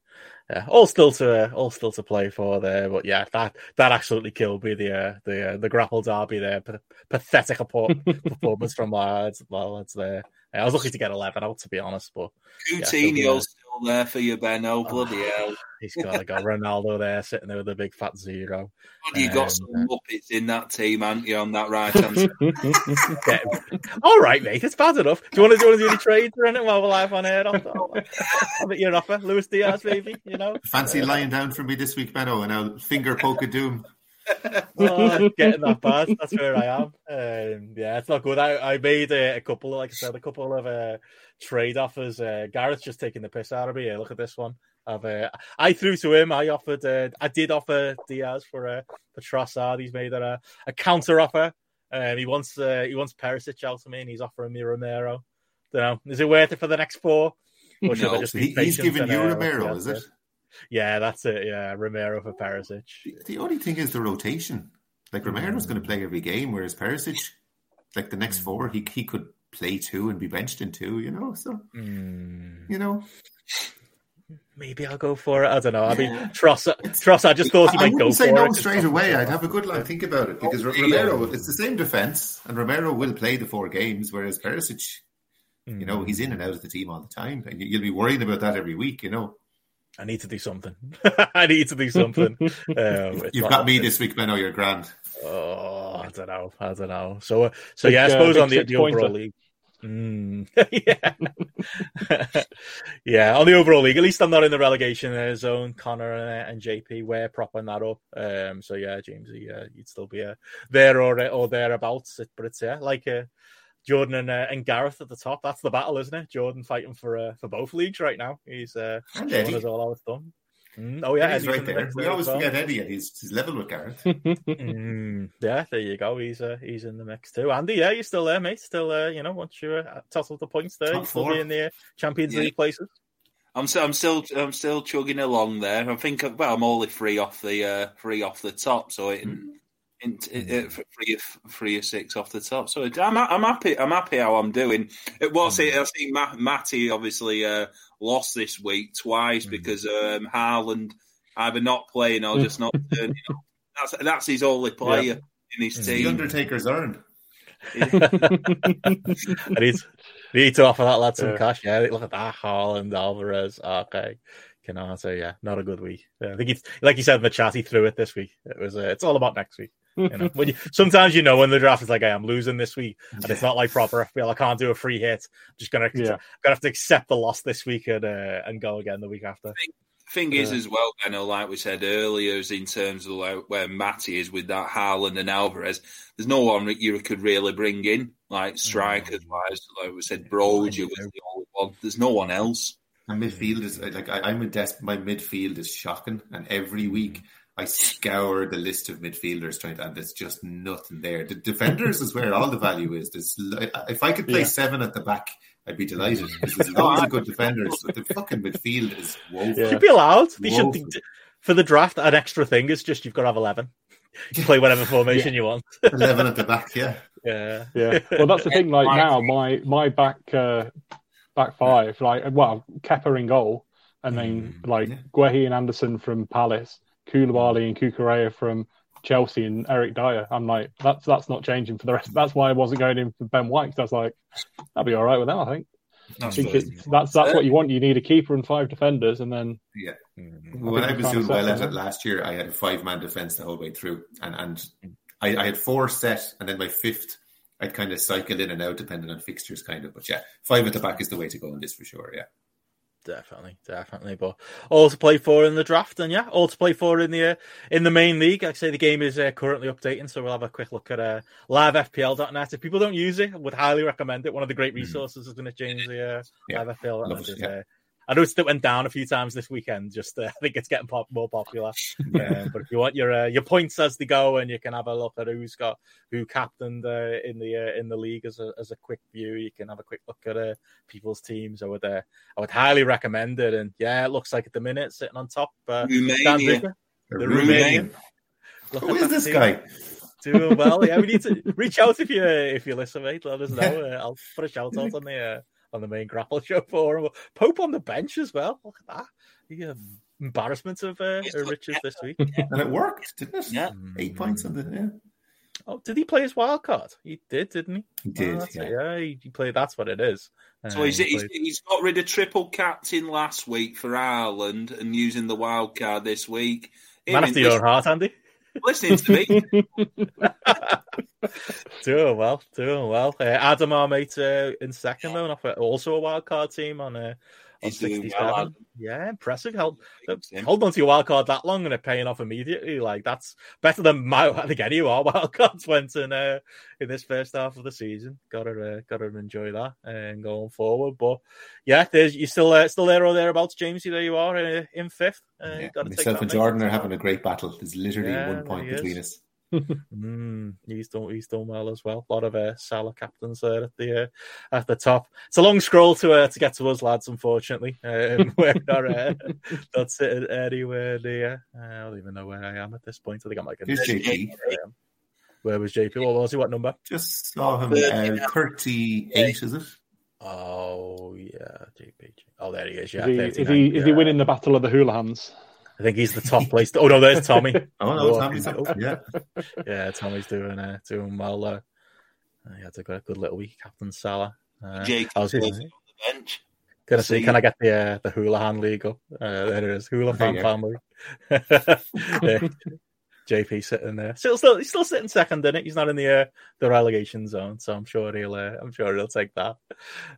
Yeah, all still to uh, all still to play for there, but yeah, that that absolutely killed me. The uh, the uh, the grapple derby there, P- pathetic performance from lads, lads there. I was lucky to get 11 out, to be honest, but Coutinho's yeah, still there for you, Benno. Bloody oh, hell. He's got, to go Ronaldo there sitting there with a big fat zero. God, you got um, some Muppets in that team, aren't you, on that right hand side? All right, mate. It's bad enough. Do you want to do, do any trades or anything while we're live on air? I'll, I'll bet your offer. Luis Diaz, maybe, you know? Fancy lying down for me this week, Benno, and I'll finger poke a doom. oh, getting that bad. That's where I am. Um, yeah, it's not good. I, I made a, a, couple, like I said, a couple of uh, trade offers. Uh, Gareth's just taking the piss out of me. Look at this one. I've, uh, I threw to him. I offered. Uh, I did offer Diaz for uh, for Trossard. He's made a, a counter offer. Um, he wants uh, he wants Perisic out to me, and he's offering me Romero. Don't know. Is it worth it for the next four? Or should no, I just he, he's giving you Romero, is it? Yeah, that's it. Yeah, Romero for Perisic. The, the only thing is the rotation. Like Romero's going to play every game, whereas Perisic, like the next mm. four, he he could play two and be benched in two. You know, so mm. you know. Maybe I'll go for it. I don't know. I mean, Tross, Tross. I just thought he might go say no it. straight away. I'd have a good like think about it because Romero, it's the same defense, and Romero will play the four games, whereas Perisic, you know, he's in and out of the team all the time, and you'll be worrying about that every week. You know. I need to do something. I need to do something. Um, You've got me this week, Benno. You're grand. Oh, I don't know. I don't know. So, uh, so yeah, I suppose uh, on the, the overall league. Mm, yeah, yeah. On the overall league, at least I'm not in the relegation uh, zone. Connor and, and, JP, we're propping that up. Um, so yeah, James, uh, you'd still be uh, there or or thereabouts. But it's yeah, like uh, Jordan and, uh, and Gareth at the top. That's the battle, isn't it? Jordan fighting for uh, for both leagues right now. He's uh, showing us all how it's done. Mm, oh yeah, he's right there. We always well. forget Eddie, and he's, he's level with Gareth. mm, yeah, there you go. He's uh, he's in the mix too. Andy, yeah, you're still there, mate. Still, uh, you know, once you uh, total the points there, you still be in the uh, Champions yeah. League places. I'm still, I'm still, I'm still chugging along there. I think, well, I'm only free off the, uh, free off the top, so it, mm in, in, uh, three, three or six off the top. So I'm, I'm happy. I'm happy how I'm doing. It was mm. I think Matt, Matty obviously uh, lost this week twice mm. because um, Haaland either not playing or just not turning up. That's that's his only player yeah. in his team. The Undertaker's earned. Yeah. I need, need to offer that lad some yeah. cash. Yeah, look at that Haaland, Alvarez. Okay. Can I say, yeah, not a good week. Yeah, I think it's like you said in the chat, he threw it this week. It was, uh, it's all about next week. You know, you, sometimes you know when the draft is like, hey, I'm losing this week, and yeah. it's not like proper FPL. I can't do a free hit. I'm just gonna yeah. gonna have to accept the loss this week and uh, and go again the week after. Thing, thing is, as well, I know, like we said earlier, is in terms of like where Matty is with that Haaland and Alvarez. There's no one you could really bring in, like strikers wise. Like we said, Broja was the only one. There's no one else. And midfield is like I, am a desk. My midfield is shocking, and every week I scour the list of midfielders trying to, and there's just nothing there. The defenders is where all the value is. There's, if I could play yeah. seven at the back, I'd be delighted because there's lots of good defenders, but the fucking midfield is woeful. Yeah. You'd be allowed. They should for the draft. An extra thing is just you've got to have eleven. You can play whatever formation yeah. you want. eleven at the back, yeah, yeah, yeah. Well, that's the thing. Like now, my my back uh, back five, like well, Kepa in goal, and then mm, like yeah. Guehi and Anderson from Palace Koulibaly and Cucurella from Chelsea and Eric Dier. I'm like, that's that's not changing for the rest. That's why I wasn't going in for Ben White. That's like, that'd be all right with that. I think. That's I think it's, that's that's what you want. You need a keeper and five defenders, and then yeah. Mm-hmm. When I was doing well at it last year, I had a five man defense the whole way through, and and I, I had four set, and then my fifth, I'd kind of cycle in and out depending on fixtures, kind of. But yeah, five at the back is the way to go in this for sure. Yeah. Definitely, definitely. But all to play for in the draft, and yeah, all to play for in the uh, in the main league. Like I say, the game is uh, currently updating, so we'll have a quick look at uh, livefpl.net. If people don't use it, I would highly recommend it. One of the great hmm. resources mm. is going to change the uh, yeah. live FPL. Uh, I noticed it went down a few times this weekend. Just uh, I think it's getting pop- more popular. uh, but if you want your uh, your points as they go, and you can have a look at who's got who captained uh, in the uh, in the league as a as a quick view, you can have a quick look at uh, people's teams. I would I would highly recommend it. And yeah, it looks like at the minute sitting on top, Romania. the Romanian. Who is this team. guy? Doing well. Yeah, we need to reach out if you if you listen, mate. Let us know. I'll put a shout out on the on the main grapple show for. Pope on the bench as well. Look at that. The um, embarrassment of uh, riches this week. and it worked, didn't it? Yeah. Eight points on the yeah. Oh, did he play his wild card? He did, didn't he? He did. Oh, yeah. yeah, he, he played. That's what it is. So uh, he's, he he's, he's got rid of triple captain last week for Ireland and using the wild card this week. Man after your heart, Andy. Listening to me. doing well, doing well. Uh, Adam, our mate, uh, in second though, and also a wild card team on uh, He's doing well. Yeah, impressive. Hold, hold on to your wild card that long and it paying off immediately. Like that's better than my. I think any of our wild cards went in uh, in this first half of the season. Got to uh, got to enjoy that and going forward. But yeah, there's you still uh, still there or thereabouts, James. There you are uh, in fifth. Uh, yeah, myself and Jordan are having a great battle. There's literally yeah, one point between us mm, he's done he's done well as well. A lot of uh, Salah captains there at the uh, at the top. It's a long scroll to uh, to get to us lads, unfortunately. Um, we're not uh, not sitting anywhere near. Uh, I don't even know where I am at this point. I think I'm like. Here's JP. Where was JP? What was he? What number? Just saw him. Uh, Thirty-eight, is it? Oh yeah, JP. Oh, there he is. Yeah, is he, is he, is he winning the battle of the Houlihans? I think he's the top place. Oh no, there's Tommy. oh no, Tommy's up. Yeah, yeah, Tommy's doing uh, doing well there. Uh, he had a good, good little week, Captain Salah. Uh, Jake I was on the bench. Can I see? Can I get the uh, the Houlihan league up? Uh, there it is, Houlihan family. yeah. JP sitting there, still, still, he's still sitting second in it. He's not in the uh, the relegation zone, so I'm sure he'll, uh, I'm sure he'll take that.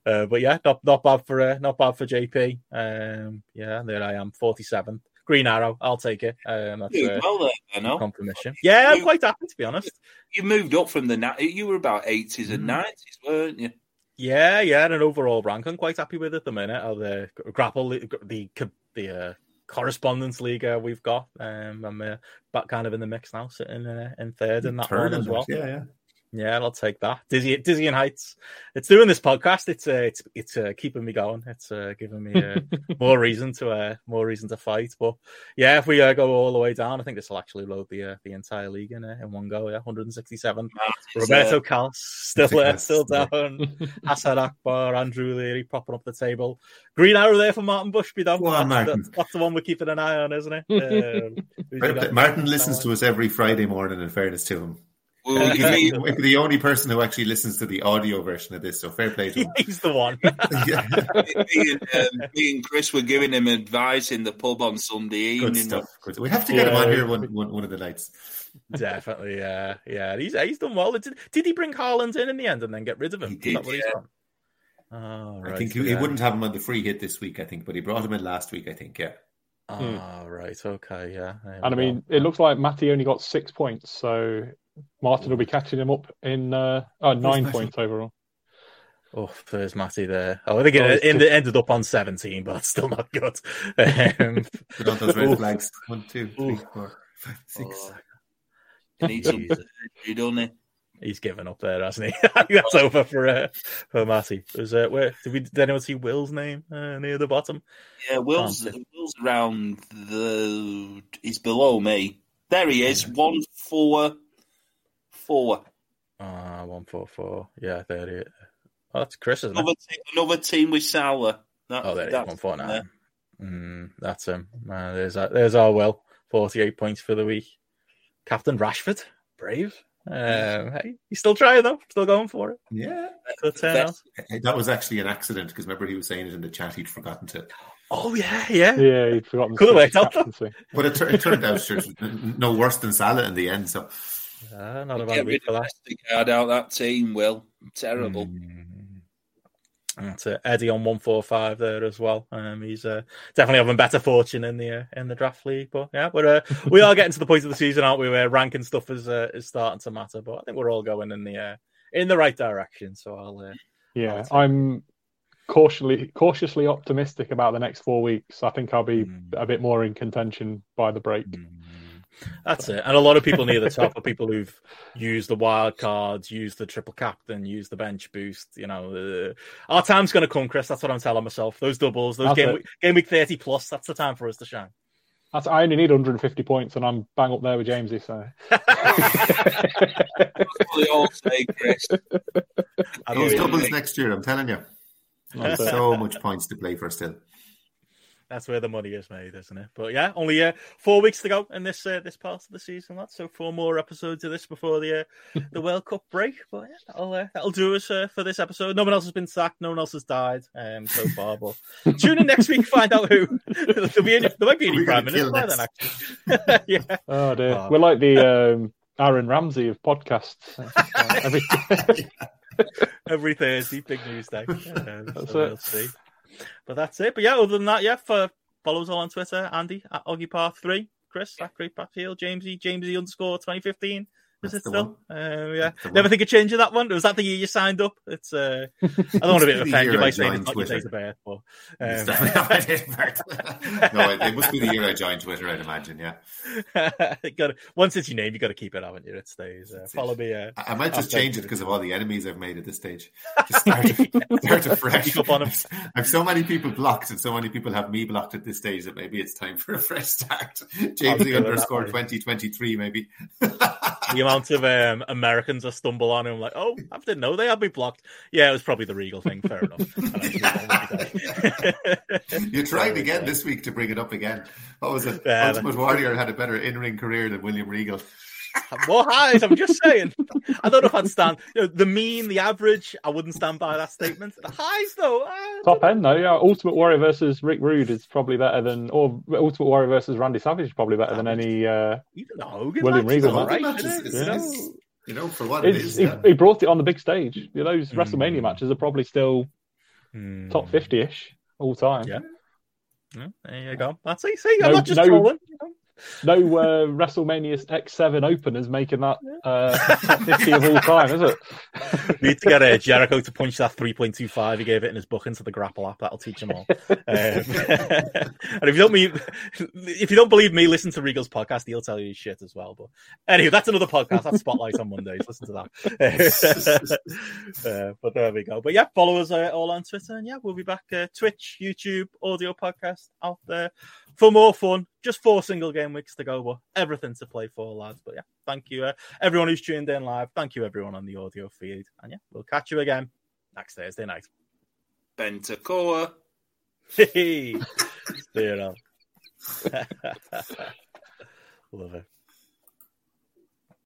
Uh, but yeah, not not bad for uh, not bad for JP. Um, yeah, there I am, 47th. Green Arrow. I'll take it. Um, that's uh, well there, I know. confirmation. Yeah, you, I'm quite happy to be honest. You moved up from the you were about 80s and 90s, mm. weren't you? Yeah, yeah, and an overall rank I'm quite happy with at the minute. Of the grapple, the the, the uh, correspondence league uh, we've got. Um, I'm uh, back kind of in the mix now, sitting uh, in third in that Third one as well. Yeah, yeah. Yeah, I'll take that. Dizzy, dizzy and Heights. It's doing this podcast. It's uh, it's it's uh, keeping me going. It's uh, giving me uh, more reason to uh, more reason to fight. But yeah, if we uh, go all the way down, I think this will actually load the uh, the entire league in uh, in one go. Yeah, 167. Roberto uh, Carlos still uh, still down. Hassan Akbar, Andrew Leary popping up the table. Green arrow there for Martin Bushby though. Well, that's, the, that's, the one we're keeping an eye on, isn't it? Um, Martin listens to us every Friday morning. In fairness to him. Well, he's the only person who actually listens to the audio version of this, so fair play to him. He's the one. me, and, um, me, and, Chris were giving him advice in the pub on Sunday evening. Good stuff. Good. We have to get yeah. him on here one, one, one of the nights. Definitely, yeah, yeah. He's he's done well. Did, did he bring Haaland in in the end and then get rid of him? He did, yeah. Oh, right. I think he, he, wouldn't have him on the free hit this week. I think, but he brought him in last week. I think, yeah. Oh, right. Okay. Yeah. And I mean, it looks like Matty only got six points, so Martin will be catching him up in uh, oh, nine points overall. Oh, there's Matty there. Oh, I think oh, it, it ended up on 17, but still not good. Um, Put on those red flags. One, two, three, four, five, six. Oh, he needs you don't he? He's given up there, hasn't he? that's over for uh, for Matty. Was uh, where did we did anyone see Will's name uh, near the bottom? Yeah, Will's Will's around the. He's below me. There he is. Yeah. One four four. Ah, uh, one four four. Yeah, there it. Oh, that's Chris, isn't another it? Team, another team with Salah. That, oh, there it is. One four nine. Mm, that's him. Uh, there's our, there's our Will. Forty eight points for the week. Captain Rashford, brave. Um, hey, he's still trying though, still going for it. Yeah, that was actually an accident because remember he was saying it in the chat he'd forgotten to. Oh yeah, yeah, yeah. He'd forgotten. Could have worked out. But it, it, turned out no worse than Salah in the end. So uh, not a bad week for that. Card out that team, Will. Terrible. Mm. That's it. Eddie on one four five there as well. Um, he's uh, definitely having better fortune in the uh, in the draft league. But yeah, we're uh, we are getting to the point of the season, aren't we? Where ranking stuff is uh, is starting to matter. But I think we're all going in the uh, in the right direction. So I'll uh, yeah, I'll I'm cautiously cautiously optimistic about the next four weeks. I think I'll be mm. a bit more in contention by the break. Mm. That's it. And a lot of people near the top are people who've used the wild cards, used the triple captain, used the bench boost. You know, uh, our time's going to come, Chris. That's what I'm telling myself. Those doubles, those game week, game week 30 plus, that's the time for us to shine. That's, I only need 150 points, and I'm bang up there with Jamesy. So, they all say, Chris. Those doubles next year, I'm telling you. so much points to play for still that's where the money is made, isn't it? But yeah, only uh, four weeks to go in this uh, this part of the season. That's so four more episodes of this before the uh, the World Cup break. But yeah, that'll uh, that'll do us uh, for this episode. No one else has been sacked. No one else has died um, so far. But tune in next week find out who there'll be. Any, there might be any prime minister by then. Actually, yeah. Oh dear, oh. we're like the um, Aaron Ramsey of podcasts. every every Thursday, big news day. Um, so we'll see. But that's it. But yeah, other than that, yeah, for us all on Twitter, Andy at Oggy Path 3, Chris at Great Backfield, Jamesy, Jamesy underscore 2015. Is it still? Uh, yeah. Never think of changing that one. Was that the year you signed up? It's. Uh, I don't want to be offended by saying it's not your date of birth, but. Um... no, it, must be the year I joined Twitter. I'd imagine. Yeah. got once it's your name, you got to keep it, haven't you? It stays. Uh, follow me. Uh, I might just change it because of all the enemies I've made at this stage. Just start, start afresh. Up on I've so many people blocked, and so many people have me blocked at this stage that maybe it's time for a fresh start. James the underscore twenty twenty three, maybe the amount of um, Americans I stumble on and I'm like, oh, I didn't know they had me blocked. Yeah, it was probably the Regal thing. Fair enough. you tried again this week to bring it up again. What was it? Yeah, Ultimate Warrior had a better in ring career than William Regal. More highs. I'm just saying. I don't know if I'd stand you know, the mean, the average. I wouldn't stand by that statement. The highs, though. Uh, Top end, though. Yeah, Ultimate Warrior versus Rick Rude is probably better than, or Ultimate Warrior versus Randy Savage is probably better than any uh, Even Hogan William Regal match. Right, is, is, is, you know, for what it is, he, yeah. he, brought it on the big stage. You know, those mm. WrestleMania matches are probably still mm. top fifty-ish all time. Yeah. yeah. There you go. That's easy. I'm no, not just no, trolling. You know? No uh, WrestleMania X7 openers making that uh, 50 of all time, is it? Need to get uh, Jericho to punch that 3.25 he gave it in his book into the GRAPPL app. That'll teach them all. Um, and if you don't mean, if you don't believe me, listen to Regal's podcast. He'll tell you shit as well. But anyway, that's another podcast. That's Spotlight on Mondays. Listen to that. uh, but there we go. But yeah, follow us uh, all on Twitter. And yeah, we'll be back. Uh, Twitch, YouTube, audio podcast out there for more fun. Just four single game weeks to go, but everything to play for, lads. But yeah, thank you, uh, everyone who's tuned in live. Thank you, everyone on the audio feed. And yeah, we'll catch you again next Thursday night. Bentacoa. Hey, you know. Love it.